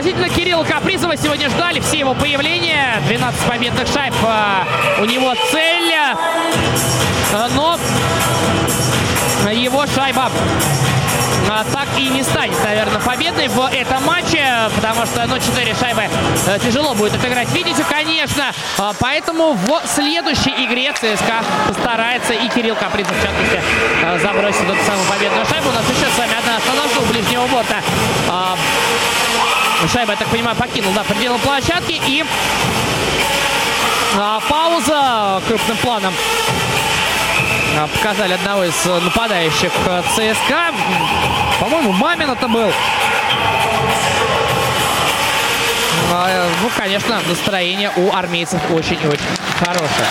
Относительно Кирилла Капризова сегодня ждали все его появления. 12 победных шайб у него цель. Но его шайба так и не станет, наверное, победной в этом матче, потому что, ну, 4 шайбы э, тяжело будет отыграть Витязю, конечно. А, поэтому в следующей игре ЦСКА постарается и Кирилл Капризов, в частности, забросит эту самую победную шайбу. У нас еще с вами одна остановка у ближнего борта. А, Шайба, я так понимаю, покинул да, пределы площадки. И а, пауза крупным планом а, показали одного из нападающих ЦСКА. По-моему, Мамин это был. А, ну, конечно, настроение у армейцев очень-очень хорошее.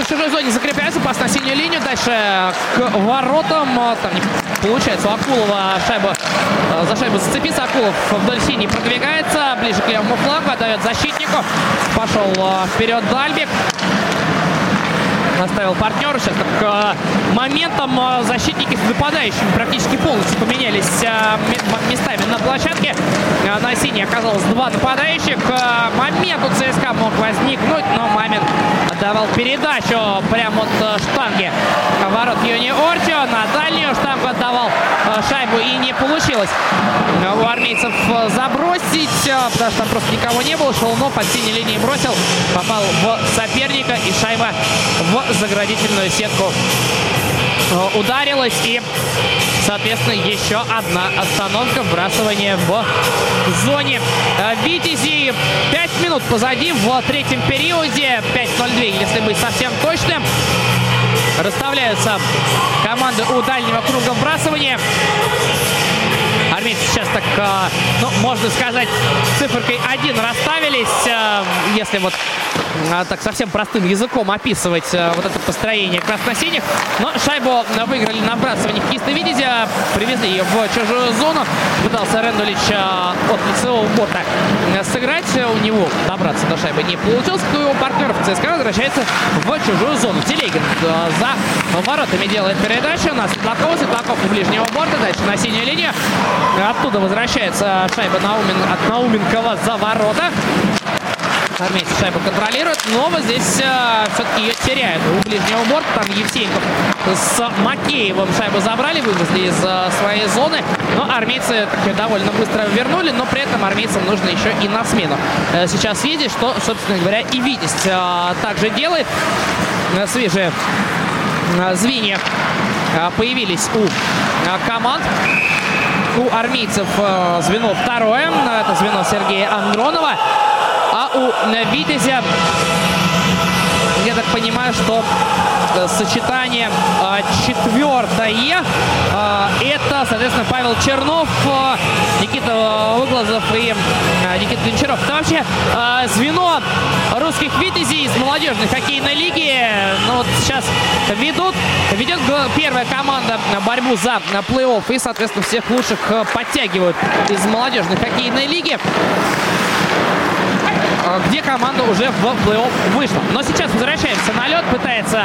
Армейцы в чужой зоне закрепляются, пас на синюю линию. Дальше к воротам. Там не получается у Акулова шайба, э, за шайбу зацепиться. Акулов вдоль синей продвигается. Ближе к левому флангу. Отдает защитнику. Пошел э, вперед Дальбик оставил партнера. Сейчас так э, моментом защитники с нападающими практически полностью поменялись местами на площадке. На синей оказалось два нападающих. Момент у ЦСКА мог возникнуть, но Мамин отдавал передачу прямо от штанги ворот Юни Ортио. На дальнюю штангу отдавал шайбу и не получилось у армейцев забросить, потому что там просто никого не было. Шелунов от синей линии бросил, попал в соперника и шайба в заградительную сетку э, ударилась. И, соответственно, еще одна остановка. Вбрасывание в зоне э, Витязи. Пять минут позади в третьем периоде. 5-0-2, если быть совсем точным. Расставляются команды у дальнего круга вбрасывания. Армейцы сейчас так, э, ну, можно сказать, циферкой 1 расставились. Если вот так совсем простым языком описывать а, вот это построение красносиних. Но шайбу выиграли на вбрасывании Кисты Видизя. Привезли ее в чужую зону. Пытался Рендулич а, от лицевого борта сыграть. У него добраться до шайбы не получилось. Его партнеров ЦСКА возвращается в чужую зону. Телегин за воротами делает передачу на Светлакова. Светлаков у ближнего борта. Дальше на синюю линию. Оттуда возвращается шайба Наумин, от Науменкова за ворота. Армейцы шайбу контролируют, но вот здесь э, все-таки ее теряют. У ближнего борта там Евсеенков с Макеевым шайбу забрали, вывезли из э, своей зоны. Но армейцы так, довольно быстро вернули, но при этом армейцам нужно еще и на смену. Э, сейчас видеть, что, собственно говоря, и Витязь э, также делает. Э, свежие э, звенья э, появились у э, команд у армейцев э, звено второе. Это звено Сергея Андронова. А у Витязя, я так понимаю, что э, сочетание э, четвертое. Э, это, соответственно, Павел Чернов, Никита Выглазов и Никита Гончаров. Это вообще звено русских витязей из молодежной хоккейной лиги. Ну, вот сейчас ведут, ведет первая команда борьбу за плей-офф и, соответственно, всех лучших подтягивают из молодежной хоккейной лиги. Где команда уже в плей-офф вышла. Но сейчас возвращаемся на лед, пытается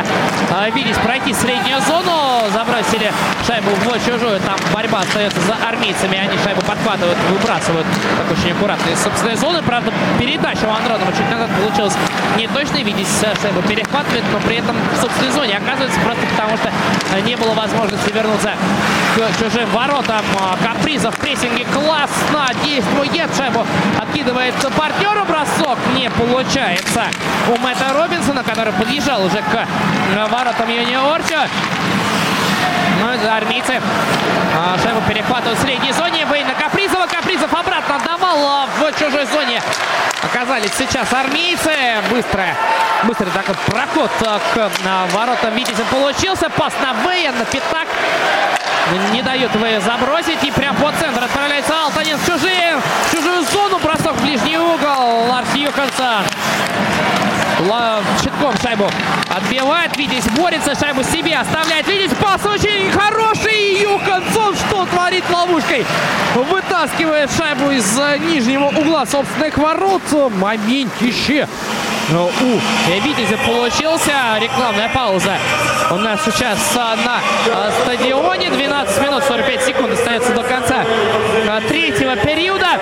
видеть пройти среднюю зону, забросили шайбу в чужую, там борьба остается за армейцами, они шайбу подхватывают, выбрасывают. Так очень аккуратно из собственной зоны, правда передача у Андронова чуть назад получилась не точно, видеть шайбу перехватывает, но при этом в собственной зоне оказывается просто потому, что не было возможности вернуться к чужим воротам. Капризов в прессинге классно действует, шайбу откидывает партнеру, бросок не получается у Мэтта Робинсона, который подъезжал уже к воротам юниорча. Ну, армейцы а, шайбу перехватывают в средней зоне. Вейна Капризова. Капризов обратно отдавал а, в чужой зоне. Оказались сейчас армейцы. Быстрая, быстрый такой проход а, к воротам Витязя получился. Пас на Вея, на пятак. Не дает Вея забросить. И прям по центру отправляется Алтанин в чужие. В чужую зону. Бросок в ближний угол. Ларс Юхансон Щитком шайбу отбивает. Витязь борется. Шайбу себе оставляет. Витязь пас очень хороший. Юхансон что творит ловушкой? Вытаскивает шайбу из нижнего угла собственных ворот. Моментище у Витязя получился. Рекламная пауза у нас сейчас на стадионе. 12 минут 45 секунд остается до конца третьего периода.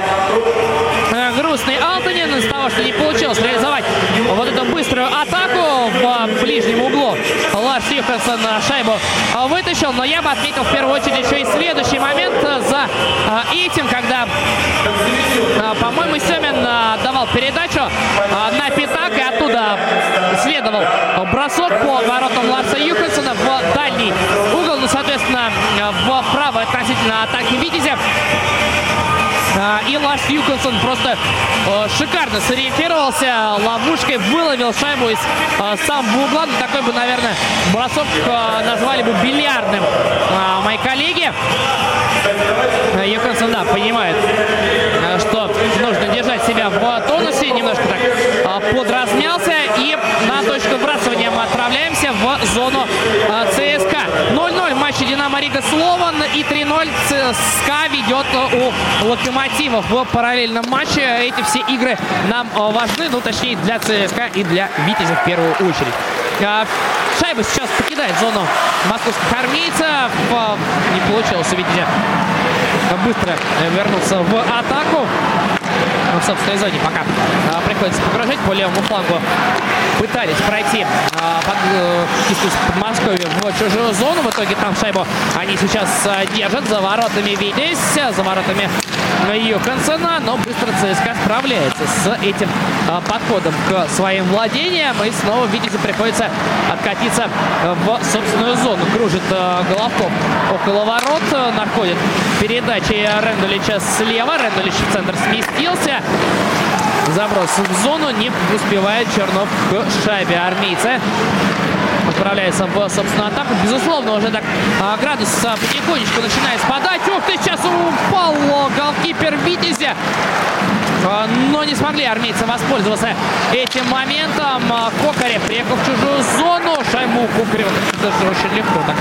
Грустный Алтанин из того, что не получилось реализовать вот эту быструю атаку в ближнем углу. Ларс Юхансон шайбу вытащил, но я бы отметил в первую очередь еще и следующий момент за этим, когда, по-моему, Семин давал передачу на и оттуда следовал бросок по воротам Ларса Юхансона в дальний угол, ну, соответственно, в правой относительно атаки Витязя. И Ларс Юконсон просто э, шикарно сориентировался. Ловушкой выловил шайбу из э, самого угла. Ну, такой бы, наверное, бросок э, назвали бы бильярдным мои коллеги. Юконсон, да, понимает, что нужно держать себя в тонусе. Немножко так подразмялся. И на точку вбрасывания мы отправляемся в зону ЦСКА. 0-0 в матче Динамо Рига Слован и 3-0 ЦСКА ведет у Локомотива в параллельном матче. Эти все игры нам важны, ну точнее для ЦСКА и для Витязя в первую очередь. А, шайба сейчас покидает зону московских армейцев. Не получилось у Витязя быстро вернуться в атаку в собственной зоне пока а, приходится погружать по левому флангу. Пытались пройти а, под, э, Подмосковье в чужую зону. В итоге там шайбу они сейчас а, держат за воротами Витязь, за воротами Юконсона, но быстро ЦСКА справляется с этим а, подходом к своим владениям. И снова Витязю приходится откатиться в собственную зону. Кружит а, Головков около ворот, находит передачи Рендулича слева. Рендулич в центр сместился. Заброс в зону, не успевает Чернов к шайбе армейца отправляется в, собственно, атаку. Безусловно, уже так а, градус а, потихонечку начинает спадать. Ух ты, сейчас упал голкипер Витязя. А, но не смогли армейцы воспользоваться этим моментом. А, Кокарев приехал в чужую зону. Шайму Кокарева даже очень легко так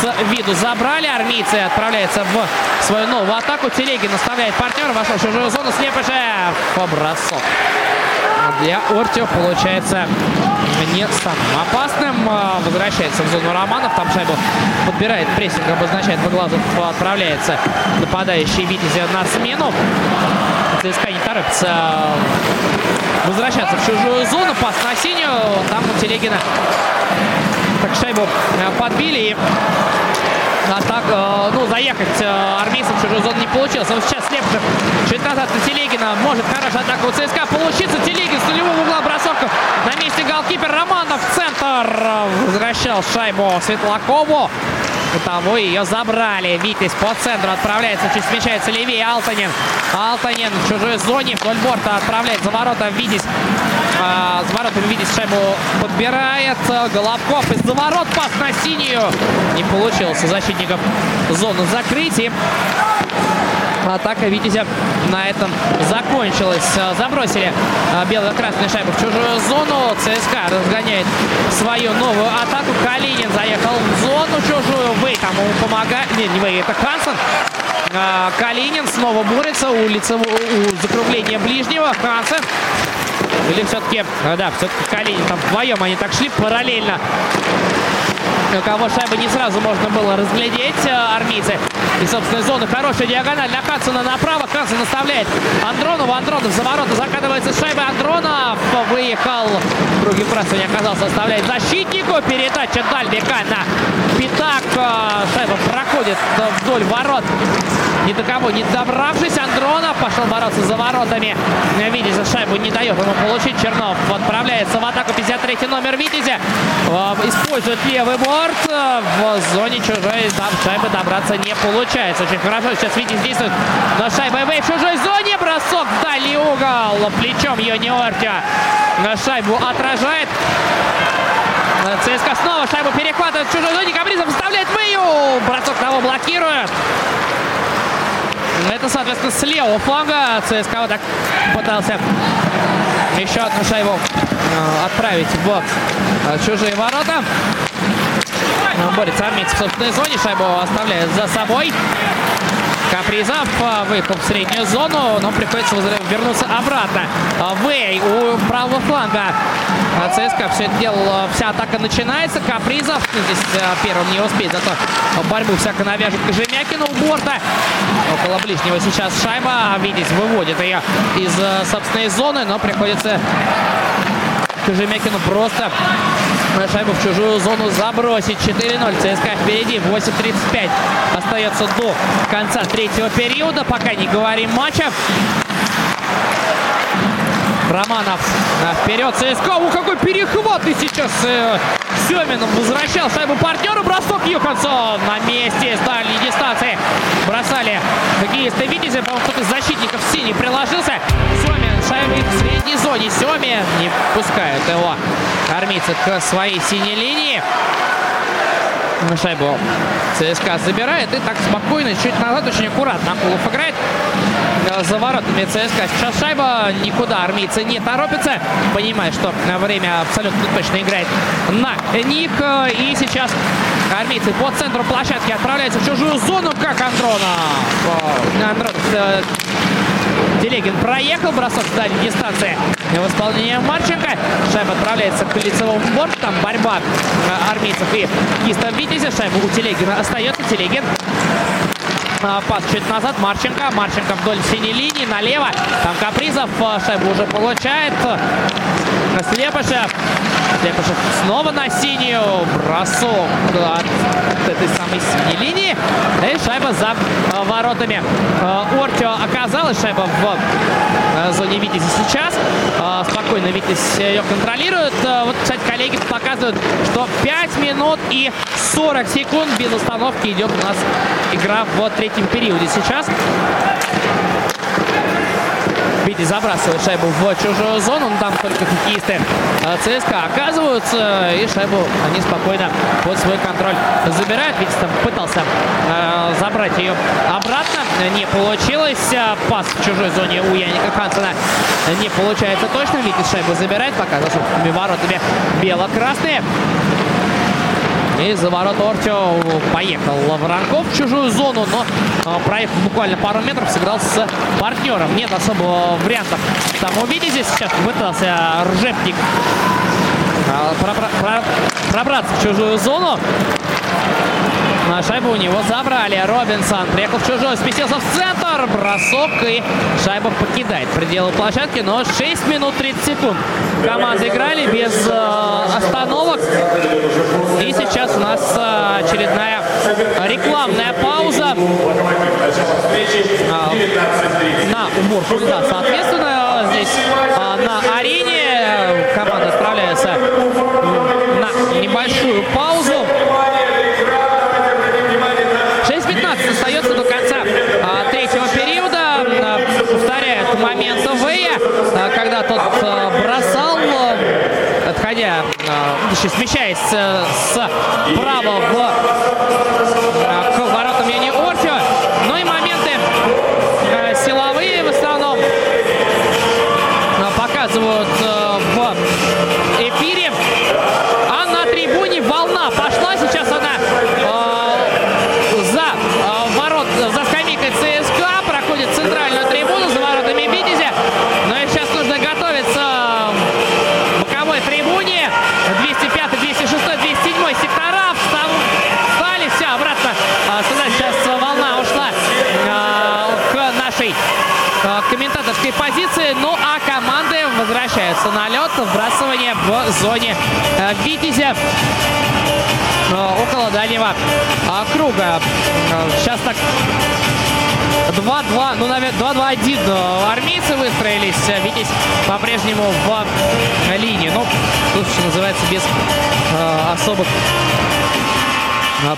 с виду забрали. Армейцы отправляются в свою новую атаку. Телегин оставляет партнера. Вошел в чужую зону. Слепышев. Бросок для Ортио получается не самым опасным. А, возвращается в зону Романов. Там шайбу подбирает прессинг, обозначает Выглазов. Отправляется нападающий Витязя на смену. ЦСКА не торопится возвращаться в чужую зону. Пас на синюю. Там у Телегина так шайбу э, подбили. И а так, э, ну, заехать э, армейцам в чужую зону не получилось. Вот сейчас Слепцев чуть назад на Телегина. Может хорошая атака у ЦСКА получиться. Телегин с нулевого угла бросок на месте голкипер Романов центр. Возвращал шайбу Светлакову. У того ее забрали. Витязь по центру отправляется. Чуть смещается левее Алтанин. Алтанин в чужой зоне. Вдоль борта отправляет за ворота Витязь. За воротами Витязь шайбу подбирает. Головков из-за ворот. Пас на синюю. Не получилось у защитников зону закрыть. И атака Витязя на этом закончилась. Забросили а, бело-красную шайбу в чужую зону. ЦСКА разгоняет свою новую атаку. Калинин заехал в зону чужую. Вей там ему помогает. Не, не Вей, это Хансен. А, Калинин снова борется у, лицевого, у закругления ближнего. Хансен Или все-таки, да, все-таки Калинин там вдвоем они так шли параллельно у кого шайбы не сразу можно было разглядеть армейцы. И, собственно, зона хорошая диагональ на Хадсона направо. Хадсон оставляет Андронова. Андронов за ворота закатывается с шайбы. Андронов выехал. Другим не оказался. Оставляет защитнику. Передача дальника на пятак. Шайба проходит вдоль ворот. Ни до кого не добравшись. Андронов пошел бороться за воротами. Видите, шайбу не дает ему получить. Чернов отправляется в атаку 53 номер Витязя. Использует левый борт. В зоне чужой шайбы добраться не получается. Очень хорошо сейчас Витязь действует на шайбой в чужой зоне. Бросок в дальний угол. Плечом Юниортя на шайбу отражает. ЦСКА снова шайбу перехватывает в чужой зоне. Капризов вставляет в Бросок того блокирует. Это, соответственно, с левого фланга ЦСКА вот так пытался еще одну шайбу э, отправить в э, чужие ворота. Борется армейцы в собственной зоне. Шайбу оставляет за собой. Капризов выехал в среднюю зону, но приходится вернуться обратно. Вэй у правого фланга ЦСКА все это дело, вся атака начинается. Капризов здесь первым не успеет, зато борьбу всяко навяжет Кожемякину у борта. Около ближнего сейчас шайба. Видите, выводит ее из собственной зоны, но приходится Кожемякину просто шайбу в чужую зону забросить. 4-0. ЦСКА впереди. 8.35 остается до конца третьего периода. Пока не говорим матча. Романов вперед. ЦСКА. У какой перехват и сейчас э, Семенов возвращал шайбу партнеру. Бросок Юхансон на месте с дальней дистанции. Бросали хоккеисты Витязя. По-моему, кто-то из защитников синий приложился. В зоне. Семен не пускают его армейцы к своей синей линии. Шайбу ЦСКА забирает и так спокойно, чуть назад, очень аккуратно Акулов играет за воротами ЦСКА. Сейчас шайба никуда армейцы не торопятся. Понимает, что время абсолютно точно играет на них. И сейчас армейцы по центру площадки отправляются в чужую зону, как Андронов. Андронов э, Делегин проехал. Бросок с дальней дистанции в исполнении Марченко. Шайба отправляется к лицевому борту. Там борьба э, армейцев и кистов Витязя. Шайба у Телегина остается. Телегин а, Пас чуть назад. Марченко. Марченко вдоль синей линии. Налево. Там Капризов. А, шайбу уже получает. Слепышев. Слепышев снова на синюю. Бросок от этой самой синей линии. И шайба за а, воротами. Ортио оказалась. Шайба в зоне Витязя сейчас. Спокойно Витязь ее контролирует. Вот, кстати, коллеги показывают, что 5 минут и 40 секунд без остановки идет у нас игра в третьем периоде сейчас. Бити забрасывает шайбу в чужую зону. Но там только хоккеисты э, ЦСКА оказываются. И шайбу они спокойно под свой контроль забирают. Витис там пытался э, забрать ее обратно. Не получилось. Пас в чужой зоне у Яника Хансена не получается точно. Витис шайбу забирает. Пока за собственными воротами бело-красные. И за ворот Ортио поехал Воронков в чужую зону, но а, проехал буквально пару метров, сыграл с партнером. Нет особого вариантов там увидеть здесь сейчас. Пытался Ржепник а, пробраться в чужую зону. На шайбу у него забрали. Робинсон приехал в чужой, сместился в центр. Бросок и шайба покидает пределы площадки. Но 6 минут 30 секунд команды играли без э, остановок. И сейчас у нас э, очередная рекламная пауза. А, на уборку да, соответственно, здесь а, на арене команда отправляется на небольшую паузу. Отходя, а, смещаясь а, справа в, Вбрасывание в зоне Витязя около дальнего круга. Сейчас так 2-2, ну, наверное, 2-2-1 армейцы выстроились. Витязь по-прежнему в линии. Ну, тут, что называется, без э, особых э,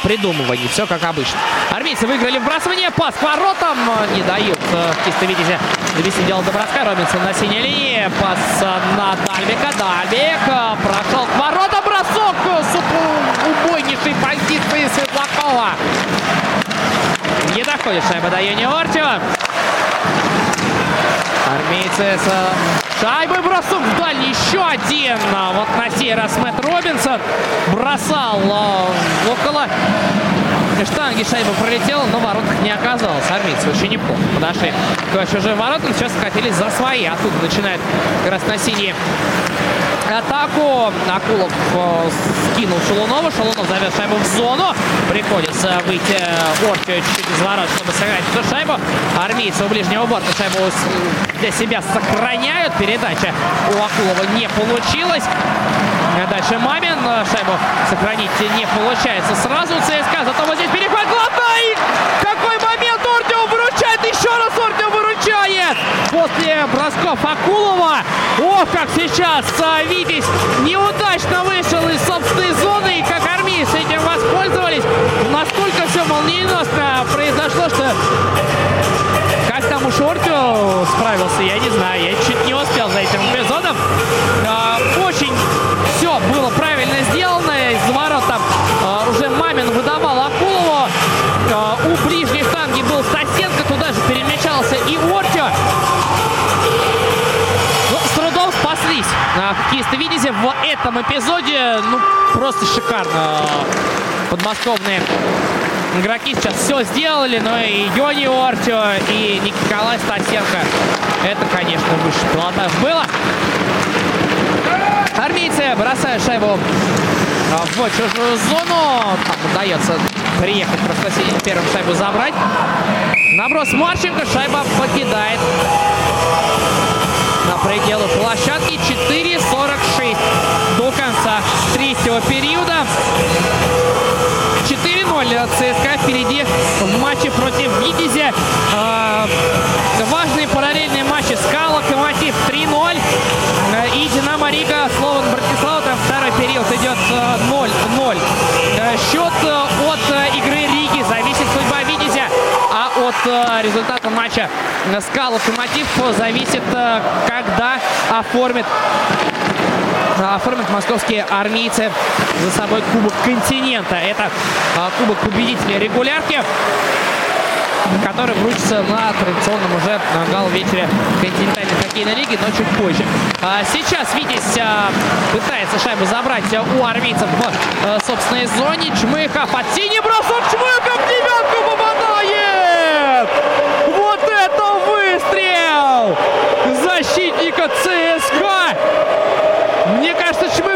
придумываний. Все как обычно. Армейцы выиграли вбрасывание. Пас к воротам. Не дают э, кисты Витязя довести дело до броска. Робинсон на синей линии. Пас на Дальбека. Дальбек прошел к воротам. Бросок с убойнейшей позиции Светлакова. Не доходит шайба до юниортио. Армейцы с шайбой бросок в дальний. Еще один. Вот на сей раз Мэтт Робинсон бросал около штанги шайба пролетела, но воротах не оказалось. Армейцы очень неплохо подошли к чужим воротам. Сейчас хотели за свои. Оттуда начинает как раз на синие атаку. Акулов э, скинул Шалунова. Шалунов завез шайбу в зону. Приходится выйти Орфию чуть-чуть из ворот, чтобы сыграть эту шайбу. Армейцы у ближнего борта шайбу для себя сохраняют. Передача у Акулова не получилась. Дальше Мамин. Шайбу сохранить не получается сразу ЦСКА. Зато вот здесь перехват главный. Какой момент Ортио выручает. Еще раз Ортио выручает. После бросков Акулова. Ох, как сейчас Витязь неудачно вышел из собственной зоны. И как армейцы этим воспользовались. Настолько все молниеносно произошло, что как там уж Ортио справился, я не знаю. Я чуть не успел за этим эпизодом. Мамин выдавал Акулову. У ближней штанги был Стасенко. Туда же перемещался и Ортио. Ну, с трудом спаслись хоккеисты Витязя в этом эпизоде. Ну, просто шикарно. Подмосковные игроки сейчас все сделали, но и Йони Ортио, и Николай Стасенко. Это, конечно, выше пилотаж было. Армейцы бросают шайбу в чужую зону. Там удается приехать просто первым шайбу забрать. Наброс Марченко. Шайба покидает на пределы площадки. 4.46 до конца третьего периода. 4-0 ЦСКА впереди в матче против Витязя. Э, важные параллельные матчи СКА, Локомотив 3-0. И Динамо Рига, Слован Братислава. Там второй период идет 0-0. Счет от игры Риги зависит судьба Витязя. А от результата матча СКА Локомотив зависит, когда оформит оформят московские армейцы за собой Кубок континента. Это Кубок победителей регулярки который вручится на традиционном уже гал-вечере континентальной хоккейной лиги, но чуть позже. Сейчас Витязь пытается шайбу забрать у армейцев в собственной зоне. Чмыхов от синий бросок. Чмыхов девятку попадает! Вот это выстрел! Защитника ЦСКА! Мне кажется, Чмыхов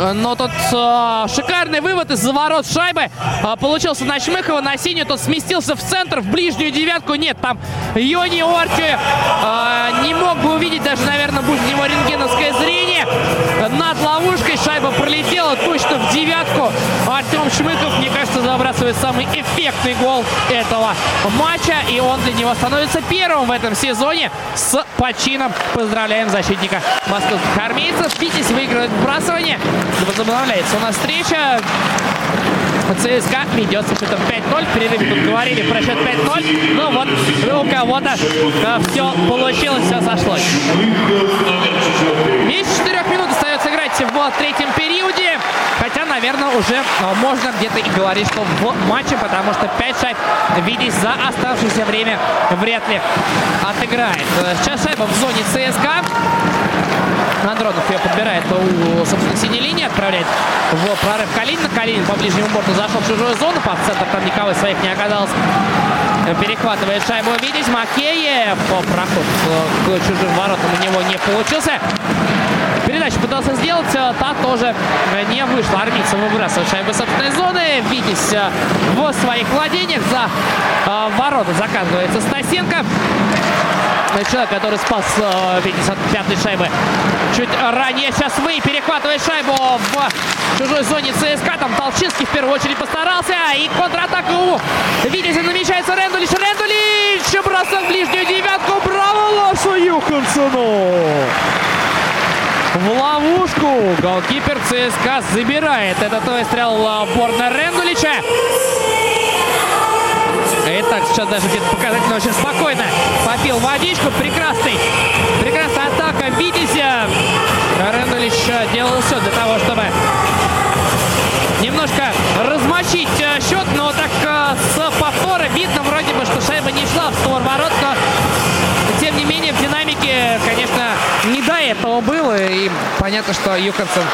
Но тут э, шикарный вывод из-за ворот шайбы. Э, получился на Чмыхова, на синюю. Тот сместился в центр, в ближнюю девятку. Нет, там Йони Орчи э, не мог бы увидеть, даже, наверное, будет у него рентгеновское зрение. Над ловушкой шайба пролетела точно в девятку. Артем Чмыков, мне кажется, забрасывает самый эффектный гол этого матча. И он для него становится первым в этом сезоне с почином. Поздравляем защитника московских армейцев. Витязь выигрывает вбрасывание. Возобновляется у нас встреча. ЦСКА ведет со счетом 5-0. В перерыве тут говорили про счет 5-0. Но вот у кого-то все получилось, все сошлось. Меньше 4 минут остается играть в третьем периоде. Хотя, наверное, уже можно где-то и говорить, что в матче, потому что 5 шайб Витязь за оставшееся время вряд ли отыграет. Сейчас шайба в зоне ЦСКА. Андронов ее подбирает у, собственно, синей линии, отправляет в прорыв Калинина. Калинин по ближнему борту зашел в чужую зону, по центру там никого своих не оказалось. Перехватывает шайбу Витязь. Макеев. Проход к чужим воротам у него не получился. Передачу пытался сделать, та тоже не вышла. Армийцев выбрасывает шайбу собственной зоны. Витязь в своих владениях за ворота заказывается Стасенко. Человек, который спас э, Витязь от пятой шайбы. Чуть ранее сейчас вы перехватывает шайбу в чужой зоне ЦСКА. Там Толчинский в первую очередь постарался. И контратаку Витязя намечается Рэндулич. Рэндулич! Бросок в ближнюю девятку. Браво Ларсу Юхансону! В ловушку голкипер ЦСКА забирает этот выстрел Борна Рэндулича. Итак, сейчас даже где-то показательно очень спокойно попил водичку. Прекрасный, прекрасная атака Витязя. Рендулич делал все для того, чтобы немножко размочить счет, но так с повтора видно вроде бы, что шайба не шла в створ ворот, но тем не менее в динамике, конечно, не до этого было, и понятно, что Юхансон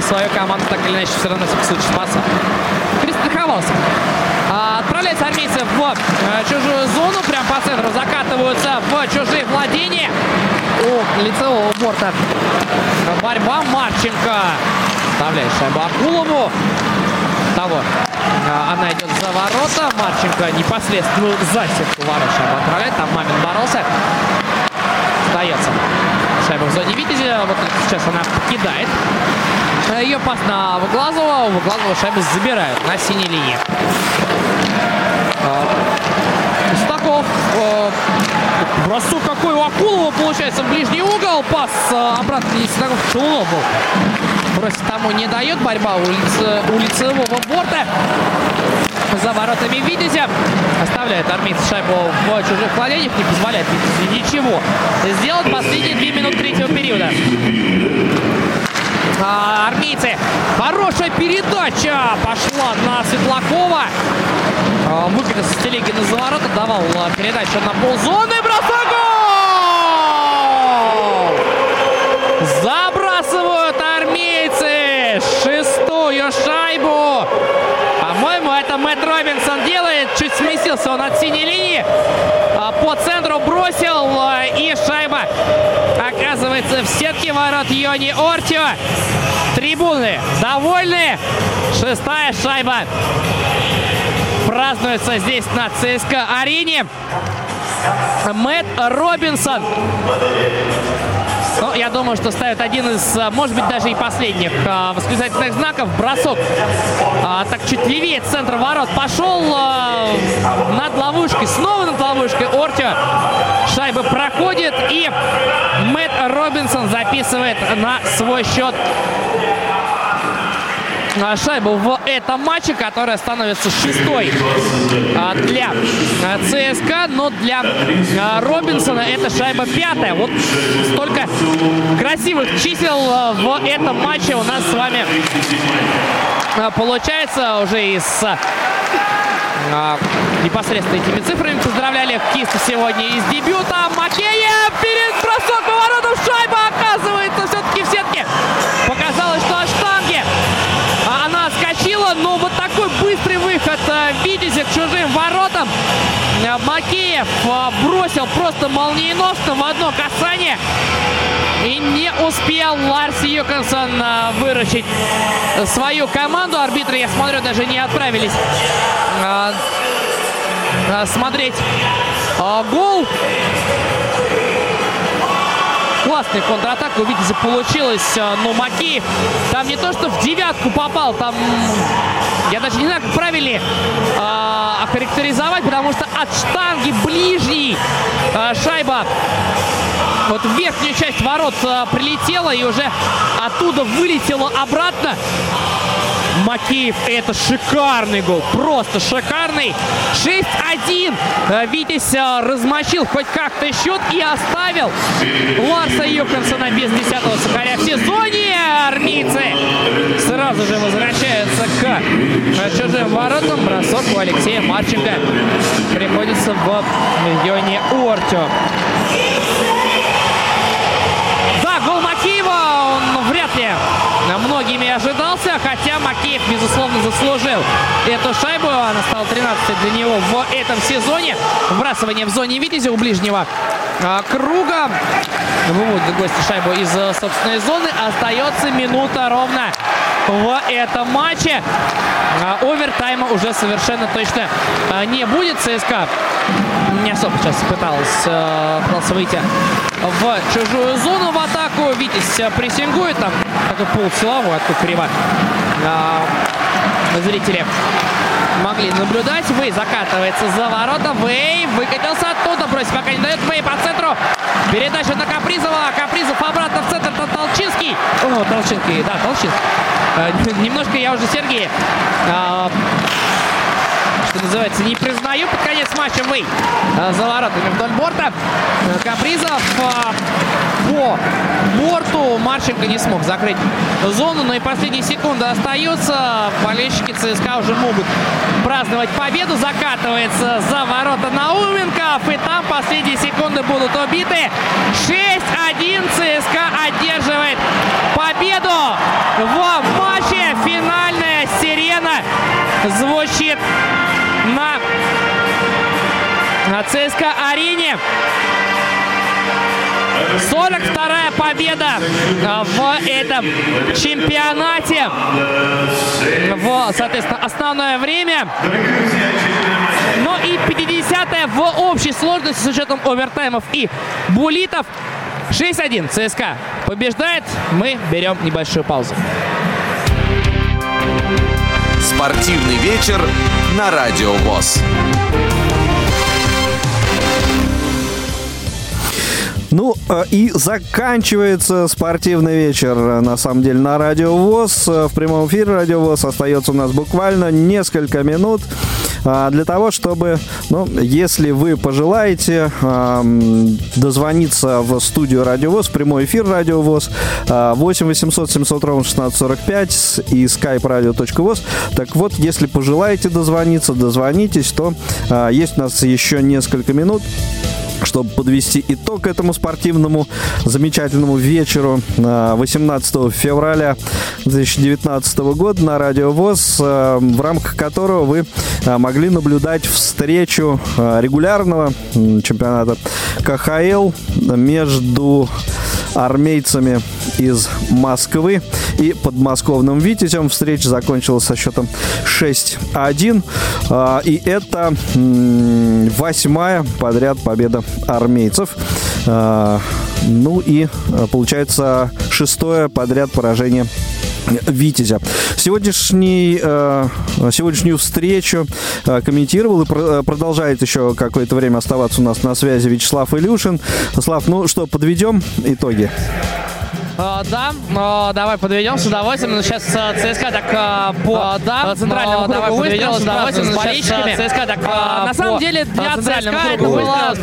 свою команду так или иначе все равно в случае спасал. Перестраховался. Отправляется армейцы в чужую зону. Прям по центру закатываются в чужие владения. У лицевого борта борьба Марченко. Вставляет шайбу Акулову. Того. Она идет за ворота. Марченко непосредственно за сетку ворот шайбу отправляет. Там Мамин боролся. Остается. Шайба в зоне Витязя. Вот сейчас она покидает. Ее пас на Выглазова. Выглазова шайбу забирают на синей линии. Стаков. Бросок какой у Акулова получается в ближний угол. Пас обратно Стаков Шелунов был. Бросить тому не дает. Борьба у, лице, у борта. За воротами Витязя. Оставляет армейцы шайбу в чужих владениях. Не позволяет Витязю ничего сделать последние две минуты третьего периода. А, армейцы. Хорошая передача пошла на Светлакова. А, Выкатил со Стелегина за ворота. Давал а, передачу на ползоны. Бросок! Сместился он от синей линии. По центру бросил. И шайба оказывается в сетке ворот Йони Ортио. Трибуны довольны. Шестая шайба празднуется здесь на ЦСКА-арене. Мэтт Робинсон. Ну, я думаю, что ставит один из, может быть, даже и последних а, восклицательных знаков. Бросок а, так чуть левее центр ворот. Пошел а, над ловушкой, снова над ловушкой. Ортио шайба проходит. И Мэтт Робинсон записывает на свой счет шайбу в этом матче, которая становится шестой для ЦСКА, но для Робинсона это шайба пятая. Вот столько красивых чисел в этом матче у нас с вами получается уже из непосредственно этими цифрами поздравляли Киста сегодня из дебюта. Макеев перед бросок поворотом шайба оказывается Макеев бросил просто молниеносно в одно касание. И не успел Ларс Юконсон выручить свою команду. Арбитры, я смотрю, даже не отправились смотреть гол. Классный контратака у Витязя получилось, но Макеев там не то, что в девятку попал, там я даже не знаю, как правильно э, охарактеризовать, потому что от штанги ближней э, шайба вот в верхнюю часть ворот э, прилетела и уже оттуда вылетела обратно. Макеев, это шикарный гол, просто шикарный. 6-1. Витязь размочил хоть как-то счет и оставил Ларса Юхансона без 10-го сухаря в сезоне. армейцы сразу же возвращаются к чужим воротам. Бросок у Алексея Марченко приходится в Йоне Ортю. Ожидался, хотя Макеев, безусловно, заслужил эту шайбу. Она стала 13 для него в этом сезоне. Вбрасывание в зоне Витязя у ближнего а, круга. Выводит гости шайбу из э, собственной зоны. Остается минута ровно в этом матче. А, овертайма уже совершенно точно а, не будет. ЦСКА не особо сейчас пыталась, э, пытался выйти в чужую зону в атаку. Витязь прессингует там такой пол силовой, откуда криво. Зрители могли наблюдать. Вей закатывается за ворота. Вей выкатился оттуда. Бросить пока не дает. Вей по центру. Передача на Капризова. Капризов обратно в центр. Толчинский. О, Толчинский. Да, Толчинский. Э, немножко я уже Сергей а, что называется, не признаю. Под конец матча Вей э, за воротами вдоль борта. Э, Капризов по борту. Марченко не смог закрыть зону. Но и последние секунды остаются. Болельщики ЦСКА уже могут праздновать победу. Закатывается за ворота Науменков. И там последние секунды будут убиты. 6-1 ЦСКА одерживает победу в матче. Финальная сирена звучит на, ЦСКА-арене. 42-я победа а, в этом чемпионате. В, соответственно, основное время. Но и 50-я в общей сложности с учетом овертаймов и булитов. 6-1 ЦСКА побеждает. Мы берем небольшую паузу. Спортивный вечер на Радио ВОЗ. Ну э, и заканчивается спортивный вечер, на самом деле, на Радио ВОЗ. В прямом эфире Радио ВОЗ остается у нас буквально несколько минут для того, чтобы, ну, если вы пожелаете дозвониться в студию Радио ВОЗ, прямой эфир Радио ВОЗ, 8 800 700 ровно 1645 и skype radio.voz. Так вот, если пожелаете дозвониться, дозвонитесь, то а, есть у нас еще несколько минут чтобы подвести итог этому спортивному замечательному вечеру 18 февраля 2019 года на Радио ВОЗ, э, в рамках которого вы э, могли наблюдать встречу э, регулярного чемпионата КХЛ между армейцами из Москвы и подмосковным «Витязем». Встреча закончилась со счетом 6-1. А, и это восьмая подряд победа армейцев. А, ну и а, получается шестое подряд поражение Витязя. Сегодняшний, э, сегодняшнюю встречу э, комментировал и э, продолжает еще какое-то время оставаться у нас на связи Вячеслав Илюшин. Слав, ну что, подведем итоги? Uh, да, uh, давай подведем с удовольствием. Но сейчас uh, ЦСКА так по да, центральному кругу давай подведем с удовольствием с болельщиками. ЦСКА так на самом деле для ЦСКА это была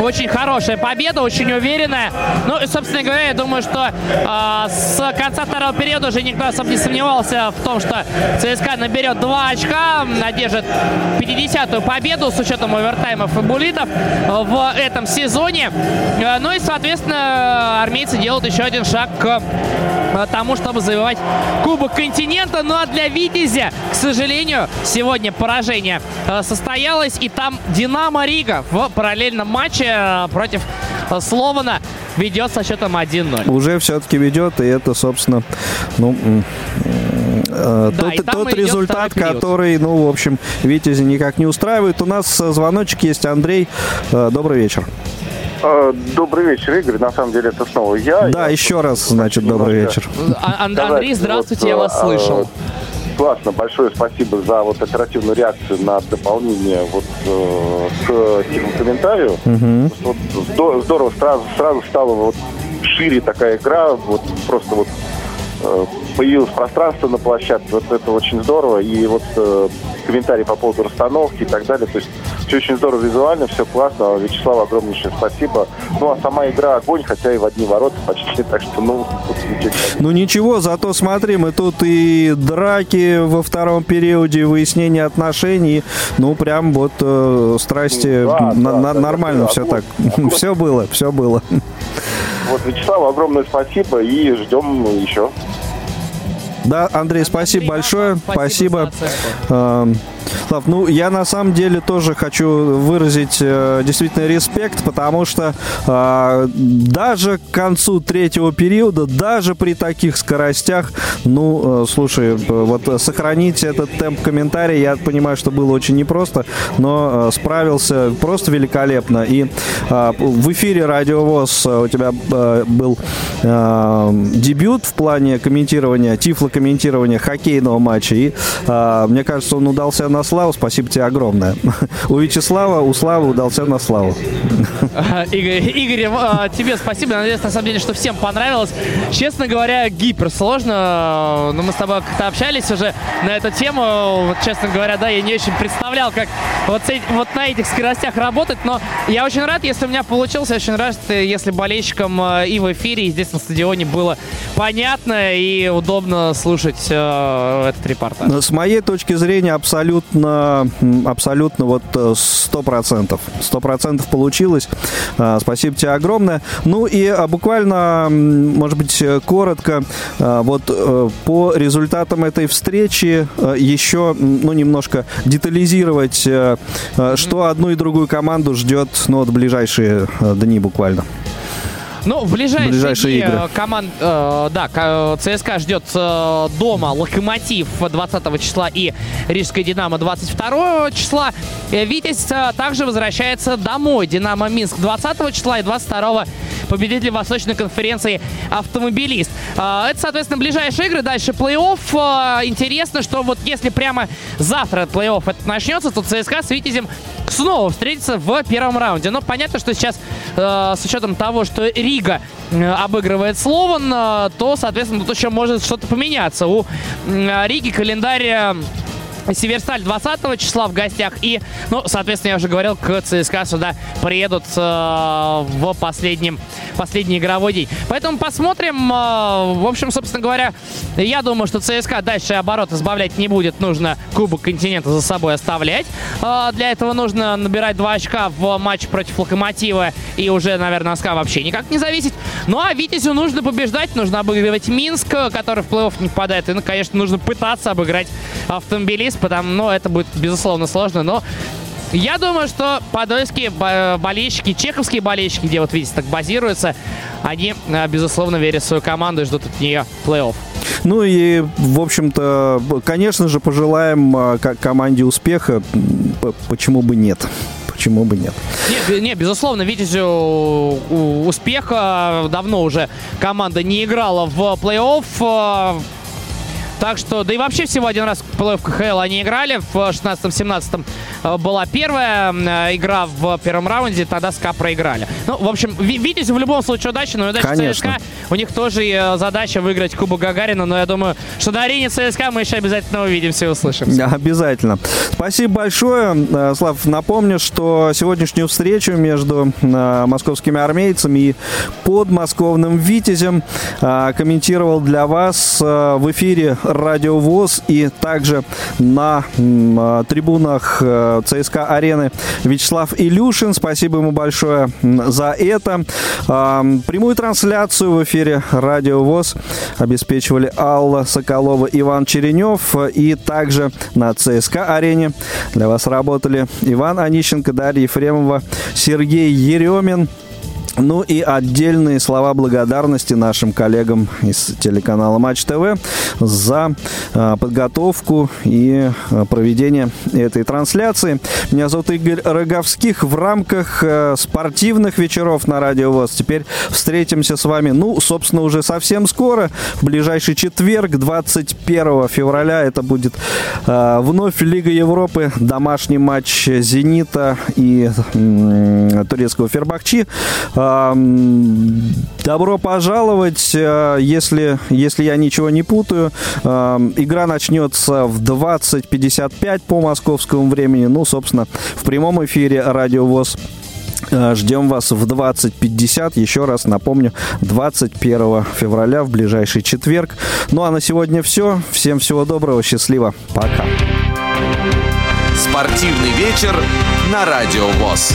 очень хорошая победа, очень уверенная. Ну и, собственно говоря, я думаю, что с конца второго периода уже никто особо не сомневался в том, что ЦСКА наберет 2 очка, одержит 50-ю победу с учетом овертаймов и булитов в этом сезоне. Ну и, соответственно, армейцы делают еще один шаг к тому, чтобы завоевать Кубок континента. Ну а для Витязя, к сожалению, сегодня поражение э, состоялось. И там Динамо Рига в параллельном матче э, против э, Слована ведет со счетом 1-0. Уже все-таки ведет, и это, собственно, ну, да, тот, тот результат, который, ну, в общем, Витязи никак не устраивает. У нас звоночек есть. Андрей, добрый вечер. А, добрый вечер, Игорь. На самом деле это снова я. Да, я еще раз, значит, добрый вечер. А, Андрей, здравствуйте, вот, я вас слышал. А, классно, большое спасибо за вот оперативную реакцию на дополнение вот э, к этому комментарию. Угу. Вот, здорово, сразу, сразу стала вот шире такая игра, вот просто вот э, появилось пространство на площадке, вот это очень здорово, и вот э, комментарии по поводу расстановки и так далее, то есть все очень здорово визуально, все классно. Вячеслав, огромнейшее спасибо. Ну, а сама игра огонь, хотя и в одни ворота почти, так что, ну, Ну, ничего, зато смотри, мы тут и драки во втором периоде, выяснение отношений, ну, прям вот э, страсти, да, на, да, на, да, нормально да, все так. Все было, все было. Вот, Вячеславу огромное спасибо и ждем еще. Да, Андрей, спасибо Андрей, большое. Спасибо. спасибо. Слав, ну я на самом деле тоже хочу выразить э, действительно респект, потому что э, даже к концу третьего периода, даже при таких скоростях, ну, э, слушай, вот сохранить этот темп комментария, я понимаю, что было очень непросто, но э, справился просто великолепно. И э, в эфире Радио ВОЗ у тебя э, был э, дебют в плане комментирования, тифлокомментирования хоккейного матча, и э, мне кажется, он удался на славу. Спасибо тебе огромное. У Вячеслава, у Славы удался на славу. Игорь, Игорь а, тебе спасибо. Надеюсь, на самом деле, что всем понравилось. Честно говоря, гипер сложно. Но мы с тобой как-то общались уже на эту тему. Честно говоря, да, я не очень представлял, как вот, вот на этих скоростях работать. Но я очень рад, если у меня получилось. Я очень рад, если болельщикам а, и в эфире, и здесь на стадионе было понятно и удобно слушать э, этот репортаж. С моей точки зрения, абсолютно абсолютно, абсолютно вот э, сто процентов. Сто процентов получилось. А, спасибо тебе огромное. Ну и а, буквально, может быть, коротко, а, вот э, по результатам этой встречи э, еще, ну, немножко детализировать, что одну и другую команду ждет, ну, вот ближайшие дни буквально. Ну, в ближайшие, ближайшие дни игры. Команд, э, да, ЦСКА ждет э, дома Локомотив 20 числа и Рижская Динамо 22 числа. Э, Витязь э, также возвращается домой. Динамо Минск 20 числа и 22 победитель Восточной конференции автомобилист. Э, это, соответственно, ближайшие игры. Дальше плей-офф. Э, интересно, что вот если прямо завтра плей-офф это начнется, то ЦСКА с Витязем снова встретится в первом раунде. Но понятно, что сейчас э, с учетом того, что Рига э, обыгрывает Слован, э, то, соответственно, тут еще может что-то поменяться. У э, Риги календарь э, Северсталь 20 числа в гостях. И, ну, соответственно, я уже говорил, к ЦСКА сюда приедут э, в последнем, последний игровой день. Поэтому посмотрим. Э, в общем, собственно говоря, я думаю, что ЦСКА дальше оборот избавлять не будет. Нужно Кубок Континента за собой оставлять. Э, для этого нужно набирать 2 очка в матче против Локомотива. И уже, наверное, СКА вообще никак не зависит. Ну, а Витязю нужно побеждать. Нужно обыгрывать Минск, который в плей-офф не попадает. И, ну, конечно, нужно пытаться обыграть автомобилист вниз, потому, ну, это будет, безусловно, сложно, но я думаю, что подольские болельщики, чеховские болельщики, где вот видите, так базируются, они, э, безусловно, верят в свою команду и ждут от нее плей-офф. Ну и, в общем-то, конечно же, пожелаем э, команде успеха. Почему бы нет? Почему бы нет? Не, не безусловно, Витязю успеха. Давно уже команда не играла в плей-офф. Так что, да и вообще всего один раз плей-офф КХЛ они играли. В 16-17 э, была первая э, игра в первом раунде, тогда СКА проиграли. Ну, в общем, видите, в любом случае удачи, но удачи Конечно. ЦСКА. У них тоже э, задача выиграть Кубок Гагарина, но я думаю, что на арене ЦСКА мы еще обязательно увидимся и услышимся. Обязательно. Спасибо большое. Слав, напомню, что сегодняшнюю встречу между московскими армейцами и подмосковным Витязем комментировал для вас в эфире Радио ВОЗ и также на а, трибунах э, ЦСКА арены Вячеслав Илюшин. Спасибо ему большое за это. А, прямую трансляцию в эфире Радио ВОЗ обеспечивали Алла Соколова, Иван Черенев и также на ЦСКА арене для вас работали Иван Онищенко, Дарья Ефремова, Сергей Еремин. Ну и отдельные слова благодарности нашим коллегам из телеканала Матч ТВ за э, подготовку и э, проведение этой трансляции. Меня зовут Игорь Роговских. В рамках э, спортивных вечеров на Радио ВОЗ теперь встретимся с вами, ну, собственно, уже совсем скоро, в ближайший четверг, 21 февраля. Это будет вновь Лига Европы, домашний матч «Зенита» и турецкого «Фербахчи». Добро пожаловать, э, если, если я ничего не путаю. Игра начнется в 20.55 по московскому времени. Ну, собственно, в прямом эфире Радио ВОЗ Э, ждем вас в 20.50. Еще раз напомню, 21 февраля в ближайший четверг. Ну а на сегодня все. Всем всего доброго, счастливо. Пока. Спортивный вечер на Радио ВОЗ.